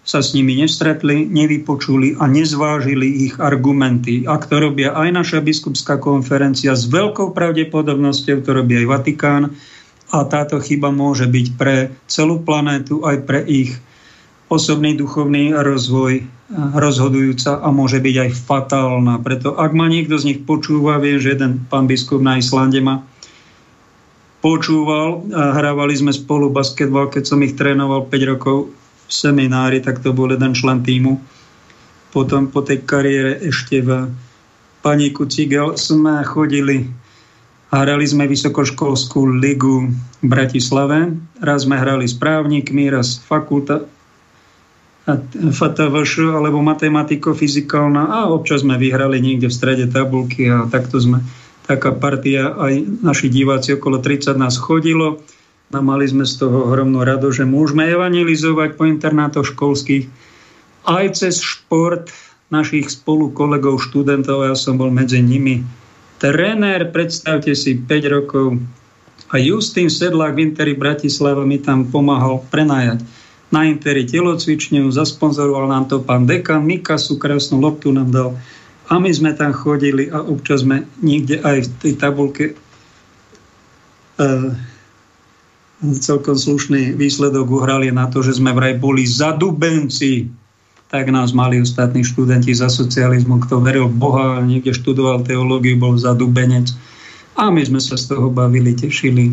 sa s nimi nestretli, nevypočuli a nezvážili ich argumenty. Ak to robia aj naša biskupská konferencia, s veľkou pravdepodobnosťou to robí aj Vatikán a táto chyba môže byť pre celú planétu, aj pre ich osobný duchovný rozvoj rozhodujúca a môže byť aj fatálna. Preto ak ma niekto z nich počúva, vie, že jeden pán biskup na Islande ma počúval a hrávali sme spolu basketbal, keď som ich trénoval 5 rokov v seminári, tak to bol jeden člen týmu. Potom po tej kariére ešte v Paníku Cigel sme chodili hrali sme vysokoškolskú ligu v Bratislave. Raz sme hrali s právnikmi, raz fakulta FTVŠ alebo matematiko-fyzikálna a občas sme vyhrali niekde v strede tabulky a takto sme taká partia, aj naši diváci okolo 30 nás chodilo a mali sme z toho ohromnú rado, že môžeme evangelizovať po internátoch školských aj cez šport našich spolu kolegov, študentov, ja som bol medzi nimi. Trenér, predstavte si, 5 rokov. A Justín Sedlák v Interi Bratislava mi tam pomáhal prenajať. Na Interi telocvičňu, zasponzoroval nám to pán dekan, Mikasu, krásnu loptu nám dal. A my sme tam chodili a občas sme niekde aj v tej tabulke uh, celkom slušný výsledok uhrali na to, že sme vraj boli zadubenci. Tak nás mali ostatní študenti za socializmu, kto veril v Boha niekde študoval teológiu, bol zadubenec. A my sme sa z toho bavili, tešili.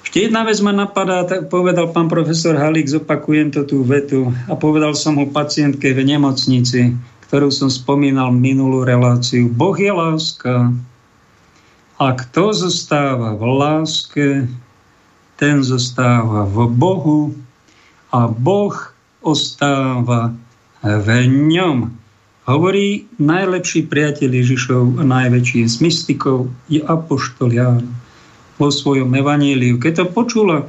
Ešte jedna vec ma napadá, tak povedal pán profesor Halík, zopakujem to tú vetu, a povedal som ho pacientke v nemocnici, ktorú som spomínal minulú reláciu. Boh je láska. A kto zostáva v láske, ten zostáva v Bohu a Boh ostáva v ňom. Hovorí najlepší priateľ Ježišov a najväčší z mystikov je apoštol Ján vo svojom evaníliu. Keď to počula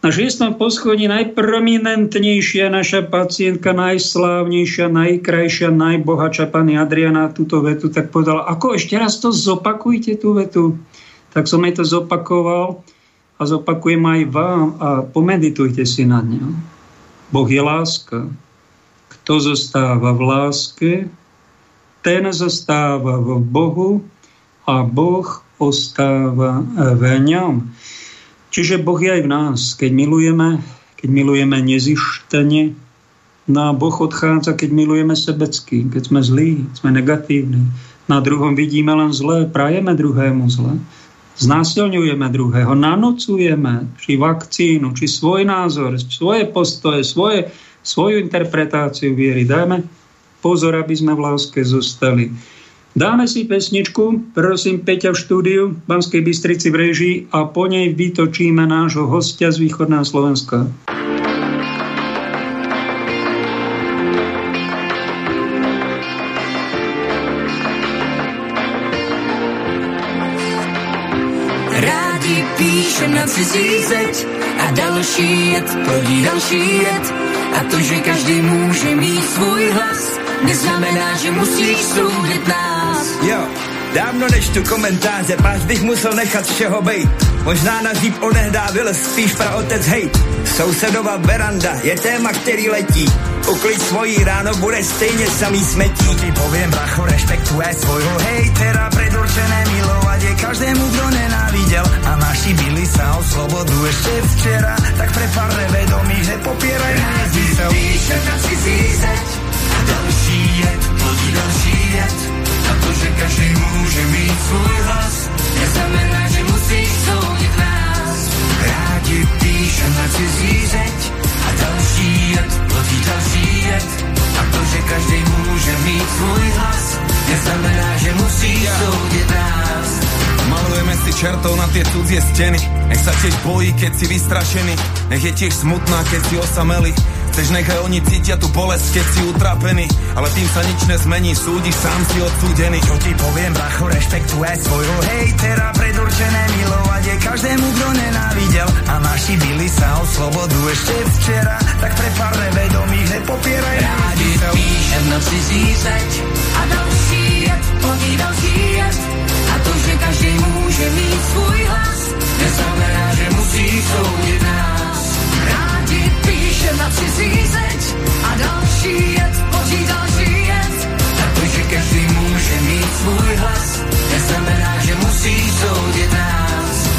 na šiestom poschodí najprominentnejšia naša pacientka, najslávnejšia, najkrajšia, najbohatšia pani Adriana túto vetu, tak povedala, ako ešte raz to zopakujte tú vetu. Tak som jej to zopakoval a zopakujem aj vám a pomeditujte si nad ňou. Boh je láska. Kto zostáva v láske, ten zostáva v Bohu a Boh ostáva v ňom. Čiže Boh je aj v nás. Keď milujeme, keď milujeme nezištene, no a Boh odchádza, keď milujeme sebecky, keď sme zlí, sme negatívni. Na druhom vidíme len zlé, prajeme druhému zlé. Znásilňujeme druhého, nanocujeme, či vakcínu, či svoj názor, svoje postoje, svoje svoju interpretáciu viery. Dajme pozor, aby sme v láske zostali. Dáme si pesničku, prosím Peťa v štúdiu Banskej Bystrici v režii a po nej vytočíme nášho hostia z východného Slovenska. Další plodí další jed a to, že každý může mít svůj hlas, neznamená, že musíš soudit nás. Jo, dávno nečtu komentáře, páč bych musel nechat všeho bejt. Možná na zíp onehdá vylez spíš pra otec hejt. Sousedova veranda je téma, který letí. Uklid svojí ráno bude stejně samý smetí. Ti poviem, bracho, rešpektuje svojho hejtera, predurčené milovať je každému, kdo nenávidel. A naši byli sa o slobodu ešte včera, tak pre pár nevedomí, že popieraj nezmysel. Píše na cizí další jed plodí další jed a to, že každý může mít svůj hlas, neznamená, že musíš soudit nás. Rádi píše na cizí zeď a další jed plodí další jed a to, že každý může mít svůj hlas, neznamená, že musíš soudit nás. Malujeme si čertov na tie cudzie steny. Nech sa tiež bojí, keď si vystrašený. Nech je tiež smutná, keď si osamelý. Chceš nechaj oni cítia tú bolesť, keď si utrapený. Ale tým sa nič nezmení, súdiš sám si odsúdený. Čo ti poviem, bracho, rešpektuje svojho hejtera, predurčené milovať je každému, kto nenávidel. A naši byli sa o slobodu ešte včera, tak pre pár nevedomých nepopieraj Rádi píšem na cizí zeď a další jed plodí další jed a to, že každý může mít svůj hlas, neznamená, že musí soudit nás. Rádi píšem na cizí zeď a další jed plodí další jed a to, že každý může mít svůj hlas, neznamená, že musí soudit nás.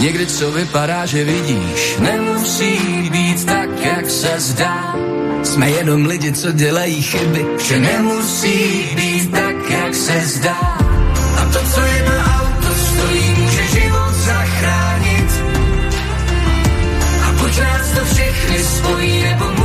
Někdy co vypadá, že vidíš, nemusí být tak, jak se zdá. Jsme jenom lidi, co dělají chyby, že nemusí být tak, jak se zdá. A to, co jedno auto všechny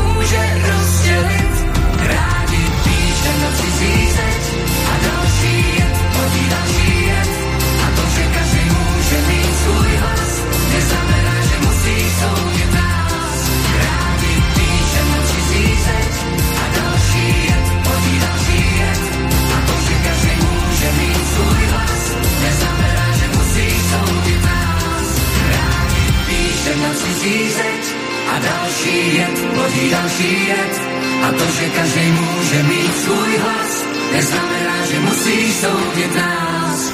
další jed, plodí další jed. A to, že každý může mít svůj hlas, neznamená, že musí soudit nás.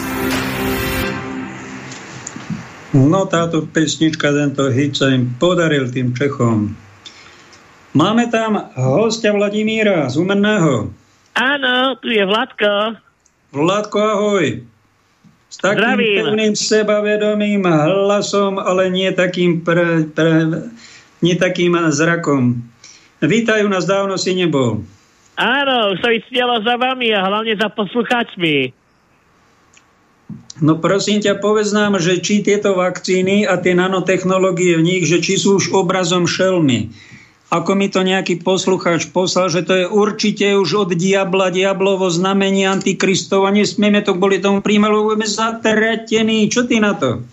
No táto pesnička, tento hit sa im podaril tým Čechom. Máme tam hostia Vladimíra z Umenného. Áno, tu je Vladko. Vladko, ahoj. S takým Zdravím. pevným sebavedomým hlasom, ale nie takým, pre, pre, nie takým zrakom. Vítajú nás, dávno si nebol. Áno, už sa vysmielo za vami a hlavne za poslucháčmi. No prosím ťa, povedz nám, že či tieto vakcíny a tie nanotechnológie v nich, že či sú už obrazom šelmy. ako mi to nejaký poslucháč poslal, že to je určite už od diabla, diablovo znamenie antikristov a nesmieme to kvôli tomu príjmať, lebo budeme zatretení. Čo ty na to?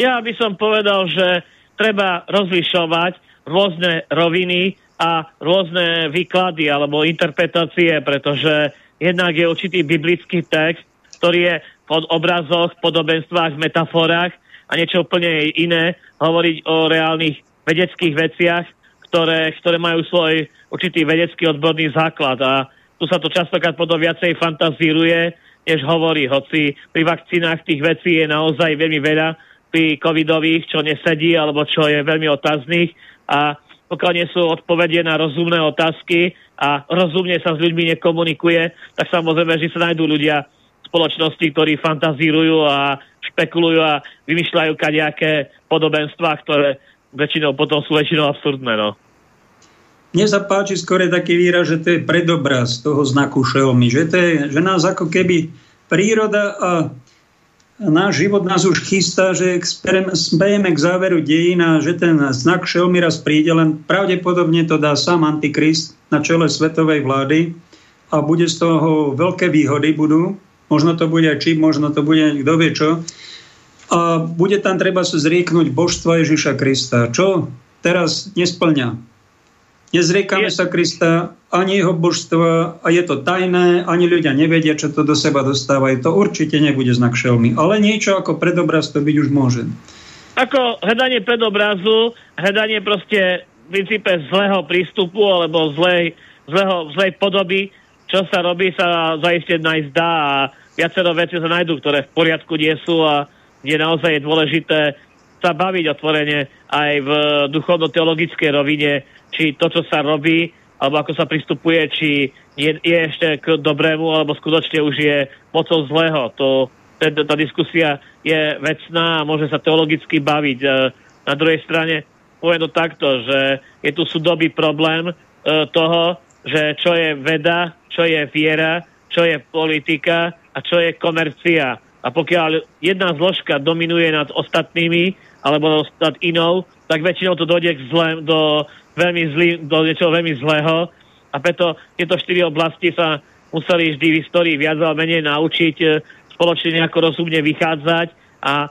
Ja by som povedal, že treba rozlišovať rôzne roviny a rôzne výklady alebo interpretácie, pretože jednak je určitý biblický text, ktorý je pod obrazoch, podobenstvách, metaforách a niečo úplne iné hovoriť o reálnych vedeckých veciach, ktoré, ktoré majú svoj určitý vedecký odborný základ. A tu sa to častokrát potom viacej fantazíruje, než hovorí. Hoci pri vakcínach tých vecí je naozaj veľmi veľa, pri covidových, čo nesedí, alebo čo je veľmi otáznych. A pokiaľ nie sú odpovede na rozumné otázky a rozumne sa s ľuďmi nekomunikuje, tak samozrejme, že sa nájdú ľudia v spoločnosti, ktorí fantazírujú a špekulujú a vymýšľajú nejaké podobenstvá, ktoré väčšinou potom sú väčšinou absurdné. No. Mne sa páči skôr taký výraz, že to je predobraz toho znaku šelmy, že, to je, že nás ako keby príroda a náš život nás už chystá, že spejeme k záveru dejina, že ten znak šelmy raz príde, len pravdepodobne to dá sám Antikrist na čele svetovej vlády a bude z toho veľké výhody budú. Možno to bude čip, možno to bude kto vie čo. A bude tam treba sa zrieknúť božstva Ježiša Krista. Čo teraz nesplňa? Nezriekame sa Krista, ani jeho božstva a je to tajné, ani ľudia nevedia, čo to do seba dostávajú. To určite nebude znak šelmy. Ale niečo ako predobraz to byť už môže. Ako hľadanie predobrazu, hľadanie proste v princípe zlého prístupu alebo zlej, zlého, zlej podoby, čo sa robí, sa zaiste nájsť dá a viacero veci sa nájdú, ktoré v poriadku nie sú a kde naozaj je dôležité sa baviť otvorene aj v duchovno-teologickej rovine, či to, čo sa robí, alebo ako sa pristupuje, či je, je ešte k dobrému, alebo skutočne už je mocou zlého. To, tá, tá diskusia je vecná a môže sa teologicky baviť. E, na druhej strane poviem to takto, že je tu súdobý problém e, toho, že čo je veda, čo je viera, čo je politika a čo je komercia. A pokiaľ jedna zložka dominuje nad ostatnými alebo nad inou, tak väčšinou to dojde k zlé, do veľmi zlý, do niečoho veľmi zlého a preto tieto štyri oblasti sa museli vždy v histórii viac alebo menej naučiť e, spoločne nejako rozumne vychádzať a e,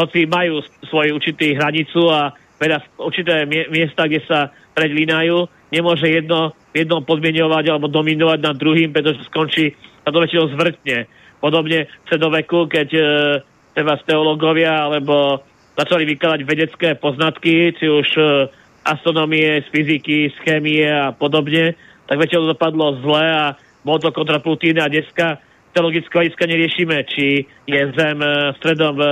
hoci majú svoju určitý hranicu a teda určité miesta, kde sa predlínajú, nemôže jedno, jedno podmienovať alebo dominovať nad druhým, pretože skončí a to väčšinou zvrtne. Podobne v stredoveku, keď e, teda teológovia alebo začali vykladať vedecké poznatky, či už e, astronomie, z fyziky, z chémie a podobne, tak väčšinou dopadlo zle a bolo to kontraproduktívne a dneska teologické hľadiska neriešime, či je Zem e, stredom v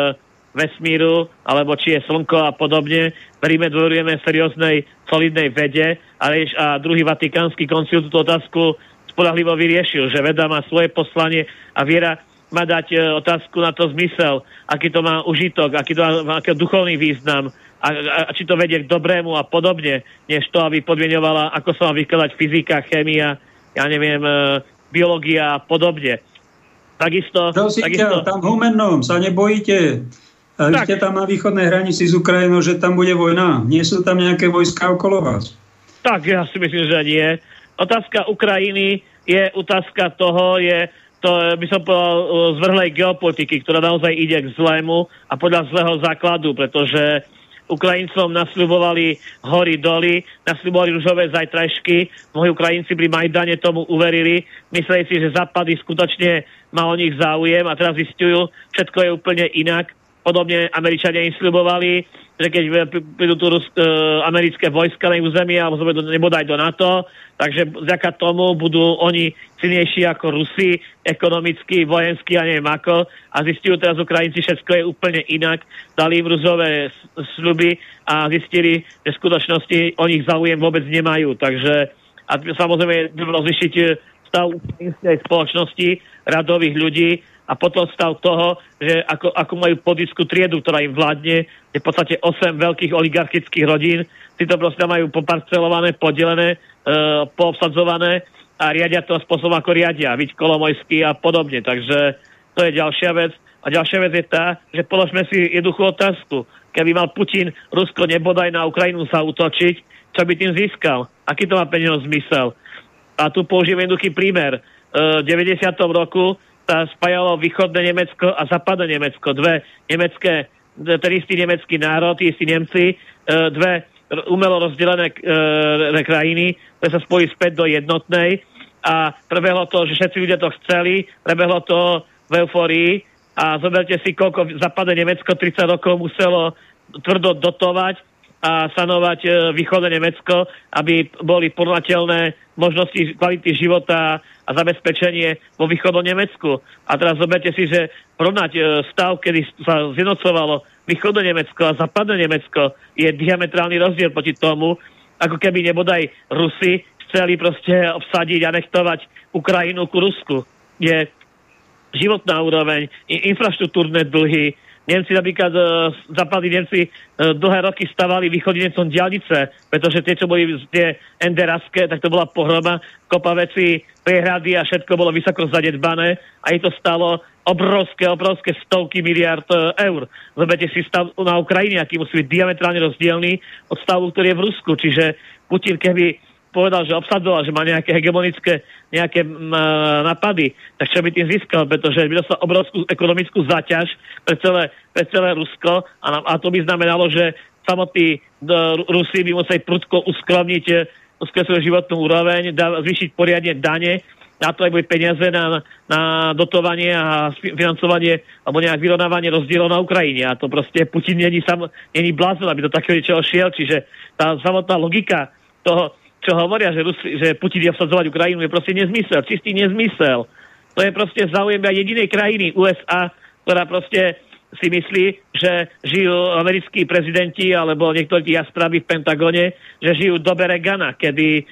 vesmíru, alebo či je Slnko a podobne. Veríme, dôverujeme serióznej, solidnej vede. A, rieš, a druhý vatikánsky koncil túto otázku spolahlivo vyriešil, že veda má svoje poslanie a viera má dať e, otázku na to zmysel, aký to má užitok, aký to má aký duchovný význam, a, a či to vedie k dobrému a podobne, než to, aby podmienovala, ako sa má vykladať fyzika, chémia, ja neviem, e, biológia a podobne. Takisto... Prosím takisto... ťa, tam humennom sa nebojíte. A vy ste tam na východnej hranici s Ukrajinou, že tam bude vojna. Nie sú tam nejaké vojska okolo vás? Tak, ja si myslím, že nie. Otázka Ukrajiny je otázka toho, je to by som povedal zvrhlej geopolitiky, ktorá naozaj ide k zlému a podľa zlého základu, pretože Ukrajincom nasľubovali hory doly, nasľubovali ružové zajtrajšky. Mnohí Ukrajinci pri Majdane tomu uverili. Mysleli si, že západy skutočne má o nich záujem a teraz zistujú, všetko je úplne inak. Podobne Američania im sľubovali, že keď prídu tu uh, americké vojska na územie alebo nebodaj do NATO, takže vďaka tomu budú oni silnejší ako Rusi, ekonomicky, vojensky a neviem ako. A zistujú teraz Ukrajinci, všetko je úplne inak. Dali im ruzové sľuby a zistili, že v skutočnosti o nich záujem vôbec nemajú. Takže a samozrejme rozlišiť stav ukrajinskej spoločnosti, radových ľudí a potom stav toho, že ako, ako majú podisku triedu, ktorá im vládne, je v podstate 8 veľkých oligarchických rodín, si to proste majú poparcelované, podelené, e, poobsadzované a riadia to spôsobom, ako riadia, byť kolomojský a podobne. Takže to je ďalšia vec. A ďalšia vec je tá, že položme si jednoduchú otázku. Keby mal Putin Rusko nebodaj na Ukrajinu sa utočiť, čo by tým získal? Aký to má peniaz zmysel? A tu použijem jednoduchý prímer. E, v 90. roku spájalo východné Nemecko a západné Nemecko. Dve nemecké, ten istý nemecký národ, istí Nemci, e, dve umelo rozdelené e, krajiny, ktoré sa spojí späť do jednotnej a prebehlo to, že všetci ľudia to chceli, prebehlo to v euforii a zoberte si, koľko západné Nemecko 30 rokov muselo tvrdo dotovať a sanovať e, východné Nemecko, aby boli porovnateľné možnosti kvality života a zabezpečenie vo východnom Nemecku. A teraz zoberte si, že porovnať e, stav, kedy sa zjednocovalo východné Nemecko a západné Nemecko, je diametrálny rozdiel proti tomu, ako keby nebodaj Rusi chceli proste obsadiť, anektovať Ukrajinu ku Rusku. Je životná úroveň, infraštruktúrne dlhy, Nemci napríklad, e, západní Nemci e, dlhé roky stavali východinecom diálnice, pretože tie, čo boli tie enderaské, tak to bola pohroma, kopa veci, prehrady a všetko bolo vysoko zadedbané a je to stalo obrovské, obrovské stovky miliard e, eur. Zoberte si stav na Ukrajine, aký musí byť diametrálne rozdielný od stavu, ktorý je v Rusku. Čiže Putin, keby povedal, že obsadzoval, že má nejaké hegemonické nejaké m, napady, tak čo by tým získal, pretože by dostal obrovskú ekonomickú záťaž pre celé, pre celé Rusko a, a to by znamenalo, že samotní Rusi by museli prudko uskromniť uskromiť svoju životnú úroveň, dá, zvýšiť poriadne dane, na to aj bude peniaze na, na dotovanie a financovanie alebo nejak vyrovnávanie rozdielov na Ukrajine. A to proste Putin není, sam, není blázon, aby do takého niečoho šiel. Čiže tá samotná logika toho, čo hovoria, že, Rusi, že Putin je obsadzovať Ukrajinu, je proste nezmysel, čistý nezmysel. To je proste záujem jedinej krajiny, USA, ktorá proste si myslí, že žijú americkí prezidenti alebo niektorí jastraby v Pentagone, že žijú do Beregana, kedy e,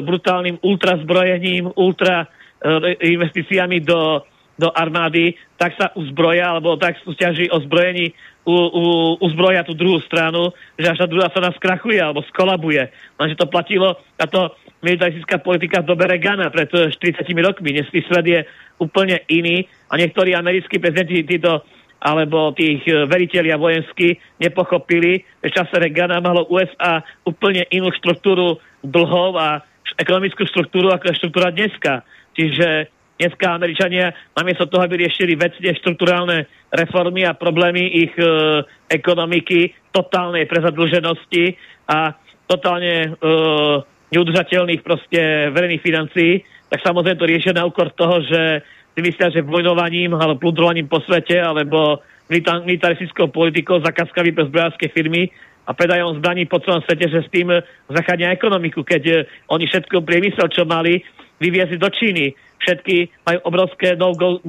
brutálnym ultrazbrojením, ultra e, investíciami do, do armády, tak sa uzbroja, alebo tak súťaží o zbrojení u, u, uzbroja tú druhú stranu, že až tá druhá strana skrachuje alebo skolabuje. Lenže to platilo, táto militaristická politika v dobe Regana pred 40 rokmi. Dnes svet je úplne iný a niektorí americkí prezidenti títo alebo tých e, veriteľia vojenskí nepochopili, že v čase Regana malo USA úplne inú štruktúru dlhov a ekonomickú štruktúru, ako je štruktúra dneska. Čiže dneska Američania namiesto toho, aby riešili vecne štruktúrálne reformy a problémy ich e, ekonomiky, totálnej prezadlženosti a totálne e, neudržateľných proste verejných financií, tak samozrejme to riešia na úkor toho, že si myslia, že vojnovaním alebo plundrovaním po svete alebo militaristickou politikou, zakázkami pre zbrojárske firmy a predajom zbraní po celom svete, že s tým zachránia ekonomiku, keď e, oni všetko priemysel, čo mali, vyviezli do Číny. Všetky majú obrovské no-go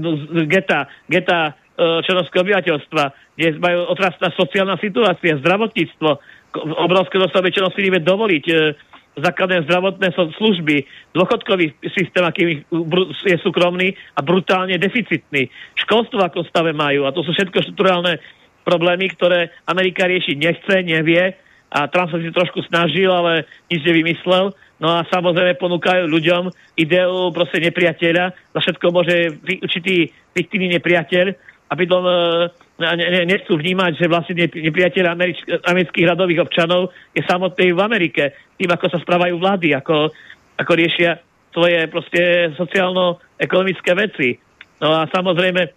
geta, geta E, obyvateľstva, kde majú otrastná sociálna situácia, zdravotníctvo, obrovské dostavy čo si nevie dovoliť, e, základné zdravotné služby, dôchodkový systém, aký je súkromný a brutálne deficitný. Školstvo ako stave majú a to sú všetko štruktúrálne problémy, ktoré Amerika riešiť nechce, nevie a Trump sa si trošku snažil, ale nič nevymyslel. No a samozrejme ponúkajú ľuďom ideu proste nepriateľa, za všetko môže určitý fiktívny nepriateľ a pritom e, nechcú vnímať, že vlastne nepriateľ američ, amerických radových občanov je samotný v Amerike. Tým, ako sa správajú vlády, ako, ako riešia svoje proste sociálno-ekonomické veci. No a samozrejme,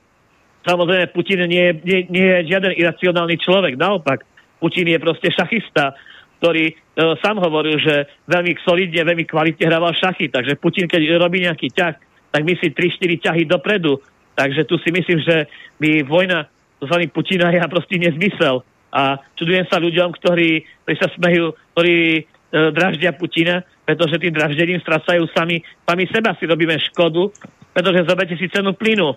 samozrejme Putin nie, nie, nie je žiaden iracionálny človek. Naopak, Putin je proste šachista, ktorý e, sám hovoril, že veľmi solidne, veľmi kvalitne hrával šachy. Takže Putin, keď robí nejaký ťah, tak myslí 3-4 ťahy dopredu Takže tu si myslím, že by vojna so strany Putina je proste nezmysel. A čudujem sa ľuďom, ktorí, ktorí sa smejú, ktorí e, draždia Putina, pretože tým draždením strácajú sami, sami seba si robíme škodu, pretože zoberte si cenu plynu. E,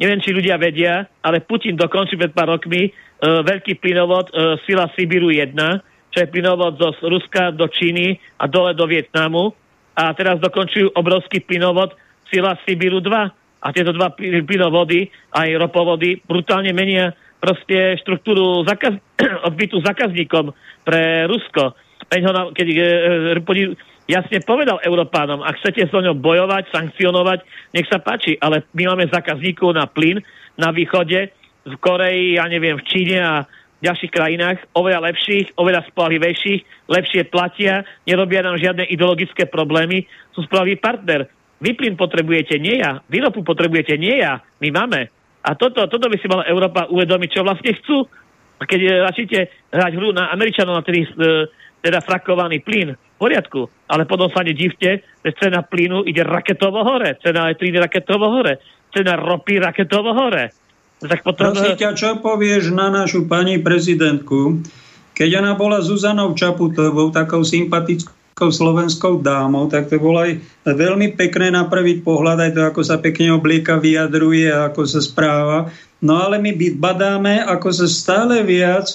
neviem, či ľudia vedia, ale Putin dokončil pred pár rokmi e, veľký plynovod e, Sila Sibiru 1, čo je plynovod zo Ruska do Číny a dole do Vietnamu. A teraz dokončujú obrovský plynovod Sila Sibiru 2, a tieto dva plynovody, aj ropovody, brutálne menia proste štruktúru zakaz- <clears throat> odbytu zákazníkom pre Rusko. Keď, ho, keď e, e, jasne povedal Európánom, ak chcete so ňou bojovať, sankcionovať, nech sa páči, ale my máme zákazníkov na plyn na východe, v Koreji, ja neviem, v Číne a ďalších krajinách, oveľa lepších, oveľa spolahlivejších, lepšie platia, nerobia nám žiadne ideologické problémy, sú spravodlivý partner. Vy plyn potrebujete, nie ja. Výrobu potrebujete, nie ja. My máme. A toto, toto by si mala Európa uvedomiť, čo vlastne chcú. A keď e, začnete hrať hru na Američanov, na ktorých e, teda frakovaný plyn, v poriadku, ale potom sa nedivte, že cena plynu ide raketovo hore, cena elektriny raketovo hore, cena ropy raketovo hore. No tak potom... Prosím ťa, čo povieš na našu pani prezidentku, keď ona bola Zuzanou Čaputovou, takou sympatickou slovenskou dámou, tak to bolo aj veľmi pekné na prvý pohľad, aj to, ako sa pekne oblieka, vyjadruje a ako sa správa. No ale my badáme, ako sa stále viac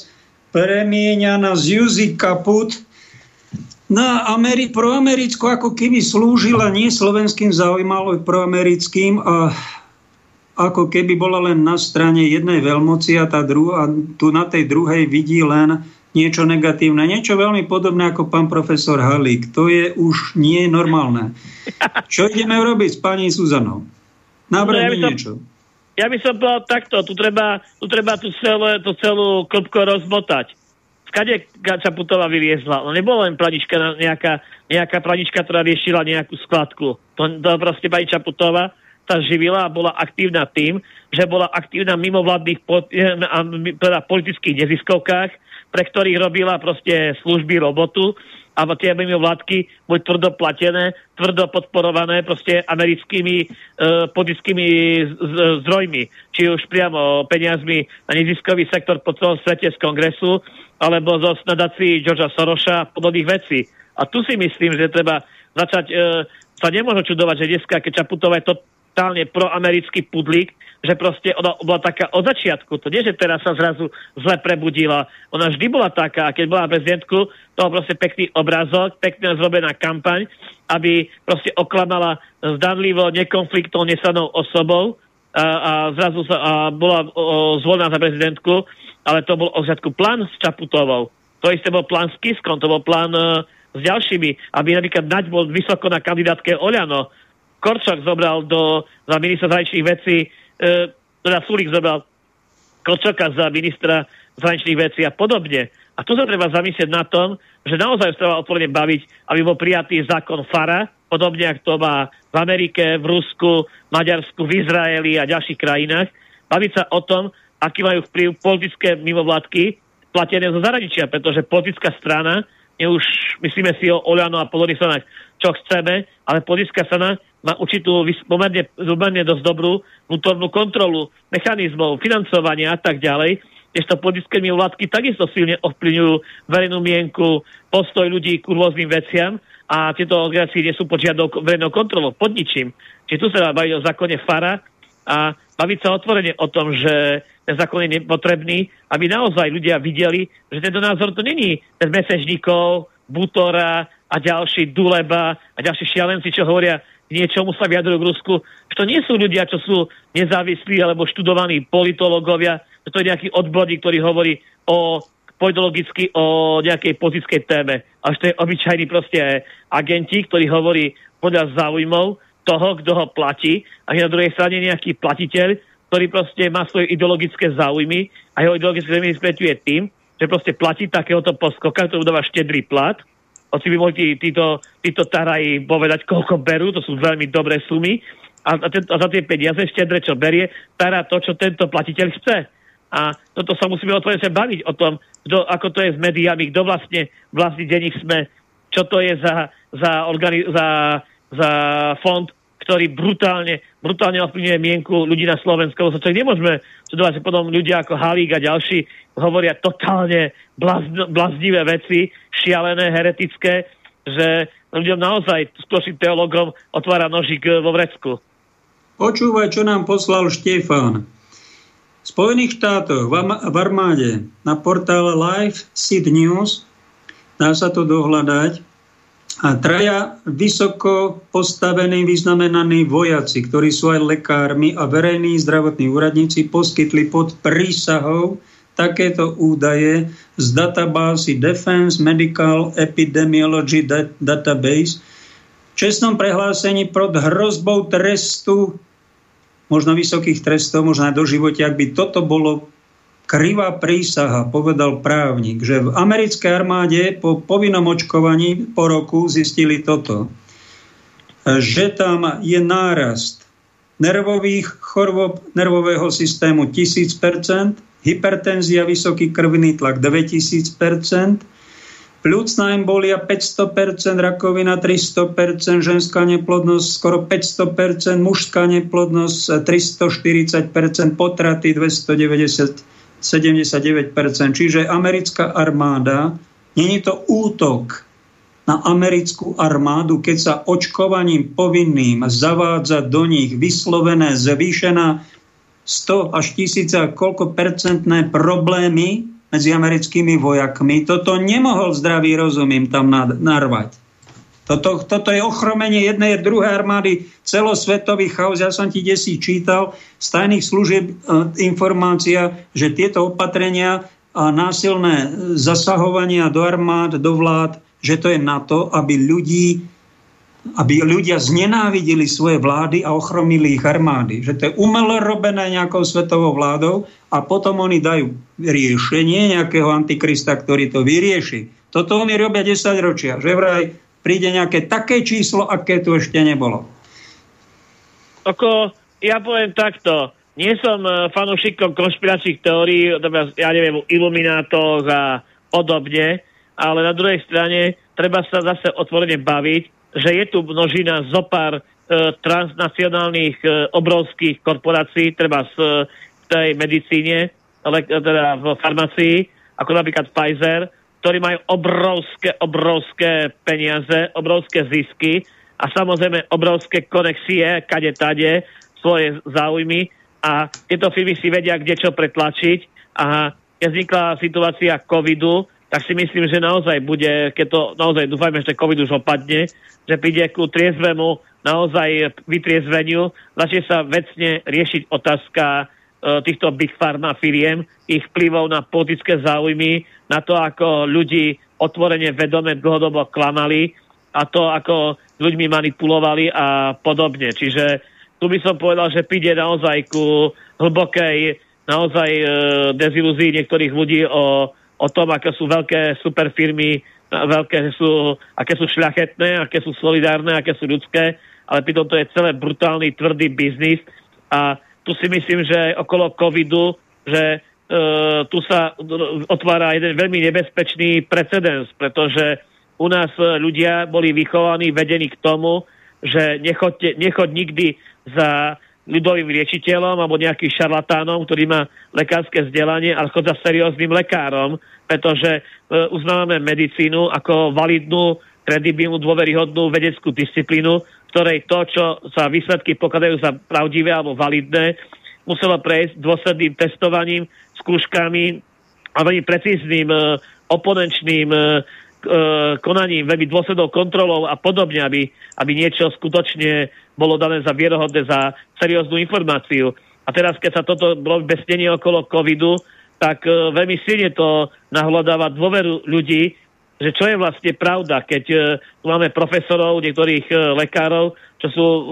premieňa na Zjuzi Kaput na Ameri- proamerickú, ako keby slúžila nie slovenským záujmom, ale proamerickým a ako keby bola len na strane jednej veľmoci a tá druhá, tu na tej druhej vidí len niečo negatívne. Niečo veľmi podobné ako pán profesor Halík. To je už nie normálne. Čo ideme robiť s pani Suzanou? Nabrať no, ja niečo. Ja by som povedal takto, tu treba, tu treba tú, celé, tú celú klopko rozmotať. Skade Čaputová vyviezla? No nebola len planička, nejaká, nejaká planička, ktorá riešila nejakú skladku. To, to proste pani Čaputová sa živila a bola aktívna tým, že bola aktívna mimo vládnych teda politických neziskovkách, pre ktorých robila proste služby, robotu a tie mimo vládky boli tvrdo platené, tvrdo podporované proste americkými e, politickými zdrojmi. Či už priamo peniazmi na neziskový sektor po celom svete z kongresu, alebo zo snadací Georgia Soroša a podobných vecí. A tu si myslím, že treba začať, e, sa nemôžu čudovať, že dneska, keď Čaputová je to totálne proamerický pudlík, že proste ona bola taká od začiatku. To nie, že teraz sa zrazu zle prebudila. Ona vždy bola taká. A keď bola prezidentku, to bol proste pekný obrázok, pekne zrobená kampaň, aby proste oklamala zdanlivo, nekonfliktnou, nesanou osobou a, a zrazu sa a bola zvolená za prezidentku, ale to bol o začiatku plán s Čaputovou. To isté bol plán s Kiskom, to bol plán uh, s ďalšími, aby napríklad Naď bol vysoko na kandidátke Oľano, Korčok zobral do, za ministra zahraničných vecí, e, teda Sulik zobral Korčoka za ministra zahraničných vecí a podobne. A tu sa treba zamyslieť na tom, že naozaj treba otvorene baviť, aby bol prijatý zákon FARA, podobne ako to má v Amerike, v Rusku, Maďarsku, v Izraeli a ďalších krajinách. Baviť sa o tom, aký majú vplyv politické mimovládky platené zo zahraničia, pretože politická strana, je už myslíme si o Oľano a podobných stranách, čo chceme, ale politická strana má určitú pomerne, pomerne dosť dobrú vnútornú kontrolu mechanizmov, financovania a tak ďalej, to politické mimovládky takisto silne ovplyvňujú verejnú mienku, postoj ľudí k rôznym veciam a tieto organizácie nie sú pod žiadnou verejnou kontrolou, pod ničím. Čiže tu sa dá baviť o zákone FARA a baviť sa otvorene o tom, že ten zákon je nepotrebný, aby naozaj ľudia videli, že tento názor to není ten mesežníkov, Butora a ďalší Duleba a ďalší šialenci, čo hovoria, niečomu sa vyjadrujú v Rusku, že to nie sú ľudia, čo sú nezávislí alebo študovaní politológovia, že to je nejaký odborník, ktorý hovorí o politologicky o nejakej politickej téme. A že to je obyčajný proste agenti, ktorý hovorí podľa záujmov toho, kto ho platí a je na druhej strane nejaký platiteľ, ktorý proste má svoje ideologické záujmy a jeho ideologické záujmy vysvetľuje tým, že proste platí takéhoto poskoka, ktorý dáva štedrý plat hoci by mohli tí, títo, títo taraji povedať, koľko berú, to sú veľmi dobré sumy, a, a, ten, a za tie peniaze štedre, čo berie, tara to, čo tento platiteľ chce. A toto sa musíme otvorene sa baviť o tom, kdo, ako to je s médiami, kto vlastne vlastní denník sme, čo to je za, za, organi- za, za fond, ktorý brutálne, brutálne ovplyvňuje mienku ľudí na Slovensku. Lebo sa nemôžeme sledovať, že potom ľudia ako Halík a ďalší hovoria totálne blazn- blaznivé veci, šialené, heretické, že ľuďom naozaj skutočným teologom otvára nožík vo vrecku. Počúvaj, čo nám poslal Štefán. V Spojených štátoch v armáde na portále Live Seed News dá sa to dohľadať a traja vysoko postavení, vyznamenaní vojaci, ktorí sú aj lekármi a verejní zdravotní úradníci, poskytli pod prísahou takéto údaje z databázy Defense Medical Epidemiology Database v čestnom prehlásení pod hrozbou trestu, možno vysokých trestov, možno aj do života, ak by toto bolo krivá prísaha, povedal právnik, že v americkej armáde po povinnom očkovaní po roku zistili toto, že tam je nárast nervových chorôb nervového systému 1000%, hypertenzia, vysoký krvný tlak 2000%, Pľúcná embolia 500%, rakovina 300%, ženská neplodnosť skoro 500%, mužská neplodnosť 340%, potraty 290 79%. Čiže americká armáda, není to útok na americkú armádu, keď sa očkovaním povinným zavádza do nich vyslovené zvýšená 100 až 1000 koľko percentné problémy medzi americkými vojakmi. Toto nemohol zdravý rozum im tam narvať. Toto, toto je ochromenie jednej a druhej armády, celosvetový chaos. Ja som ti desi čítal z tajných služieb e, informácia, že tieto opatrenia a násilné zasahovania do armád, do vlád, že to je na to, aby ľudí aby ľudia znenávideli svoje vlády a ochromili ich armády. Že to je umelo robené nejakou svetovou vládou a potom oni dajú riešenie nejakého antikrista, ktorý to vyrieši. Toto oni robia 10 ročia. Že vraj príde nejaké také číslo, aké tu ešte nebolo. Ako, ja poviem takto, nie som e, fanúšikom konšpiračných teórií, ja neviem, iluminátoch a podobne, ale na druhej strane treba sa zase otvorene baviť, že je tu množina zopár e, transnacionálnych e, obrovských korporácií, treba z, e, v tej medicíne, ale, teda v farmacii, ako napríklad Pfizer, ktorí majú obrovské, obrovské peniaze, obrovské zisky a samozrejme obrovské konexie, kade tade, svoje záujmy. A tieto firmy si vedia, kde čo pretlačiť. A keď vznikla situácia covidu, tak si myslím, že naozaj bude, keď to naozaj dúfajme, že covid už opadne, že príde ku triezvemu naozaj vytriezveniu, začne sa vecne riešiť otázka e, týchto big pharma firiem, ich vplyvov na politické záujmy, na to, ako ľudí otvorene vedome dlhodobo klamali a to, ako ľuďmi manipulovali a podobne. Čiže tu by som povedal, že príde naozaj ku hlbokej naozaj e, dezilúzii niektorých ľudí o, o tom, aké sú veľké superfirmy, veľké sú, aké sú šľachetné, aké sú solidárne, aké sú ľudské, ale pritom to je celé brutálny, tvrdý biznis a tu si myslím, že okolo covidu, že tu sa otvára jeden veľmi nebezpečný precedens, pretože u nás ľudia boli vychovaní, vedení k tomu, že nechoďte, nechoď nikdy za ľudovým liečiteľom alebo nejakým šarlatánom, ktorý má lekárske vzdelanie, ale chod za serióznym lekárom, pretože e, uznávame medicínu ako validnú, kredibilnú, dôveryhodnú vedeckú disciplínu, ktorej to, čo sa výsledky pokladajú za pravdivé alebo validné, muselo prejsť dôsledným testovaním, skúškami a veľmi precízným e, oponenčným e, e, konaním, veľmi dôslednou kontrolou a podobne, aby, aby niečo skutočne bolo dané za vierohodné, za serióznu informáciu. A teraz, keď sa toto bolo besnenie okolo covidu, tak e, veľmi silne to nahľadáva dôveru ľudí, že čo je vlastne pravda, keď e, máme profesorov, niektorých e, lekárov, čo sú e,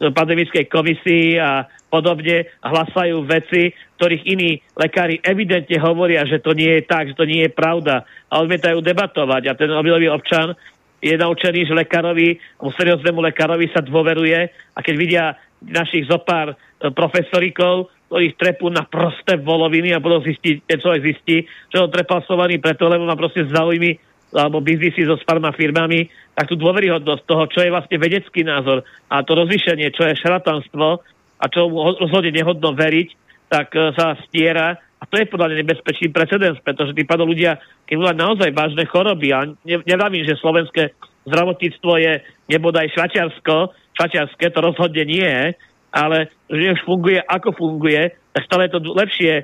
pandemickej komisii a podobne hlasajú veci, ktorých iní lekári evidentne hovoria, že to nie je tak, že to nie je pravda a odmietajú debatovať. A ten obilový občan je naučený, že lekárovi, serióznemu lekárovi sa dôveruje a keď vidia našich zopár e, profesorikov, ktorých trepú na prosté voloviny a budú zistiť, ten človek zistí, že on trepasovaný preto, lebo má proste záujmy alebo biznisy so firmami, tak tú dôveryhodnosť toho, čo je vlastne vedecký názor a to rozlišenie, čo je šaratanstvo, a čo mu rozhodne nehodno veriť, tak e, sa stiera. A to je podľa mňa nebezpečný precedens, pretože tí pádom ľudia, keď budú naozaj vážne choroby, a nevravím, že slovenské zdravotníctvo je nebodaj švačiarsko, švačiarské to rozhodne nie, ale že už funguje ako funguje, tak stále je to lepšie e,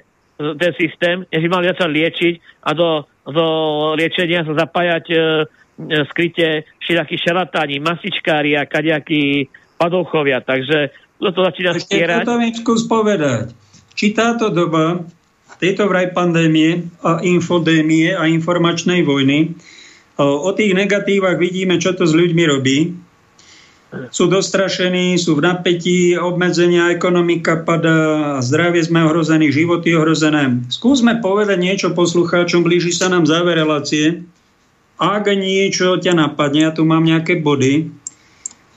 ten systém, než by mali sa liečiť a do, do liečenia sa zapájať e skryte všelijakí šarlatáni, masičkári a kadejakí padovchovia. Takže to, začína stierať. Ešte mi skús povedať, či táto doba tejto vraj pandémie a infodémie a informačnej vojny, o tých negatívach vidíme, čo to s ľuďmi robí. sú dostrašení, sú v napätí, obmedzenia, ekonomika padá, zdravie sme ohrození, životy ohrozené. Skúsme povedať niečo poslucháčom, blíži sa nám záver relácie. Ak niečo ťa napadne, ja tu mám nejaké body,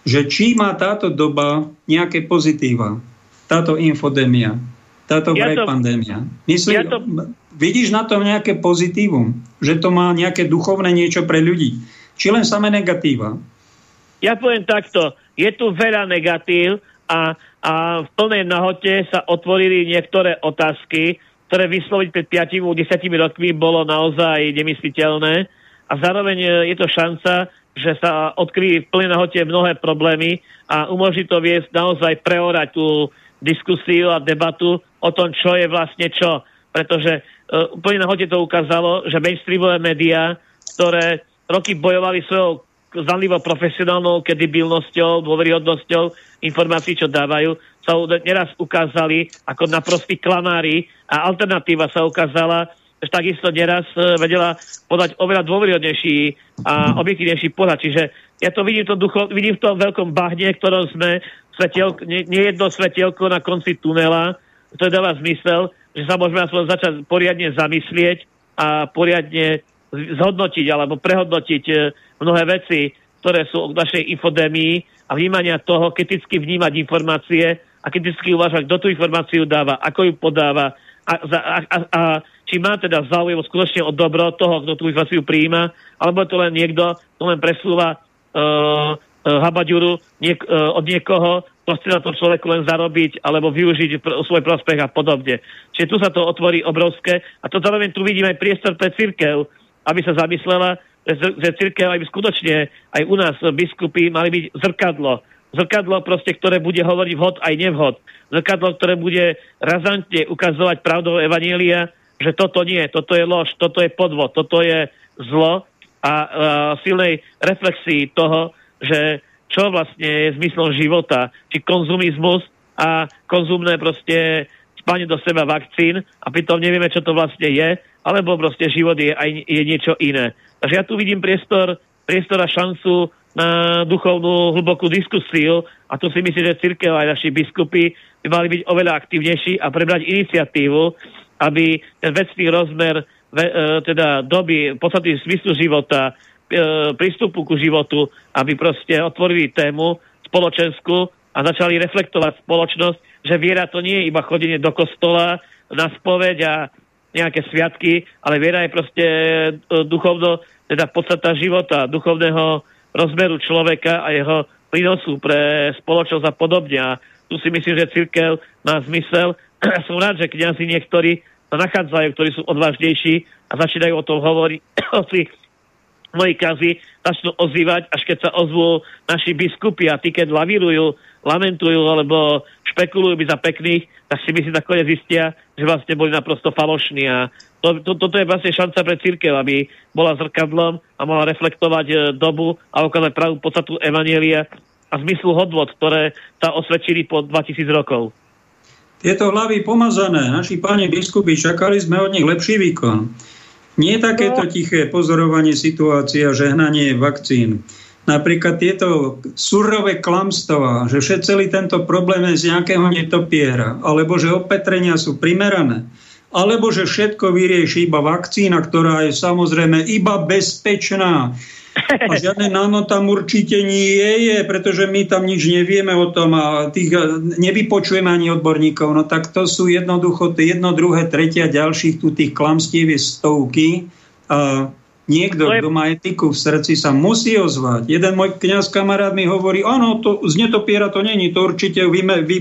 že či má táto doba nejaké pozitíva, táto infodémia, táto ja to, pandémia. Myslí, ja to... Vidíš na tom nejaké pozitívum? Že to má nejaké duchovné niečo pre ľudí? Či len samé negatíva? Ja poviem takto, je tu veľa negatív a, a v plnej nahote sa otvorili niektoré otázky, ktoré vysloviť pred 5-10 rokmi bolo naozaj nemysliteľné a zároveň e, je to šanca, že sa odkryjí v plnej nahote mnohé problémy a umožní to viesť naozaj preorať tú diskusiu a debatu o tom, čo je vlastne čo. Pretože úplne nahote to ukázalo, že mainstreamové médiá, ktoré roky bojovali svojou zanlivo profesionálnou kredibilnosťou, dôveryhodnosťou informácií, čo dávajú, sa neraz ukázali ako naprostí klamári a alternatíva sa ukázala, takisto neraz e, vedela podať oveľa dôveryhodnejší a objektívnejší pohľad. Čiže ja to vidím, to ducho, vidím v tom veľkom bahne, ktorom sme svetielko, nie, nie jedno svetielko na konci tunela, to dáva zmysel, že sa môžeme aspoň začať poriadne zamyslieť a poriadne zhodnotiť alebo prehodnotiť e, mnohé veci, ktoré sú v našej infodémii a vnímania toho, kriticky vnímať informácie a kriticky uvažovať, kto tú informáciu dáva, ako ju podáva a, a, a, a či má teda záujem skutočne o dobro toho, kto tú informáciu prijíma, alebo je to len niekto, kto len presúva uh, uh, habaďuru niek- uh, od niekoho, to chce na tom človeku len zarobiť alebo využiť pr- svoj prospech a podobne. Čiže tu sa to otvorí obrovské a to zároveň tu vidíme aj priestor pre církev, aby sa zamyslela, že církev aj skutočne aj u nás biskupy mali byť zrkadlo. Zrkadlo proste, ktoré bude hovoriť vhod aj nevhod. Zrkadlo, ktoré bude razantne ukazovať pravdou Evanielia, že toto nie, toto je lož, toto je podvod, toto je zlo a, a silnej reflexii toho, že čo vlastne je zmyslom života, či konzumizmus a konzumné proste spanie do seba vakcín a pritom nevieme, čo to vlastne je, alebo proste život je, aj, je niečo iné. Takže ja tu vidím priestor, priestor a šancu na duchovnú hlbokú diskusiu a tu si myslím, že církev aj naši biskupy by mali byť oveľa aktívnejší a prebrať iniciatívu, aby ten vecný rozmer ve, e, teda doby, podstatný smyslu života, e, prístupu ku životu, aby proste otvorili tému spoločenskú a začali reflektovať spoločnosť, že viera to nie je iba chodenie do kostola na spoveď a nejaké sviatky, ale viera je proste e, duchovno, teda podstata života, duchovného rozmeru človeka a jeho prínosu pre spoločnosť a podobne. A tu si myslím, že církev má zmysel. <clears throat> Som rád, že kniazy niektorí sa nachádzajú, ktorí sú odvážnejší a začínajú o tom hovoriť, <clears throat> o tých moji kazy začnú ozývať, až keď sa ozvú naši biskupy a tí, keď lavírujú, lamentujú alebo špekulujú byť za pekných, tak si myslím nakoniec zistia, že vlastne boli naprosto falošní a to, to, toto je vlastne šanca pre církev, aby bola zrkadlom a mohla reflektovať e, dobu a ukázať pravú podstatu Evanielia a zmyslu hodnot, ktoré sa osvedčili po 2000 rokov. Tieto hlavy pomazané, naši páni biskupy, čakali sme od nich lepší výkon. Nie takéto no. tiché pozorovanie situácie a žehnanie vakcín. Napríklad tieto surové klamstová, že všet celý tento problém je z nejakého netopiera, alebo že opetrenia sú primerané, alebo že všetko vyrieši iba vakcína, ktorá je samozrejme iba bezpečná. A žiadne nano tam určite nie je, pretože my tam nič nevieme o tom a tých nevypočujeme ani odborníkov. No tak to sú jednoducho jedno, druhé, tretia, ďalších tu tých klamstiev je stovky. A niekto, kto má etiku v srdci, sa musí ozvať. Jeden môj kňaz kamarát mi hovorí, áno, to z netopiera to není, to určite vy, vy,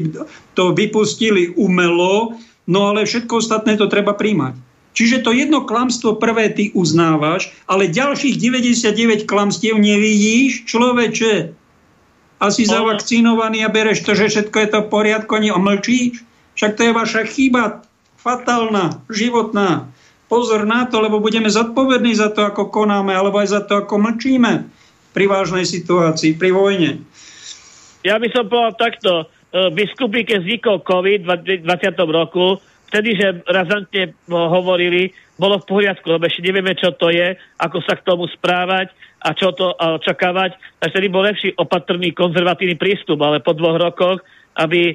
to vypustili umelo, no ale všetko ostatné to treba príjmať. Čiže to jedno klamstvo prvé ty uznávaš, ale ďalších 99 klamstiev nevidíš, človeče. Asi zavakcinovaný a bereš to, že všetko je to v poriadku a mlčíš. Však to je vaša chyba, fatálna, životná. Pozor na to, lebo budeme zodpovední za to, ako konáme, alebo aj za to, ako mlčíme pri vážnej situácii, pri vojne. Ja by som povedal takto. E, biskupy, keď vznikol COVID v 20. roku, vtedy, že razantne hovorili, bolo v poriadku, lebo ešte nevieme, čo to je, ako sa k tomu správať a čo to očakávať. Takže tedy bol lepší opatrný konzervatívny prístup, ale po dvoch rokoch, aby e,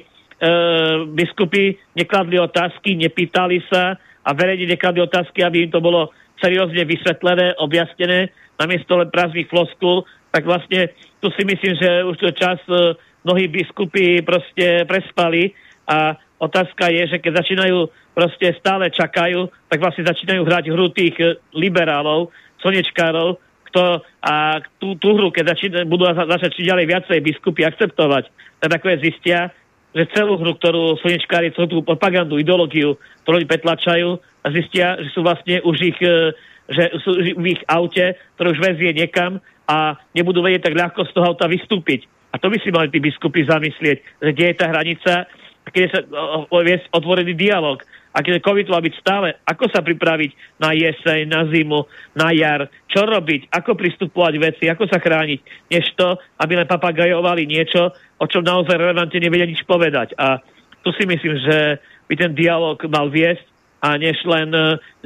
biskupy nekladli otázky, nepýtali sa a verejne nekladli otázky, aby im to bolo seriózne vysvetlené, objasnené, namiesto len prázdnych floskul, tak vlastne tu si myslím, že už to čas e, mnohí biskupy proste prespali a otázka je, že keď začínajú proste stále čakajú, tak vlastne začínajú hrať hru tých e, liberálov, slnečkárov, kto, a tú, tú hru, keď začína, budú začať ďalej viacej biskupy akceptovať, tak ako je zistia, že celú hru, ktorú slnečkári, celú tú propagandu, ideológiu, ktorú petlačajú, a zistia, že sú vlastne už ich, e, že sú v ich aute, ktoré už vezie niekam a nebudú vedieť tak ľahko z toho auta vystúpiť. A to by si mali tí biskupy zamyslieť, že kde je tá hranica, keď sa viesť otvorený dialog. A keď COVID má byť stále, ako sa pripraviť na jeseň, na zimu, na jar, čo robiť, ako pristupovať veci, ako sa chrániť, než to, aby len papagajovali niečo, o čom naozaj relevantne nevedia nič povedať. A tu si myslím, že by ten dialog mal viesť a než len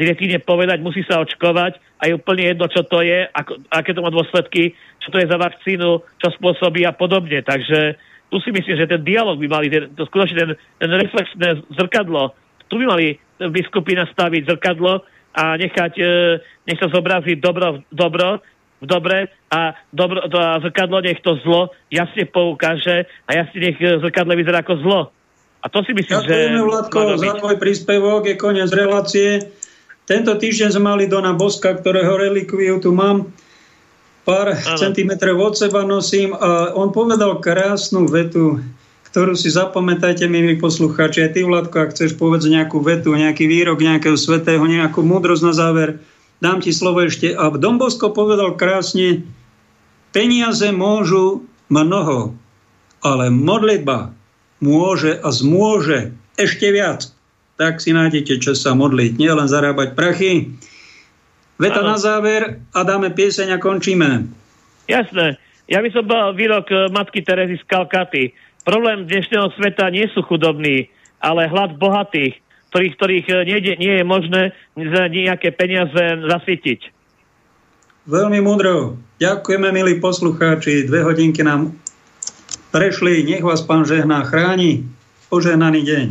direktívne povedať, musí sa očkovať a je úplne jedno, čo to je, ako, aké to má dôsledky, čo to je za vakcínu, čo spôsobí a podobne. Takže tu si myslím, že ten dialog by mali, ten, to skutočne ten, ten reflexné zrkadlo, tu by mali biskupy nastaviť zrkadlo a nechať, uh, nech sa zobrazí dobro, dobro v dobre a, dobro, to, a zrkadlo nech to zlo jasne poukáže a jasne nech e, zrkadlo vyzerá ako zlo a to si myslím, Ďakujeme, že... Vládko, za tvoj príspevok, je koniec relácie. Tento týždeň sme mali Dona Boska, ktorého relikviu tu mám. Pár ano. centimetrov od seba nosím a on povedal krásnu vetu, ktorú si zapamätajte, milí poslucháči. A ty, Vládko, ak chceš povedať nejakú vetu, nejaký výrok nejakého svetého, nejakú múdrosť na záver, dám ti slovo ešte. A Don Bosko povedal krásne, peniaze môžu mnoho, ale modlitba môže a zmôže ešte viac, tak si nájdete čo sa modliť, nielen zarábať prachy. Veta ano. na záver a dáme pieseň a končíme. Jasné. Ja by som bol výrok eh, matky Terezy z Kalkaty. Problém dnešného sveta nie sú chudobní, ale hlad bohatých, ktorých, ktorých nie, nie je možné za nejaké peniaze zasytiť. Veľmi múdro. Ďakujeme, milí poslucháči. Dve hodinky nám prešli. Nech vás pán žehná chráni. Požehnaný deň.